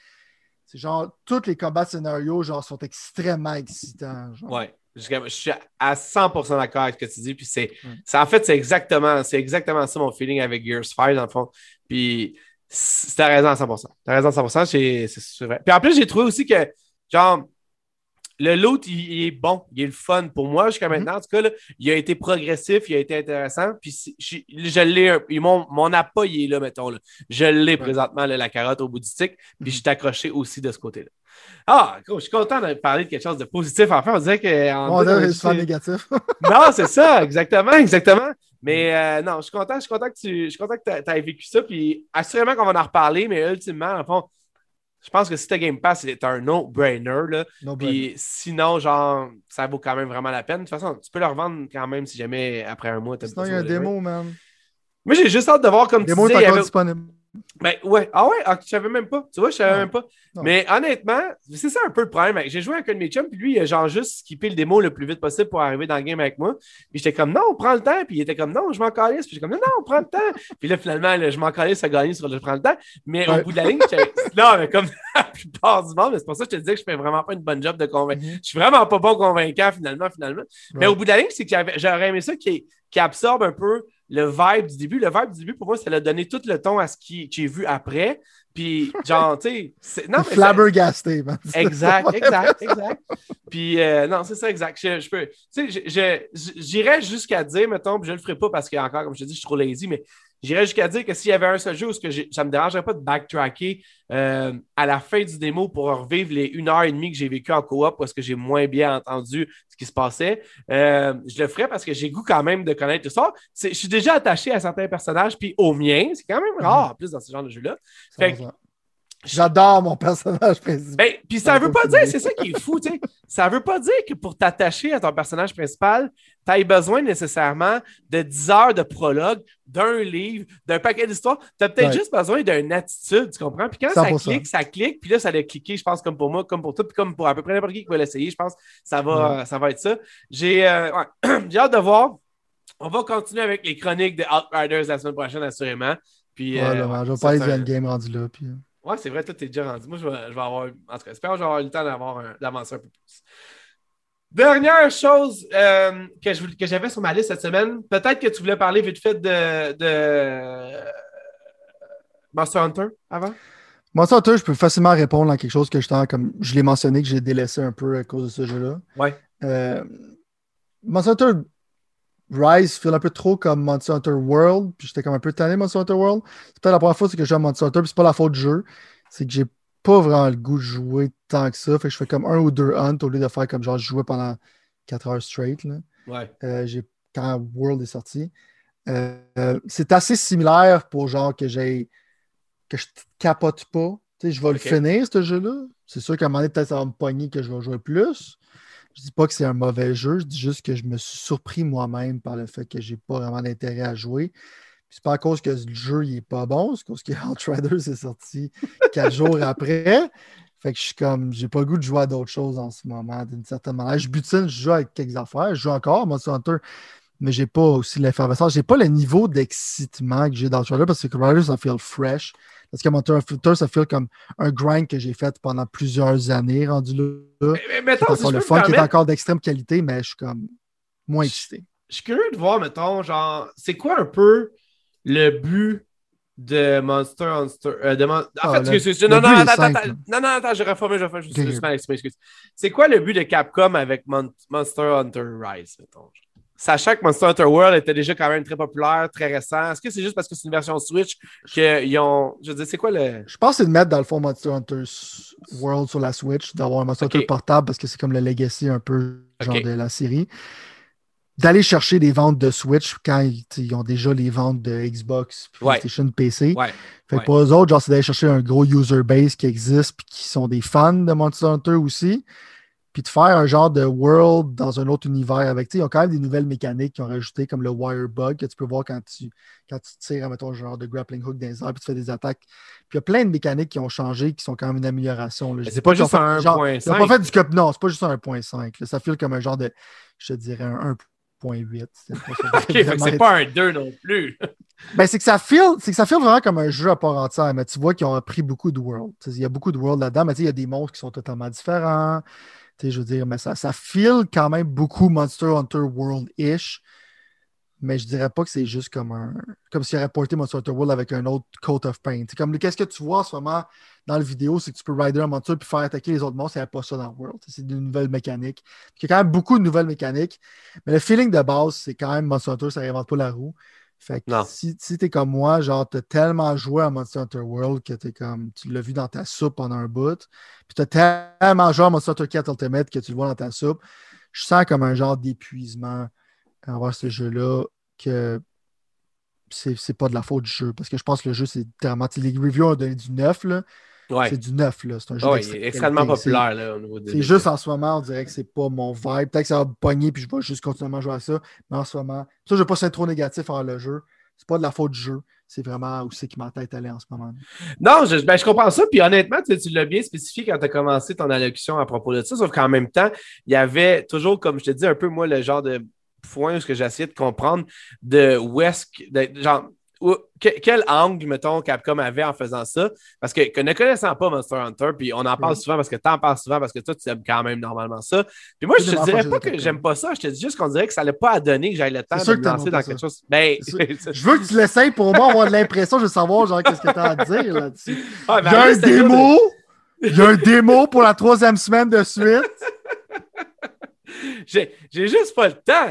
c'est genre, tous les combats scénarios, genre, sont extrêmement excitants. Ouais. Je suis à 100% d'accord avec ce que tu dis. Puis c'est, en fait, c'est exactement, c'est exactement ça mon feeling avec Gears 5, dans le fond. Puis t'as raison à 100%. T'as raison à 100%. C'est, vrai. Puis en plus, j'ai trouvé aussi que, genre, le loot, il, est bon, il est le fun pour moi jusqu'à mhm. maintenant. En tout cas, il a été progressif, il a été intéressant. Puis je, l'ai, mon, mon appât, il est là, mettons. Je l'ai présentement, la carotte au bout du stick. Puis mhm. je suis accroché aussi de ce côté-là. Ah, je suis content de parler de quelque chose de positif. Enfin, on dirait que. On dirait négatif. non, c'est ça, exactement, exactement. Mais euh, non, je suis content, je suis content que tu je suis content que tu aies vécu ça. Puis assurément qu'on va en reparler, mais ultimement, en fond, je pense que si tu Game Pass, c'est un no-brainer. No puis sinon, genre, ça vaut quand même vraiment la peine. De toute façon, tu peux le revendre quand même si jamais après un mois. Sinon, il y a un démo, man. Moi, j'ai juste hâte de voir comme démo tu disais. Démo est encore disponible. Ben ouais. Ah ouais, ah, je savais même pas. Tu vois, je savais même pas. Mais honnêtement, c'est ça un peu le problème. J'ai joué avec un de mes chums, puis lui, il a genre juste skippé le démo le plus vite possible pour arriver dans le game avec moi. Puis j'étais comme non, on prend le temps. Puis il était comme non, je m'en calisse. Puis j'étais comme non, non, on prend le temps. puis là, finalement, je m'en calisse à gagner sur le prends le temps. Mais au bout de la ligne, non, mais comme la plupart du monde, c'est pour ça que je te disais que je fais vraiment pas une bonne job de convaincre. Mm-hmm. Je suis vraiment pas bon convaincant finalement, finalement. Mais au bout de la ligne, c'est que j'aurais aimé ça qui, qui absorbe un peu le vibe du début. Le vibe du début, pour moi, ça a donné tout le ton à ce que j'ai vu après. Puis, genre, tu sais. Non, Flabbergasté, man. Exact, exact, exact. Puis, euh, non, c'est ça, exact. Je, peux. Tu sais, j'irais jusqu'à dire, mettons, puis je le ferai pas parce que, encore, comme je te dis, je suis trop lazy, mais J'irais jusqu'à dire que s'il y avait un seul jeu où que ça ne me dérangerait pas de backtracker euh, à la fin du démo pour revivre les une heure et demie que j'ai vécu en coop parce que j'ai moins bien entendu ce qui se passait, euh, je le ferais parce que j'ai goût quand même de connaître ça. Je suis déjà attaché à certains personnages, puis au mien, c'est quand même rare en plus dans ce genre de jeu-là. J'adore mon personnage principal. Ben, puis ça veut pas dire, c'est ça qui est fou, tu sais. Ça veut pas dire que pour t'attacher à ton personnage principal, tu as besoin nécessairement de 10 heures de prologue, d'un livre, d'un paquet d'histoires. Tu as peut-être juste besoin d'une attitude, tu comprends? Puis quand ça clique, ça clique, puis là, ça a cliqué, je pense, comme pour moi, comme pour toi, puis comme pour à peu près n'importe qui qui va l'essayer, je pense ça va, ça va être ça. J'ai euh, hâte de voir. On va continuer avec les chroniques de Outriders la semaine prochaine, assurément. Puis, ouais, euh, je vais parler du endgame rendu là. Puis... Euh. Ouais, c'est vrai, toi, t'es déjà rendu. Moi, je vais, je vais avoir. En tout cas, j'espère que je vais avoir eu le temps d'avancer un, peu plus. Dernière chose euh, que, j'avais sur ma liste cette semaine, peut-être que tu voulais parler vite fait de, de Monster Hunter avant? Monster Hunter, je peux facilement répondre à quelque chose que je comme je l'ai mentionné, que j'ai délaissé un peu à cause de ce jeu-là. Ouais. Euh, Monster Hunter Rise feel un peu trop comme Monster Hunter World, puis j'étais comme un peu tanné Monster Hunter World. C'est pas la première fois que je joue à Monster Hunter, puis c'est pas la faute du jeu. C'est que j'ai pas vraiment le goût de jouer tant que ça. Fait que je fais comme un ou deux hunts au lieu de faire comme genre je jouais pendant 4 heures straight. Là. Ouais. Euh, j'ai, quand World est sorti. Euh, c'est assez similaire pour genre que j'ai que je capote pas. sais je vais le finir, ce jeu-là. C'est sûr qu'à un moment donné, peut-être ça va me pogner que je vais jouer plus. Je dis pas que c'est un mauvais jeu, je dis juste que je me suis surpris moi-même par le fait que j'ai pas vraiment d'intérêt à jouer. C'est pas à cause que le jeu il est pas bon, c'est cause que Outriders est sorti quatre jours après. Fait que je suis comme, j'ai pas le goût de jouer à d'autres choses en ce moment, d'une certaine manière. Je butine, je joue avec quelques affaires, je joue encore Monster Hunter, mais j'ai pas aussi l'effervescence. J'ai pas le niveau d'excitement que j'ai dans Outriders parce que Outriders, ça feel fresh. Parce que Monster Hunter, ça feel comme un grind que j'ai fait pendant plusieurs années, rendu là. Mais, mais le fun qui est encore d'extrême qualité, mais je suis comme moins excité. Je suis curieux de voir, mettons, genre, c'est quoi un peu le but de Monster Hunter. Euh, de En ah, fait, excuse, non, non, attends, attends, non, non, attends, je reformé, je reformé, je suis mal exprimé, excuse. C'est quoi le but de Capcom avec Monster Hunter Rise, mettons? Sachant que Monster Hunter World était déjà quand même très populaire, très récent, est-ce que c'est juste parce que c'est une version Switch qu'ils ont. Je veux dire, c'est quoi le. Je pense que c'est de mettre dans le fond Monster Hunter World sur la Switch, d'avoir un Monster Hunter portable parce que c'est comme le legacy un peu genre de la série d'aller chercher des ventes de Switch quand ils, ont déjà les ventes de Xbox, PlayStation, PC. Fait que pour eux autres, genre, c'est d'aller chercher un gros user base qui existe puis qui sont des fans de Monster Hunter aussi. Puis de faire un genre de world dans un autre univers avec. Ils ont quand même des nouvelles mécaniques qui ont rajouté, comme le wire bug que tu peux voir quand tu, quand tu tires, mettons, genre de grappling hook dans les airs puis tu fais des attaques. Puis il y a plein de mécaniques qui ont changé qui sont quand même une amélioration. C'est pas juste un 1.5. pas fait du cup. Non, c'est pas juste un 1.5. Ça file comme un genre de, je te dirais, un 1.8. c'est pas un 2 non plus. ben, c'est que ça file, c'est que ça file vraiment comme un jeu à part entière, mais tu vois qu'ils ont appris beaucoup de world. Il y a beaucoup de world là-dedans, mais il y a des monstres qui sont totalement différents je veux dire, mais ça, ça file quand même beaucoup Monster Hunter World-ish. Mais je dirais pas que c'est juste comme un. Comme s'il aurait porté Monster Hunter World avec un autre coat of paint. comme qu'est-ce que tu vois en ce moment dans la vidéo, c'est que tu peux rider un monster puis faire attaquer les autres monstres. Il n'y a pas ça dans World. C'est une nouvelle mécanique. Il y a quand même beaucoup de nouvelles mécaniques. Mais le feeling de base, c'est quand même Monster Hunter, ça réinvente pas la roue. Fait que si, si t'es comme moi, genre, t'as tellement joué à Monster Hunter World que t'es comme, tu l'as vu dans ta soupe pendant un bout, puis t'as tellement joué à Monster Hunter 4 Ultimate que tu le vois dans ta soupe, je sens comme un genre d'épuisement envers ce jeu-là que c'est pas de la faute du jeu, parce que je pense que le jeu, c'est tellement, les reviews ont donné du neuf, là, c'est du neuf, là. C'est un jeu extrêmement populaire, là, au niveau des. C'est juste en ce moment, on dirait que c'est pas mon vibe. Peut-être que ça va pogner, puis je vais juste continuer à jouer à ça. Mais en ce moment, ça, je ne veux pas être trop négatif envers le jeu. C'est pas de la faute du jeu. C'est vraiment où c'est qui ma tête allait en ce moment. Non, je, ben, je comprends ça. Puis honnêtement, tu, l'as bien spécifié quand tu as commencé ton allocution à propos de ça. Sauf qu'en même temps, il y avait toujours, comme je te dis, un peu moi, le genre de point où j'essayais de comprendre de où est-ce que. genre, quel angle, mettons, Capcom avait en faisant ça? Parce que, ne connaissant pas Monster Hunter, puis on en parle souvent parce que tu en parles souvent parce que toi, tu aimes quand même normalement ça. Puis moi, je te dirais pas que j'aime pas ça, je te dis juste qu'on dirait que ça n'allait pas à donner que j'aille le temps de me lancer dans quelque chose. Ben, je veux que tu l'essayes pour moi avoir de l'impression, je veux savoir, genre, qu'est-ce que tu as à dire là-dessus. Ah, ben, il y a un démo! Il y a un démo pour la troisième semaine de suite. J'ai juste pas le temps.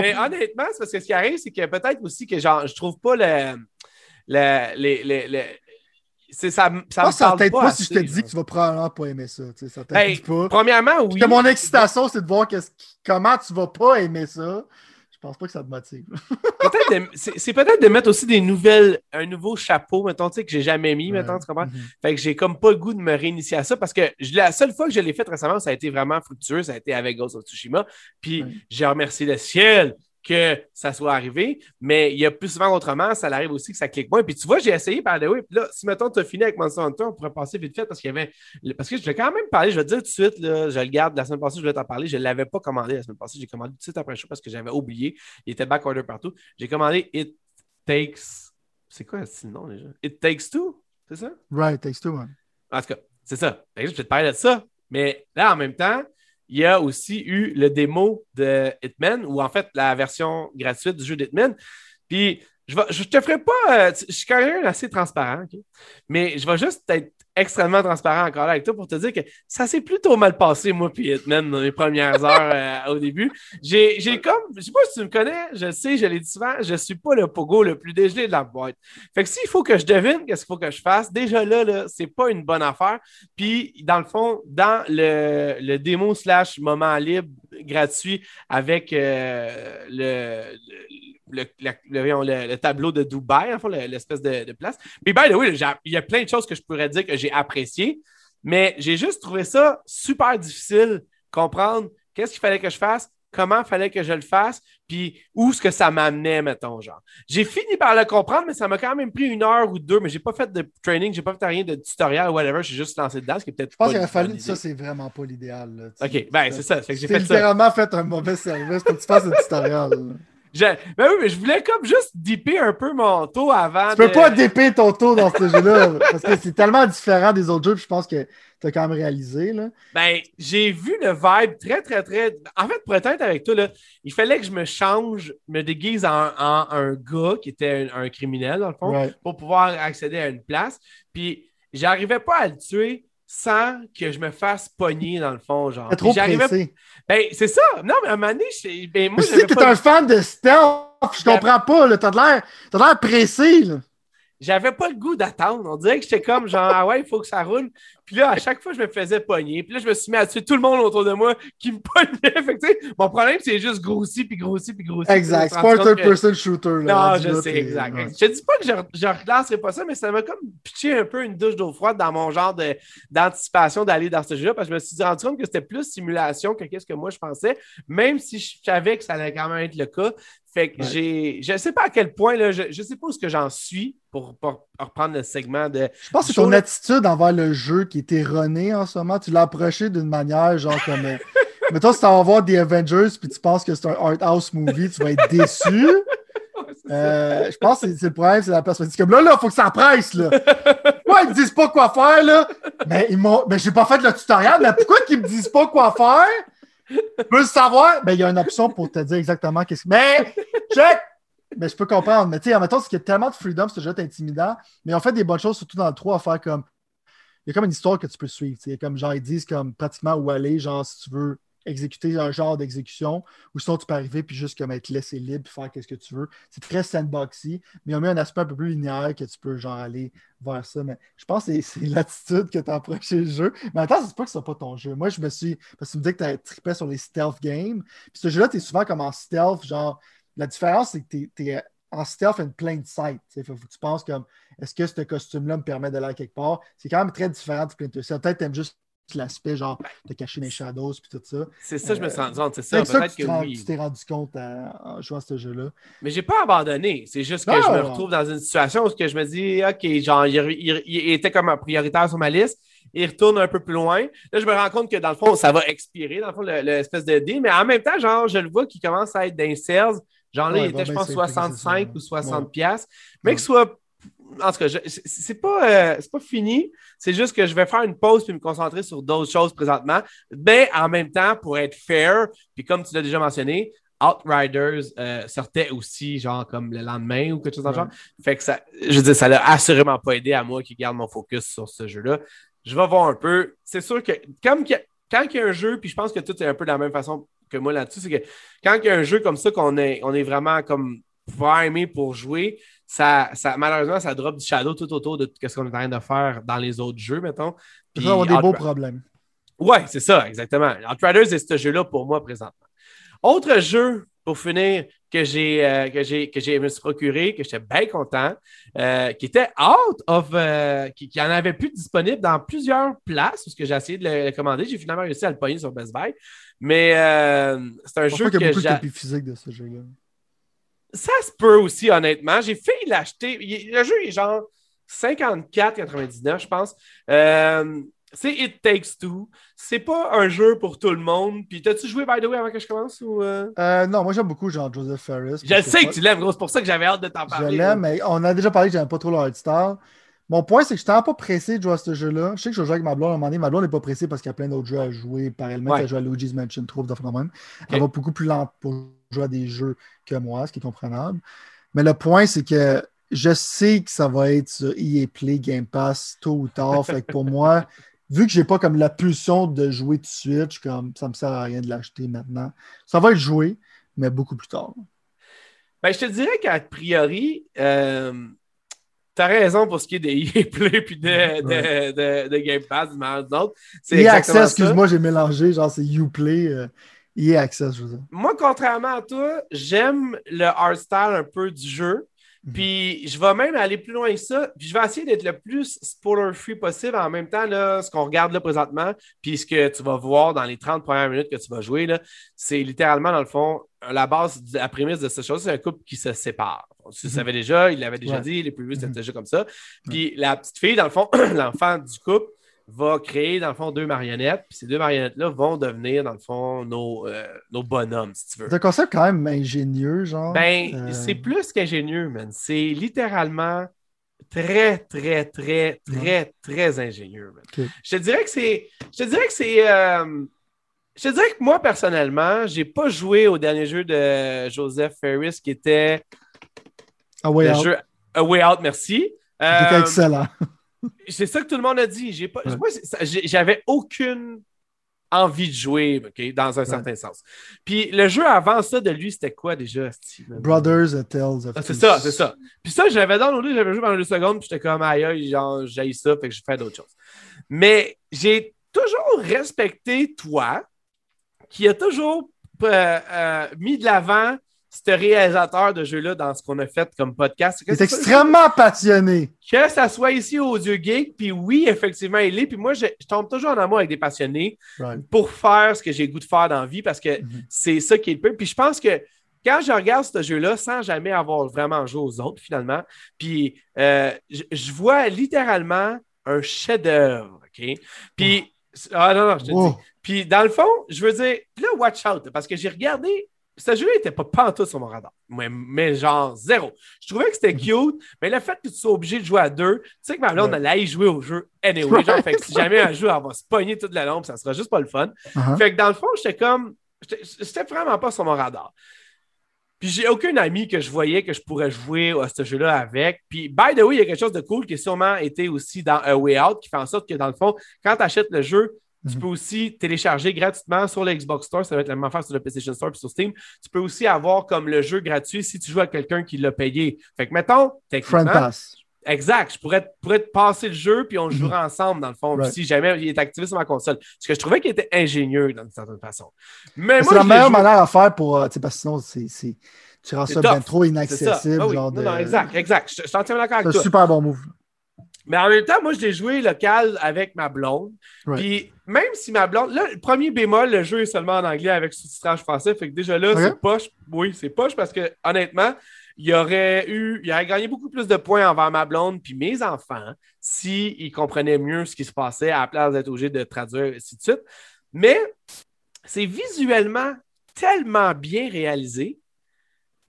Mais honnêtement, c'est parce que ce qui arrive, c'est que peut-être aussi que genre, je trouve pas le. le, les, c'est ça, ça ça me pas, si je te dis que tu vas probablement pas aimer ça. Ça hey, pas. Premièrement, oui. mon excitation, c'est de voir comment tu vas pas aimer ça. Je pense pas que ça te motive. c'est peut-être de mettre aussi des nouvelles, un nouveau chapeau, mettons, tu sais, que j'ai jamais mis, mettons, tu comprends? Mm-hmm. Fait que j'ai comme pas le goût de me réinitier à ça parce que la seule fois que je l'ai fait récemment, ça a été vraiment fructueux, ça a été avec Ghost of Tsushima. Puis j'ai remercié le ciel que ça soit arrivé, mais il y a plus souvent autrement, ça arrive aussi que ça clique moins. Puis tu vois, j'ai essayé par le Puis là, si mettons, tu as fini avec Monster Hunter, on pourrait passer vite fait parce qu'il y avait. Parce que je vais quand même parler, je vais te dire tout de suite, là, je le garde la semaine passée, je vais t'en parler. Je ne l'avais pas commandé la semaine passée, j'ai commandé tout de suite après le show parce que j'avais oublié. Il était back order partout. J'ai commandé It Takes. C'est quoi le nom déjà? It Takes Two, c'est ça? Right, It Takes Two, man. En tout cas, c'est ça. Je vais te parler de ça. Mais là, en même temps, il y a aussi eu le démo de Hitman, ou en fait la version gratuite du jeu d'Hitman. Puis je, ne te ferai pas. Euh, je suis quand même assez transparent, mais je vais juste être extrêmement transparent encore là avec toi pour te dire que ça s'est plutôt mal passé, moi, puis Hitman, dans les premières heures euh, au début. J'ai comme, je sais pas si tu me connais, je sais, je l'ai dit souvent, je suis pas le pogo le plus dégelé de la boîte. Fait que s'il faut que je devine qu'est-ce qu'il faut que je fasse, déjà là, là c'est pas une bonne affaire. Puis, dans le fond, dans le, le démo slash moment libre gratuit avec euh, le le, le, tableau de Dubaï, enfin, l'espèce de, place. Mais by the way, il y a plein de choses que je pourrais dire que j'ai appréciées, mais j'ai juste trouvé ça super difficile comprendre qu'est-ce qu'il fallait que je fasse, comment il fallait que je le fasse, puis où est-ce que ça m'amenait, mettons, genre. J'ai fini par le comprendre, mais ça m'a quand même pris une heure ou deux, mais j'ai pas fait de training, j'ai pas fait rien de tutoriel ou whatever, j'ai juste lancé dedans, ce qui est peut-être Je pense qu'il a fallu, ça, c'est vraiment pas l'idéal. OK, ben c'est ça, j'ai fait littéralement fait un mauvais service pour que tu fasses le tutoriel. Ben oui, mais je voulais comme juste dipper un peu mon taux avant. Tu peux pas dipper ton taux dans ce jeu-là, parce que c'est tellement différent des autres jeux, puis je pense que tu as quand même réalisé. Là. Ben, j'ai vu le vibe très, très, très. En fait, pour être avec toi, là, il fallait que je me change, me déguise en, un gars qui était un, criminel, dans le fond, pour pouvoir accéder à une place. Puis, j'arrivais pas à le tuer sans que je me fasse pogner dans le fond, genre. trop pressé. Ben, c'est ça. Non, mais à un moment donné, ben, moi, je sais que t'es un fan de stealth. Je comprends pas, T'as de l'air pressé, là. J'avais pas le goût d'attendre. On dirait que j'étais comme genre, ah ouais, il faut que ça roule. Puis là, à chaque fois, je me faisais pogner. Puis là, je me suis mis à tuer tout le monde autour de moi qui me pognait. Fait que, mon problème, c'est juste grossi, puis grossi, puis grossi. Exact. C'est pas un third-person shooter. Là, non, je sais, exact. Je dis pas que je, je relancerai pas ça, mais ça m'a comme pitché un peu une douche d'eau froide dans mon genre d'anticipation d'aller dans ce jeu-là, parce que je me suis rendu compte que c'était plus simulation que qu'est-ce que moi je pensais, même si je savais que ça allait quand même être le cas. Fait que j'ai. Je sais pas à quel point, là, je, je sais pas où ce que j'en suis pour, reprendre le segment de. Je pense que c'est ton attitude envers le jeu qui est erronée en ce moment. Tu l'as approché d'une manière, genre comme. Euh, mettons, si tu vas voir The Avengers puis tu penses que c'est un art house movie, tu vas être déçu. Euh, je pense que c'est le problème, c'est la perspective. Comme là, là, il faut que ça presse, là. Pourquoi ils me disent pas quoi faire, là? Mais ils m'ont. Mais j'ai pas fait le tutoriel, mais pourquoi qu'ils me disent pas quoi faire? Tu veux savoir? Ben, il y a une option pour te dire exactement qu'est-ce que. Mais, check! Mais je peux comprendre. Mais tu sais, en même temps, c'est qu'il y a tellement de freedom, ce jeu intimidant. Mais on fait des bonnes choses, surtout dans le 3, à faire comme. Il y a comme une histoire que tu peux suivre. A comme, genre, ils disent comme pratiquement où aller, genre, si tu veux exécuter un genre d'exécution, ou sinon tu peux arriver puis juste comme être laissé libre et faire ce que tu veux. C'est très sandboxy, mais a mis un aspect un peu plus linéaire que tu peux genre aller vers ça. Mais je pense que c'est l'attitude que tu as approché le jeu. Mais attends, c'est pas que ce pas ton jeu. Moi, je me suis. Parce que tu me dis que tu trippé sur les stealth games. Puis ce jeu-là, tu es souvent comme en stealth, genre. La différence, c'est que tu es, en stealth and plain sight. Faut que tu penses comme est-ce que ce costume-là me permet d'aller quelque part? C'est quand même très différent du plain sight. Peut-être que tu aimes juste l'aspect genre de cacher les shadows puis tout ça. C'est ça, je me sens rendu c'est ça. Peut-être que, tu t'es rendu compte en jouant à ce jeu-là. Mais j'ai pas abandonné. C'est juste que je me retrouve dans une situation où je me dis, OK, genre, il, était comme un prioritaire sur ma liste. Il retourne un peu plus loin. Là, je me rends compte que dans le fond, ça va expirer, dans le fond, l'espèce de dé. Mais en même temps, genre, je le vois qui commence à être d'un sales. Genre là, il était, je pense, 65 ou 60 pièces Mais que ce soit en tout cas, c'est pas, euh, pas fini. C'est juste que je vais faire une pause puis me concentrer sur d'autres choses présentement. Mais en même temps, pour être fair, puis comme tu l'as déjà mentionné, Outriders euh, sortait aussi, genre, comme le lendemain ou quelque chose dans le genre. Fait que ça, je veux dire, ça l'a assurément pas aidé à moi qui garde mon focus sur ce jeu-là. Je vais voir un peu. C'est sûr que, comme quand il y a un jeu, puis je pense que tout est un peu de la même façon que moi là-dessus, c'est que quand il y a un jeu comme ça qu'on est, on est vraiment comme primé pour jouer, ça, ça, malheureusement, ça drop du shadow tout autour de ce qu'on est en train de faire dans les autres jeux, mettons. Puis on a des beaux problèmes. Ouais, c'est ça, exactement. Outriders est ce jeu-là pour moi présentement. Autre jeu, pour finir, que j'ai euh, que j'ai que j'ai me suis procuré, que j'étais bien content, euh, qui était out of euh, qui, qui en avait plus disponible dans plusieurs places, parce que j'ai essayé de le, commander. J'ai finalement réussi à le pogner sur Best Buy. Mais c'est un jeu que j'ai. Il y a beaucoup de physique de ce jeu-là. Ça se peut aussi, honnêtement. J'ai failli l'acheter. Le jeu est genre 54,99, je pense. Euh, c'est It Takes Two. C'est pas un jeu pour tout le monde. Puis, t'as-tu joué, by the way, avant que je commence? Ou euh? Euh, non, moi, j'aime beaucoup genre Joseph Ferris. Je sais que tu l'aimes, gros. C'est pour ça que j'avais hâte de t'en parler. Je l'aime, mais on a déjà parlé que j'aime pas trop le hardstyle. Mon point, c'est que je n'étais pas pressé de jouer à ce jeu-là. Je sais que je joue avec ma blonde à un moment donné. Ma blonde n'est pas pressée parce qu'il y a plein d'autres jeux à jouer parallèlement. Ouais. Elle joue à Luigi's Mansion, trouve de même. Elle va beaucoup plus lente pour jouer à des jeux que moi, ce qui est comprenable. Mais le point, c'est que je sais que ça va être sur EA Play, Game Pass, tôt ou tard. fait que pour moi, vu que j'ai pas comme la pulsion de jouer tout de suite, je comme ça me sert à rien de l'acheter maintenant. Ça va être joué, mais beaucoup plus tard. Ben, je te dirais qu'à priori, euh, T'as raison pour ce qui est des EA Play puis de, de, de, Game Pass, du d'autres. EA Access, excuse-moi, j'ai mélangé, genre c'est Uplay. Euh, EA Access, je veux dire. Moi, contrairement à toi, j'aime le art style un peu du jeu. Mhm. Puis je vais même aller plus loin que ça. Puis je vais essayer d'être le plus spoiler-free possible en même temps, là, ce qu'on regarde là présentement, puis ce que tu vas voir dans les 30 premières minutes que tu vas jouer, c'est littéralement, dans le fond, la base, la prémisse de cette chose, c'est un couple qui se sépare. Tu le mhm. savait déjà, il l'avait déjà dit, les plus c'était déjà comme ça. Puis la petite fille, dans le fond, l'enfant du couple, va créer, dans le fond, deux marionnettes. Puis ces deux marionnettes-là vont devenir, dans le fond, nos, euh, nos bonhommes, si tu veux. C'est un concept quand même ingénieux, genre. Ben, euh. c'est plus qu'ingénieux, man. C'est littéralement très, très, très, très, très ingénieux, man. Je te dirais que c'est. Je te dirais que c'est. Euh, je te dirais que moi, personnellement, j'ai pas joué au dernier jeu de Joseph Ferris qui était. A Way Out. Jeu... A Way Out, merci. C'était excellent. C'est ça que tout le monde a dit. J'ai pas, j'avais aucune envie de jouer, dans un certain sens. Puis le jeu avant ça de lui, c'était quoi déjà? Brothers and Tales of ah, C'est ça, c'est ça. Puis ça, j'avais downloadé, j'avais joué pendant deux secondes, puis j'étais comme aïe, genre, j'ai ça, fait que je fais d'autres choses. Mais j'ai toujours respecté toi, qui a toujours euh, euh, mis de l'avant ce réalisateur de jeu-là dans ce qu'on a fait comme podcast. C'est extrêmement passionné. Que ça soit ici au Dieu Geek, puis oui, effectivement, il est. Puis moi, je, tombe toujours en amour avec des passionnés pour faire ce que j'ai goût de faire dans la vie parce que mm-hmm. c'est ça qui est le peu. Puis je pense que quand je regarde ce jeu-là sans jamais avoir vraiment joué aux autres, finalement, puis euh, je, vois littéralement un chef-d'œuvre. OK? Puis. Ah non, non, je te dis. Puis dans le fond, je veux dire, là, watch out, parce que j'ai regardé ce jeu n'était pas pantoute sur mon radar. Mais, genre zéro. Je trouvais que c'était mhm. cute, mais le fait que tu sois obligé de jouer à deux, tu sais que ma blonde, allait y jouer au jeu anyway. Genre, fait que si jamais un jeu, elle va se pogner toute la lampe, ça sera juste pas le fun. Uh-huh. Fait que dans le fond, j'étais comme. J'étais vraiment pas sur mon radar. Puis j'ai aucun ami que je voyais que je pourrais jouer à ce jeu-là avec. Puis, by the way, il y a quelque chose de cool qui a sûrement été aussi dans A Way Out, qui fait en sorte que dans le fond, quand tu achètes le jeu, tu mhm. peux aussi télécharger gratuitement sur l'Xbox Store, ça va être la même affaire sur le PlayStation Store et sur Steam. Tu peux aussi avoir comme le jeu gratuit si tu joues à quelqu'un qui l'a payé. Fait que mettons, techniquement. Exact. Je pourrais, pourrais, te passer le jeu puis on mhm. jouera ensemble dans le fond. Si jamais il est activé sur ma console. Ce que je trouvais qu'il était ingénieux d'une certaine façon. Mais c'est la meilleure manière à faire pour. Euh, parce que sinon, c'est, tu rends ça bien trop inaccessible. Ah genre non, non, exact, exact. Je, je suis entièrement d'accord avec toi. C'est un super bon move. Mais en même temps, moi, je l'ai joué local avec ma blonde. Puis même si ma blonde. Là, le premier bémol, le jeu est seulement en anglais avec sous-titrage français. Fait que déjà là, c'est poche. Oui, c'est poche parce que honnêtement, il aurait eu. Il aurait gagné beaucoup plus de points envers ma blonde puis mes enfants s'ils comprenaient mieux ce qui se passait à la place d'être obligé de traduire, et ainsi de suite. Mais c'est visuellement tellement bien réalisé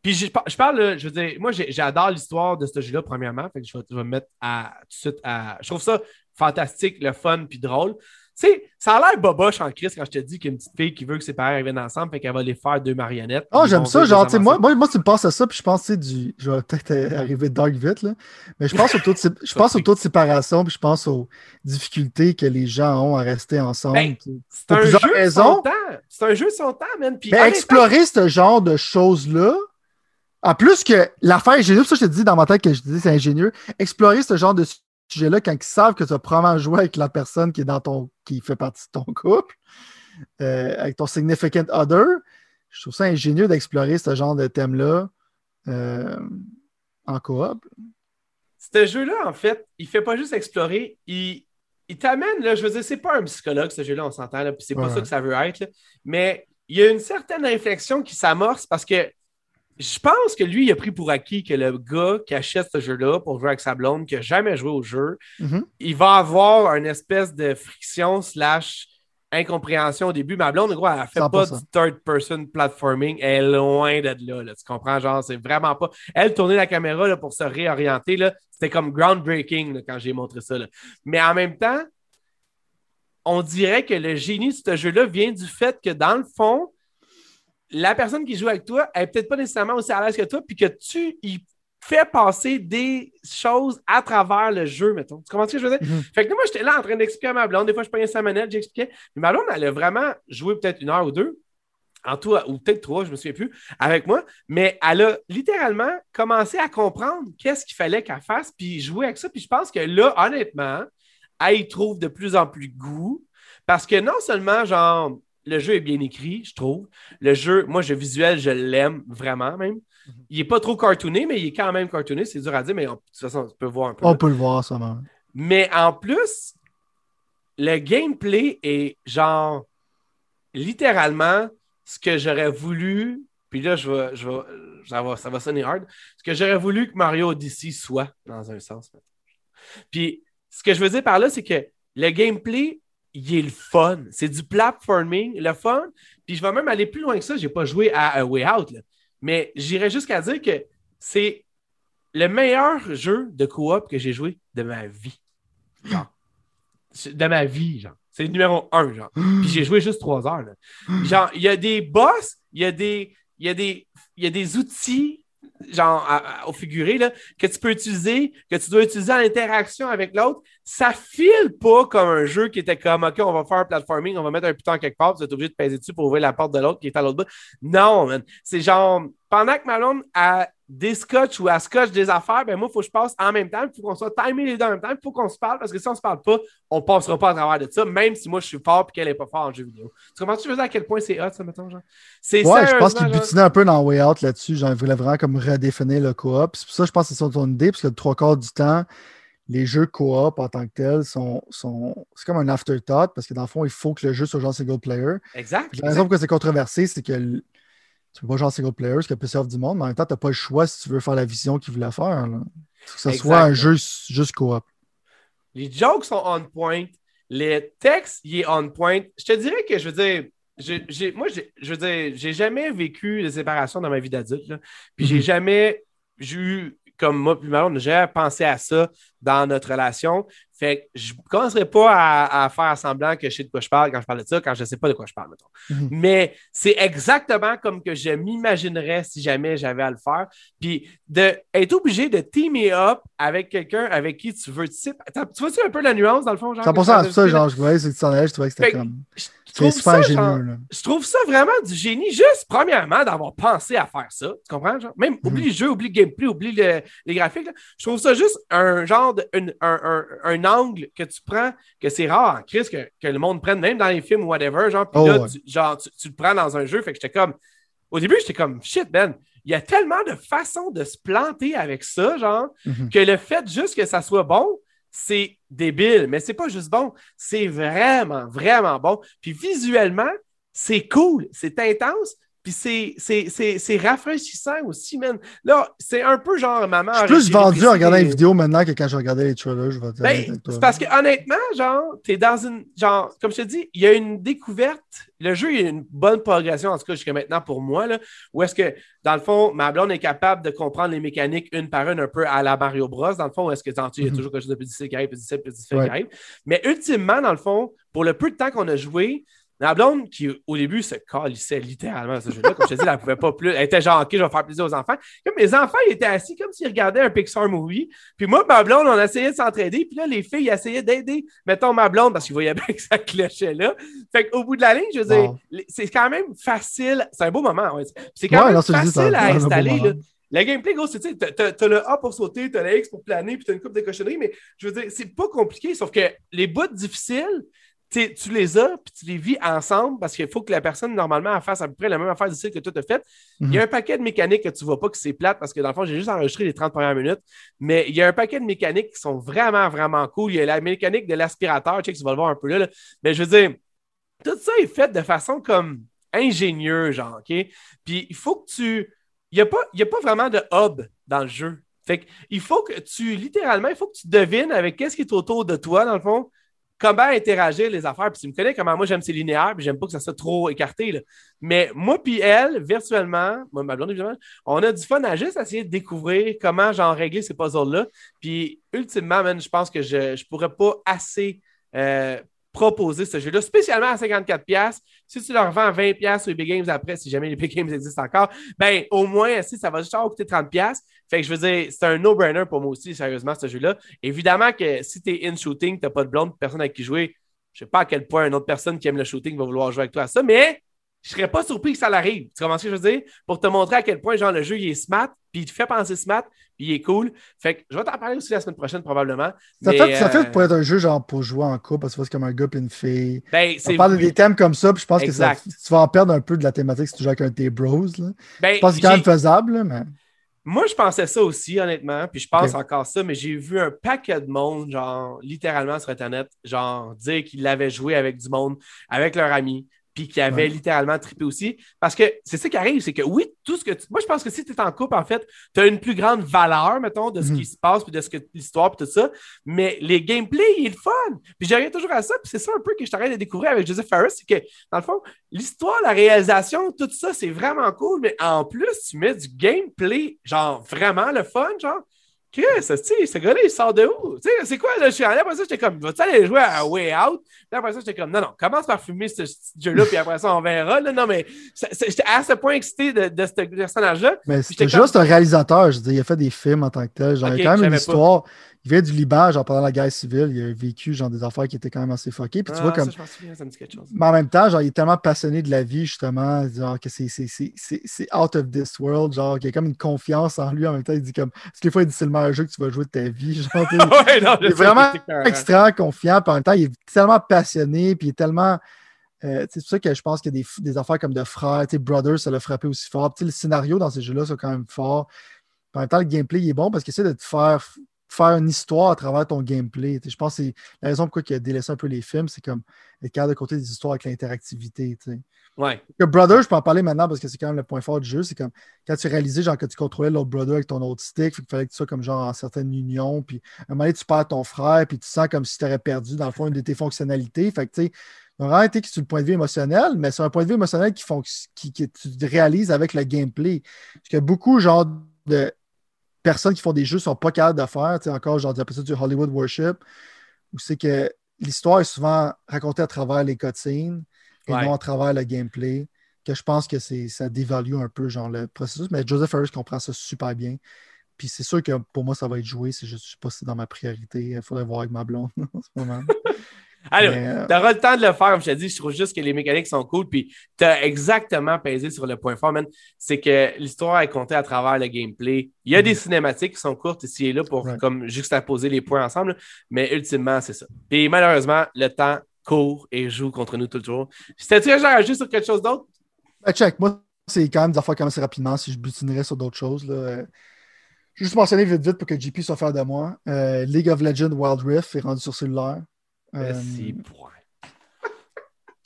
puis je, parle, je veux dire, moi j'adore l'histoire de ce jeu-là, premièrement. Fait que je vais, me mettre à, tout de suite à. Je trouve ça fantastique, le fun, puis drôle. Tu sais, ça a l'air boboche en crise quand je te dis qu'il y a une petite fille qui veut que ses parents reviennent ensemble, fait qu'elle va les faire deux marionnettes. Oh, j'aime ça. Genre, tu sais, moi, moi, moi, tu me passes à ça, puis je pense, c'est du. Je vais peut-être arriver dark vite, là. Mais je pense au taux de, je pense au taux de séparation, puis je pense aux difficultés que les gens ont à rester ensemble. Ben, c'est un, jeu raisons. C'est un jeu son temps, man. Puis, explorer ce genre de choses-là en plus que l'affaire ingénieuse, ça je te dis dans ma tête que je dis c'est ingénieux, explorer ce genre de sujet-là quand ils savent que tu vas probablement jouer avec la personne qui est dans ton qui fait partie de ton couple, euh, avec ton significant other, je trouve ça ingénieux d'explorer ce genre de thème-là euh, en coop. Ce jeu-là, en fait, il fait pas juste explorer, il, il t'amène, là, je veux dire, c'est pas un psychologue, ce jeu-là, on s'entend, là, puis c'est pas ça que ça veut être, mais il y a une certaine réflexion qui s'amorce parce que je pense que lui, il a pris pour acquis que le gars qui achète ce jeu-là pour jouer avec sa blonde, qui n'a jamais joué au jeu, mm-hmm. il va avoir une espèce de friction slash incompréhension au début. Ma blonde, gros, elle ne fait pas du third-person platforming. Elle est loin d'être là, Tu comprends? Genre, c'est vraiment pas. Elle tournait la caméra là, pour se réorienter. C'était comme groundbreaking quand j'ai montré ça. Mais en même temps, on dirait que le génie de ce jeu-là vient du fait que, dans le fond, la personne qui joue avec toi, elle n'est peut-être pas nécessairement aussi à l'aise que toi, puis que tu y fais passer des choses à travers le jeu, mettons. Tu comprends ce que je veux dire? Mhm. Fait que moi, j'étais là en train d'expliquer à ma blonde. Des fois, je prenais sa manette, j'expliquais. Mais ma blonde, elle a vraiment joué peut-être une heure ou deux, en tout, ou peut-être trois, je ne me souviens plus, avec moi. Mais elle a littéralement commencé à comprendre qu'est-ce qu'il fallait qu'elle fasse, puis jouer avec ça. Puis je pense que là, honnêtement, elle y trouve de plus en plus goût. Parce que non seulement, genre, le jeu est bien écrit, je trouve. Le jeu, moi, je visuel, je l'aime vraiment même. Mhm. Il n'est pas trop cartooné, mais il est quand même cartooné. C'est dur à dire, mais de toute façon, on peut voir un peu. On peut le voir, ça. Mais en plus, le gameplay est genre littéralement ce que j'aurais voulu. Puis là, je vais, je ça, va, ça va sonner hard. Ce que j'aurais voulu que Mario Odyssey soit, dans un sens. Puis ce que je veux dire par là, c'est que le gameplay il est le fun. C'est du platforming, le fun. Puis je vais même aller plus loin que ça. Je n'ai pas joué à A Way Out, mais j'irais jusqu'à dire que c'est le meilleur jeu de coop que j'ai joué de ma vie. Genre. De ma vie, genre. C'est le numéro un, genre. Puis j'ai joué juste trois heures. Genre, il y a des boss, il y a des, y a des, il y a des outils genre au figuré, là, que tu peux utiliser, que tu dois utiliser en interaction avec l'autre, ça file pas comme un jeu qui était comme OK, on va faire un platforming, on va mettre un putain quelque part, tu es obligé de peser dessus pour ouvrir la porte de l'autre qui est à l'autre bout. Non, man. C'est genre, pendant que Malone a des scotch ou à scotch des affaires, ben moi, il faut que je passe en même temps. Il faut qu'on soit timé les deux en même temps. Il faut qu'on se parle parce que si on ne se parle pas, on ne passera pas à travers de ça, même si moi je suis fort et qu'elle n'est pas forte en jeu vidéo. Tu comprends tu dire à quel point c'est hot, ça, mettons, genre? C'est ouais, je pense qu'il butinait un peu dans Way Out là-dessus. J'en voulais vraiment comme redéfinir le coop. C'est pour ça que je pense que c'est son idée, parce que le trois quarts du temps, les jeux coop en tant que tels sont. sont... C'est comme un afterthought parce que dans le fond, il faut que le jeu soit genre single player. Exact. La raison pourquoi c'est controversé, c'est que tu peux pas jouer en single player, ce a plus du monde, mais en même temps, tu n'as pas le choix si tu veux faire la vision qu'il voulait faire. Que ce soit un jeu juste coop. Les jokes sont on point. Les textes, il est on point. Je te dirais que, je veux dire, moi, je veux dire, j'ai jamais vécu de séparation dans ma vie d'adulte. Puis j'ai mm-hmm. jamais eu, comme moi, puis Malone, j'ai pensé à ça dans notre relation. Fait que je ne commencerai pas à, faire semblant que je sais de quoi je parle quand je parle de ça, quand je ne sais pas de quoi je parle, mettons. Mhm. Mais c'est exactement comme que je m'imaginerais si jamais j'avais à le faire. Puis d'être obligé de teamer up avec quelqu'un avec qui tu veux. Tu, vois-tu un peu la nuance dans le fond? Genre, 100% c'est ça, genre, je voyais que tu t'en allais, je trouvais que c'était comme. C'est super génieux. je trouve ça vraiment du génie, juste premièrement d'avoir pensé à faire ça. Tu comprends? Genre? Même mhm. oublie le jeu, oublie le gameplay, oublie les graphiques. Je trouve ça juste un genre de. un, un, un angle que tu prends, que c'est rare en crise que, le monde prenne, même dans les films ou whatever, genre, puis oh, là, tu, genre, tu, le prends dans un jeu, fait que j'étais comme, au début, j'étais comme, shit, man, il y a tellement de façons de se planter avec ça, genre, mhm. que le fait juste que ça soit bon, c'est débile, mais c'est pas juste bon, c'est vraiment, vraiment bon. Puis visuellement, c'est cool, c'est intense, puis c'est rafraîchissant aussi, man. Là, c'est un peu genre maman. Je suis plus vendu en regardant les vidéos maintenant que quand je regardais les trailers, je vais dire. Ben, c'est parce que honnêtement, genre, t'es dans une. Genre, comme je te dis, il y a une découverte. Le jeu, il y a une bonne progression, en tout cas, jusqu'à maintenant pour moi, là, où est-ce que, dans le fond, ma blonde est capable de comprendre les mécaniques une par une, un peu à la Mario Bros. Dans le fond, où est-ce que, tu il y a mhm. toujours quelque chose de plus difficile qui arrive, plus difficile, plus difficile qui arrive. Mais ultimement, dans le fond, pour le peu de temps qu'on a joué, la blonde, qui au début se calissait littéralement à ce jeu-là, comme je te dis, elle ne pouvait pas plus. Elle était genre, OK, je vais faire plaisir aux enfants. Comme mes enfants, ils étaient assis comme s'ils regardaient un Pixar movie. Puis moi, ma blonde, on essayait de s'entraider. Puis là, les filles essayaient d'aider, mettons, ma blonde, parce qu'ils voyaient bien que ça clochait là. Fait qu'au bout de la ligne, je veux dire, c'est quand même facile. C'est un beau moment. Ouais. C'est quand même facile à installer. Là. Le gameplay, gros, c'est, tu as, le A pour sauter, tu as le X pour planer, puis tu as une coupe de cochonneries, mais je veux dire, c'est pas compliqué, sauf que les bouts difficiles, tu les as, puis tu les vis ensemble parce qu'il faut que la personne, normalement, fasse à peu près la même affaire d'ici que toi, tu as fait. Il y a mhm. un paquet de mécaniques que tu ne vois pas que c'est plate parce que dans le fond, j'ai juste enregistré les 30 premières minutes. Mais il y a un paquet de mécaniques qui sont vraiment, vraiment cool. Il y a la mécanique de l'aspirateur, tu sais, que tu vas le voir un peu là, Mais je veux dire, tout ça est fait de façon comme ingénieuse, genre, OK? Puis il faut que tu. Il n'y a, pas, a pas vraiment de hub dans le jeu. Fait il faut que tu, littéralement, il faut que tu devines avec qu'est-ce qui est autour de toi, dans le fond, comment interagir les affaires. Puis tu me connais comment moi j'aime ces linéaires, puis j'aime pas que ça soit trop écarté. Là. Mais moi puis elle, virtuellement, moi, ma blonde évidemment, on a du fun à juste essayer de découvrir comment j'en régler ces puzzles-là. Puis ultimement, je pense que je ne pourrais pas assez euh, proposer ce jeu-là, spécialement à 54$. Si tu leur vends 20$ sur Epic Games après, si jamais les Epic Games existent encore, ben au moins, si ça va juste coûter 30$. Fait que je veux dire, c'est un no-brainer pour moi aussi, sérieusement, ce jeu-là. Évidemment que si tu es in shooting, tu pas de blonde, personne avec qui jouer, je sais pas à quel point une autre personne qui aime le shooting va vouloir jouer avec toi à ça, mais je serais pas surpris que ça l'arrive. Tu comprends ce que je veux dire? Pour te montrer à quel point, genre, le jeu, il est smart, puis il te fait penser smart, il est cool. Fait que je vais t'en parler aussi la semaine prochaine, probablement. Ça, fait, ça fait euh, pour être un jeu, genre, pour jouer en couple, parce que c'est comme un gars et une fille. Ben, On parle des thèmes comme ça, puis je pense que ça, tu vas en perdre un peu de la thématique si tu joues avec un de tes bros. Là. Ben, je pense que c'est quand même faisable, mais. Moi, je pensais ça aussi, honnêtement, puis je pense encore ça, mais j'ai vu un paquet de monde, genre, littéralement sur Internet, genre, dire qu'ils l'avaient joué avec du monde, avec leurs amis, puis qui avait littéralement trippé aussi. Parce que c'est ça qui arrive, c'est que oui, tout ce que tu... Moi, je pense que si tu es en couple, en fait, tu as une plus grande valeur, mettons, de ce qui mhm. se passe, puis de ce que l'histoire, puis tout ça. Mais les gameplays, il est le fun. Puis j'arrive toujours à ça, puis c'est ça un peu que je t'arrête de découvrir avec Joseph Ferris, c'est que, dans le fond, l'histoire, la réalisation, tout ça, c'est vraiment cool, mais en plus, tu mets du gameplay, genre vraiment le fun, genre Ce gars-là, il sort de où? C'est quoi, là? Je suis allé, après ça, j'étais comme, vas-tu aller jouer à Way Out? Puis après ça, j'étais comme, non, non, commence par fumer ce, jeu-là, puis après ça, on verra. Là. Non, mais j'étais à ce point excité de, de ce personnage-là. Mais c'était juste un réalisateur, je veux dire, il a fait des films en tant que tel. Genre, il y a quand même une histoire il vient du Liban, genre pendant la guerre civile, il a vécu genre des affaires qui étaient quand même assez fuckées. Puis tu vois ah, comme. Mais en même temps, genre, il est tellement passionné de la vie, justement, genre que c'est out of this world, genre qu'il a comme une confiance en lui en même temps. Il dit comme. Parce que des fois, il dit c'est le meilleur jeu que tu vas jouer de ta vie. Genre, il est vraiment extrêmement confiant, puis en même temps, il est tellement passionné, puis il est tellement. Euh, c'est pour ça que je pense qu'il y a des, des affaires comme de frères, Brothers, ça l'a frappé aussi fort. Puis, le scénario dans ces jeux-là, c'est quand même fort. en même temps, le gameplay il est bon parce qu'il essaie de te faire faire une histoire à travers ton gameplay. Je pense que c'est la raison pourquoi il a délaissé un peu les films, c'est comme être capable de côté des histoires avec l'interactivité. Ouais. Que Brother, je peux en parler maintenant parce que c'est quand même le point fort du jeu. C'est comme quand tu réalisais genre que tu contrôlais l'autre brother avec ton autre stick, il fallait que tu sois comme genre en certaines unions, puis à un moment donné, tu perds ton frère, puis tu sens comme si tu aurais perdu dans le fond une de tes fonctionnalités. Fait que tu sais, vraiment été c'est le point de vue émotionnel, mais c'est un point de vue émotionnel qui, qui, que tu réalises avec le gameplay. Parce que beaucoup, genre, de personnes qui font des jeux ne sont pas capables de faire. Tu sais, encore, genre, ça du Hollywood Worship, où c'est que l'histoire est souvent racontée à travers les cutscenes et non à travers le gameplay. Que je pense que ça dévalue un peu genre le processus. Mais Joseph Harris comprend ça super bien. Puis c'est sûr que pour moi, ça va être joué. C'est juste, je sais pas si c'est dans ma priorité. Il faudrait voir avec ma blonde en ce moment. Alors, euh, tu auras le temps de le faire, comme je t'ai dit. Je trouve juste que les mécaniques sont cool. Puis, tu as exactement pesé sur le point fort, man. C'est que l'histoire est comptée à travers le gameplay. Il y a des mm. cinématiques qui sont courtes ici et là pour comme juxtaposer les points ensemble. Mais ultimement, c'est ça. Puis, malheureusement, le temps court et joue contre nous toujours. C'était-tu à juste sur quelque chose d'autre? Ben, check. Moi, c'est quand même des affaires quand même assez rapidement si je butinerais sur d'autres choses. Là. Euh, juste mentionner vite vite pour que JP soit fier de moi. Euh, League of Legends Wild Rift est rendu sur cellulaire. Merci,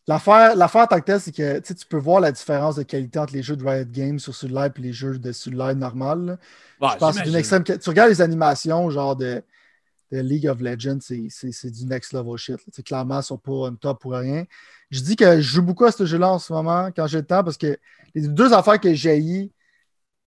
L'affaire, l'affaire en tant que telle, c'est que tu peux voir la différence de qualité entre les jeux de Riot Games sur celui-là et les jeux de celui-là normal. je pense que extrême... Tu regardes les animations genre de, League of Legends, c'est, du next level shit. Clairement, ils ne sont pas un top pour rien. Je dis que je joue beaucoup à ce jeu-là en ce moment quand j'ai le temps parce que les deux affaires que j'ai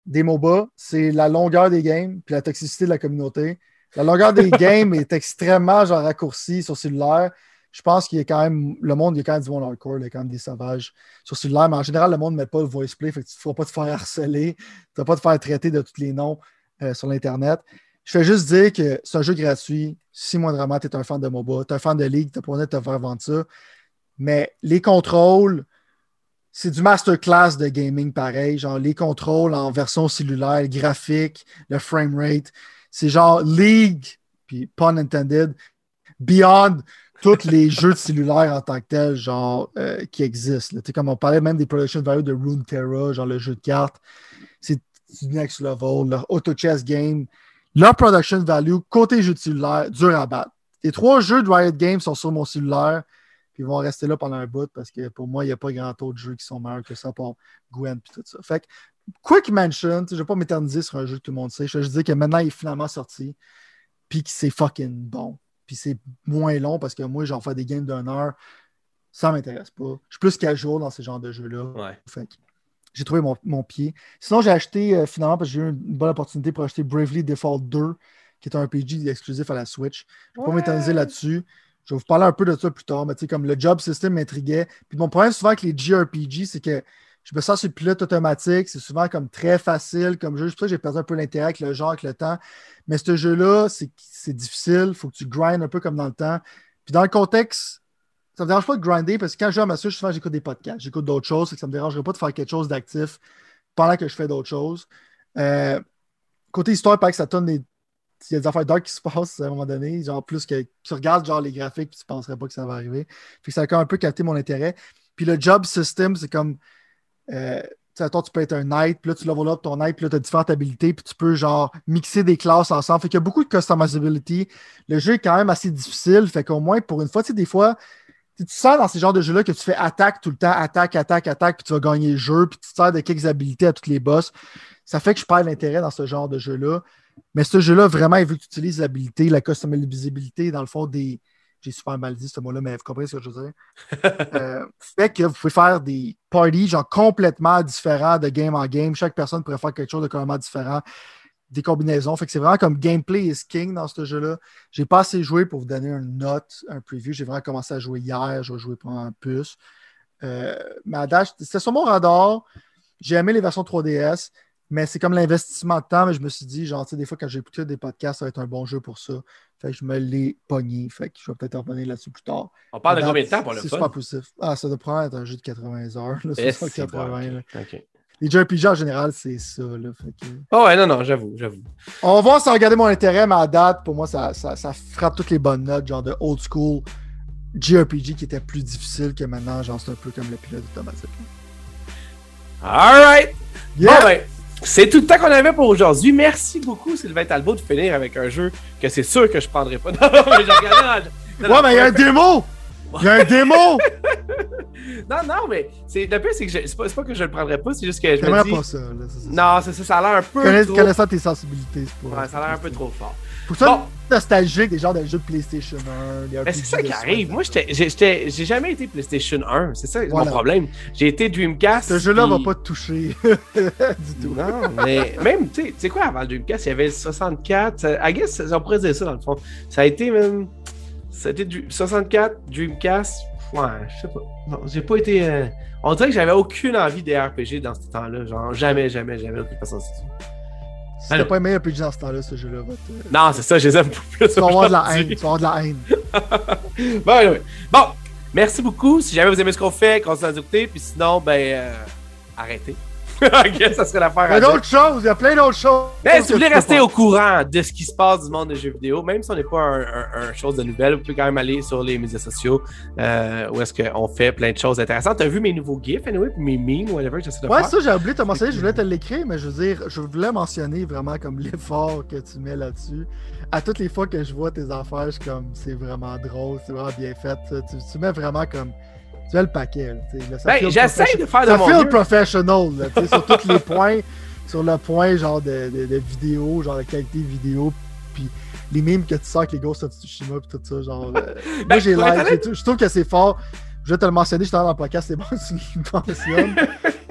des MOBA, c'est la longueur des games et la toxicité de la communauté. La longueur des games est extrêmement genre raccourcie sur cellulaire. Je pense qu'il y a quand même. Le monde, il y a quand même du monde hardcore, il y a quand même des sauvages sur cellulaire, mais en général, le monde ne met pas le voice play, fait que tu ne feras pas te faire harceler, tu ne vas pas te faire traiter de tous les noms euh, sur l'Internet. Je fais juste dire que c'est un jeu gratuit. Si moindrement tu es un fan de MOBA, tu es un fan de League, tu n'as pas de te faire vendre ça. Mais les contrôles, c'est du masterclass de gaming pareil. Genre les contrôles en version cellulaire, graphique, le frame rate. C'est genre League, puis pun intended, beyond tous les jeux de cellulaire en tant que tel, genre, euh, qui existent. Comme on parlait même des production value de Runeterra, genre le jeu de cartes. C'est du next level. Leur auto chess game, leur production value, côté jeu de cellulaire, dur à battre. Les trois jeux de Riot Games sont sur mon cellulaire, puis ils vont rester là pendant un bout parce que pour moi, il n'y a pas grand autre jeux qui sont meilleurs que ça pour Gwen et tout ça. Fait que quick mention, je ne vais pas m'éterniser sur un jeu que tout le monde sait. Je vais juste dire que maintenant, il est finalement sorti, puis que c'est fucking bon. Puis c'est moins long parce que moi, j'en fais des games d'une heure. Ça ne m'intéresse pas. Je suis plus casual dans ce genre de jeux-là. j'ai trouvé mon, pied. Sinon, j'ai acheté euh, finalement parce que j'ai eu une bonne opportunité pour acheter Bravely Default 2, qui est un RPG exclusif à la Switch. Je ne vais pas m'éterniser là-dessus. Je vais vous parler un peu de ça plus tard, mais tu sais, comme le job system m'intriguait. Puis mon problème souvent avec les JRPG, c'est que je me sens sur le pilote automatique. C'est souvent comme très facile comme jeu. C'est pour ça que j'ai perdu un peu l'intérêt avec le genre, avec le temps. Mais ce jeu-là, c'est difficile. Il faut que tu grindes un peu comme dans le temps. Puis dans le contexte, ça ne me dérange pas de grinder parce que quand je joue à ma Switch, souvent j'écoute des podcasts, j'écoute d'autres choses. Ça ne me dérangerait pas de faire quelque chose d'actif pendant que je fais d'autres choses. Euh, côté histoire, il que ça donne des. Il y a des affaires dark qui se passent à un moment donné, genre plus que tu regardes genre les graphiques et tu ne penserais pas que ça va arriver. Fait que ça a quand même un peu capté mon intérêt. Puis le job system, c'est comme euh, toi, tu peux être un knight, puis là, tu level up ton knight, puis là, tu as différentes habilités, puis tu peux, genre, mixer des classes ensemble. Fait qu'il y a beaucoup de customizability. Le jeu est quand même assez difficile. Fait qu'au moins, pour une fois, tu sais, des fois, tu sens dans ces genres de jeux-là que tu fais attaque tout le temps, attaque, attaque, attaque, puis tu vas gagner le jeu, puis tu te sers de quelques habilités à tous les boss. Ça fait que je perds l'intérêt dans ce genre de jeu-là. Mais ce jeu-là, vraiment, il veut que tu utilises l'habilité, la customizabilité, dans le fond, des, j'ai super mal dit ce mot-là, mais vous comprenez ce que je veux dire. Euh, fait que vous pouvez faire des parties genre complètement différents de game en game. Chaque personne pourrait faire quelque chose de complètement différent. des combinaisons. Fait que c'est vraiment comme gameplay is king dans ce jeu-là. J'ai pas assez joué pour vous donner une note, un preview. J'ai vraiment commencé à jouer hier. Je vais jouer pendant un plus. Euh, mais Dash, c'était sur mon radar. J'ai aimé les versions 3DS, mais c'est comme l'investissement de temps. Mais je me suis dit, genre, tu sais, des fois, quand écouté des podcasts, ça va être un bon jeu pour ça. Fait que je me l'ai pogné. Fait que je vais peut-être revenir là-dessus plus tard. On parle de combien de temps pour le fun? C'est pas possible. Ah, ça doit prendre être un jeu de 80 heures. C'est 80. Les JRPG en général, c'est ça. Là, Oh ouais, non, non, j'avoue, j'avoue. On va si regarder mon intérêt, mais à date, pour moi, ça, ça, ça, frappe toutes les bonnes notes, genre de old school JRPG qui était plus difficile que maintenant, genre c'est un peu comme le pilote automatique. Alright! Yeah. Bon, ben, c'est tout le temps qu'on avait pour aujourd'hui. Merci beaucoup, Sylvain Talbot, de finir avec un jeu que c'est sûr que je prendrai pas. Non, mais regardé Ouais, mais il y a un démo! Il y a un démo! non, non, mais c'est, le pire, c'est que c'est, pas, pas, que je le prendrais pas, c'est juste que je me dis... pas ça. Là, non, c'est ça, ça a l'air un peu Connais, trop... Connaissant tes sensibilités, c'est pas... Ouais, ça a l'air un peu trop fort. Pour ça, bon. Nostalgique des genres de jeux de PlayStation 1. c'est ça qui arrive. Moi, j'ai jamais été PlayStation 1. C'est ça mon problème. J'ai été Dreamcast. Ce jeu-là va pas te toucher du tout. Non, mais même, tu sais quoi, avant le Dreamcast, il y avait le 64. I guess, on pourrait dire ça dans le fond. Ça a été même. C'était 64, Dreamcast. Ouais, je sais pas. Non, j'ai pas été. Euh, on dirait que j'avais aucune envie des RPG dans ce temps-là. Genre, jamais, jamais, jamais aucune façon si t'as pas aimé RPG dans ce temps-là, ce jeu-là. Non, c'est ça, je les aime plus. Tu vas avoir de la haine. Tu vas avoir de la haine. bon, oui. bon, merci beaucoup. Si jamais vous aimez ce qu'on fait, continuez à écouter. Puis sinon, ben, euh, arrêtez. ok, ça serait l'affaire Il y a d'autres choses, il y a plein d'autres choses. Mais si vous voulez rester au courant de ce qui se passe du monde des jeux vidéo, même si on n'est pas un, un, chose de nouvelle, vous pouvez quand même aller sur les médias sociaux euh, où est-ce qu'on fait plein de choses intéressantes. T'as vu mes nouveaux GIFs, anyway, mes memes, whatever, j'essaie de ouais, faire? ça, j'ai oublié de te mentionner, je voulais te l'écrire, mais je veux dire, je voulais mentionner vraiment comme l'effort que tu mets là-dessus. À toutes les fois que je vois tes affaires, je suis comme, c'est vraiment drôle, c'est vraiment bien fait. Tu, tu mets vraiment comme tu as le paquet. ben, j'essaie de faire de ça mon feel professional, sur tous les points, sur le point genre de, de, vidéo, genre de qualité vidéo, puis les mimes que tu sors avec les Ghosts of Tsushima, puis tout ça, genre. Euh, ben, moi, j'ai l'air, je trouve que c'est fort. Je vais te le mentionner, je suis dans le podcast, c'est bon, tu me mentionnes.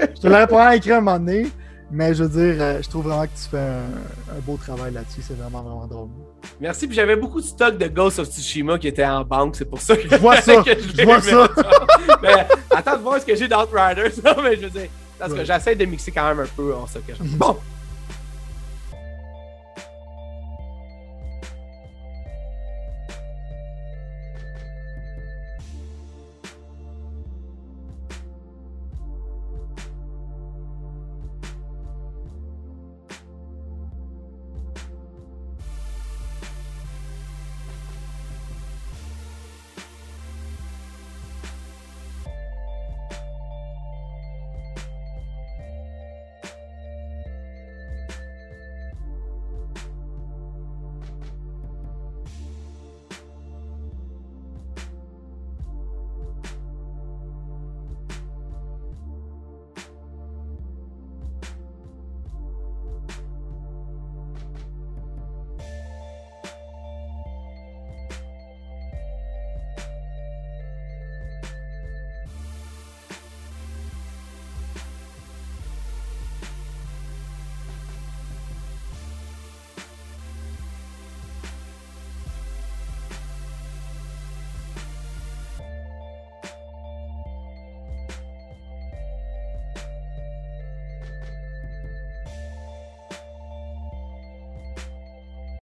je te l'aurais pas écrit un moment donné. Mais je veux dire, euh, je trouve vraiment que tu fais un, beau travail là-dessus. C'est vraiment, vraiment drôle. Merci. Puis j'avais beaucoup de stock de Ghost of Tsushima qui était en banque. C'est pour ça que je vois ça. je, vois ça. mais, attends de voir ce que j'ai d'Outriders. mais je veux dire, parce que j'essaie de mixer quand même un peu en ça que Bon,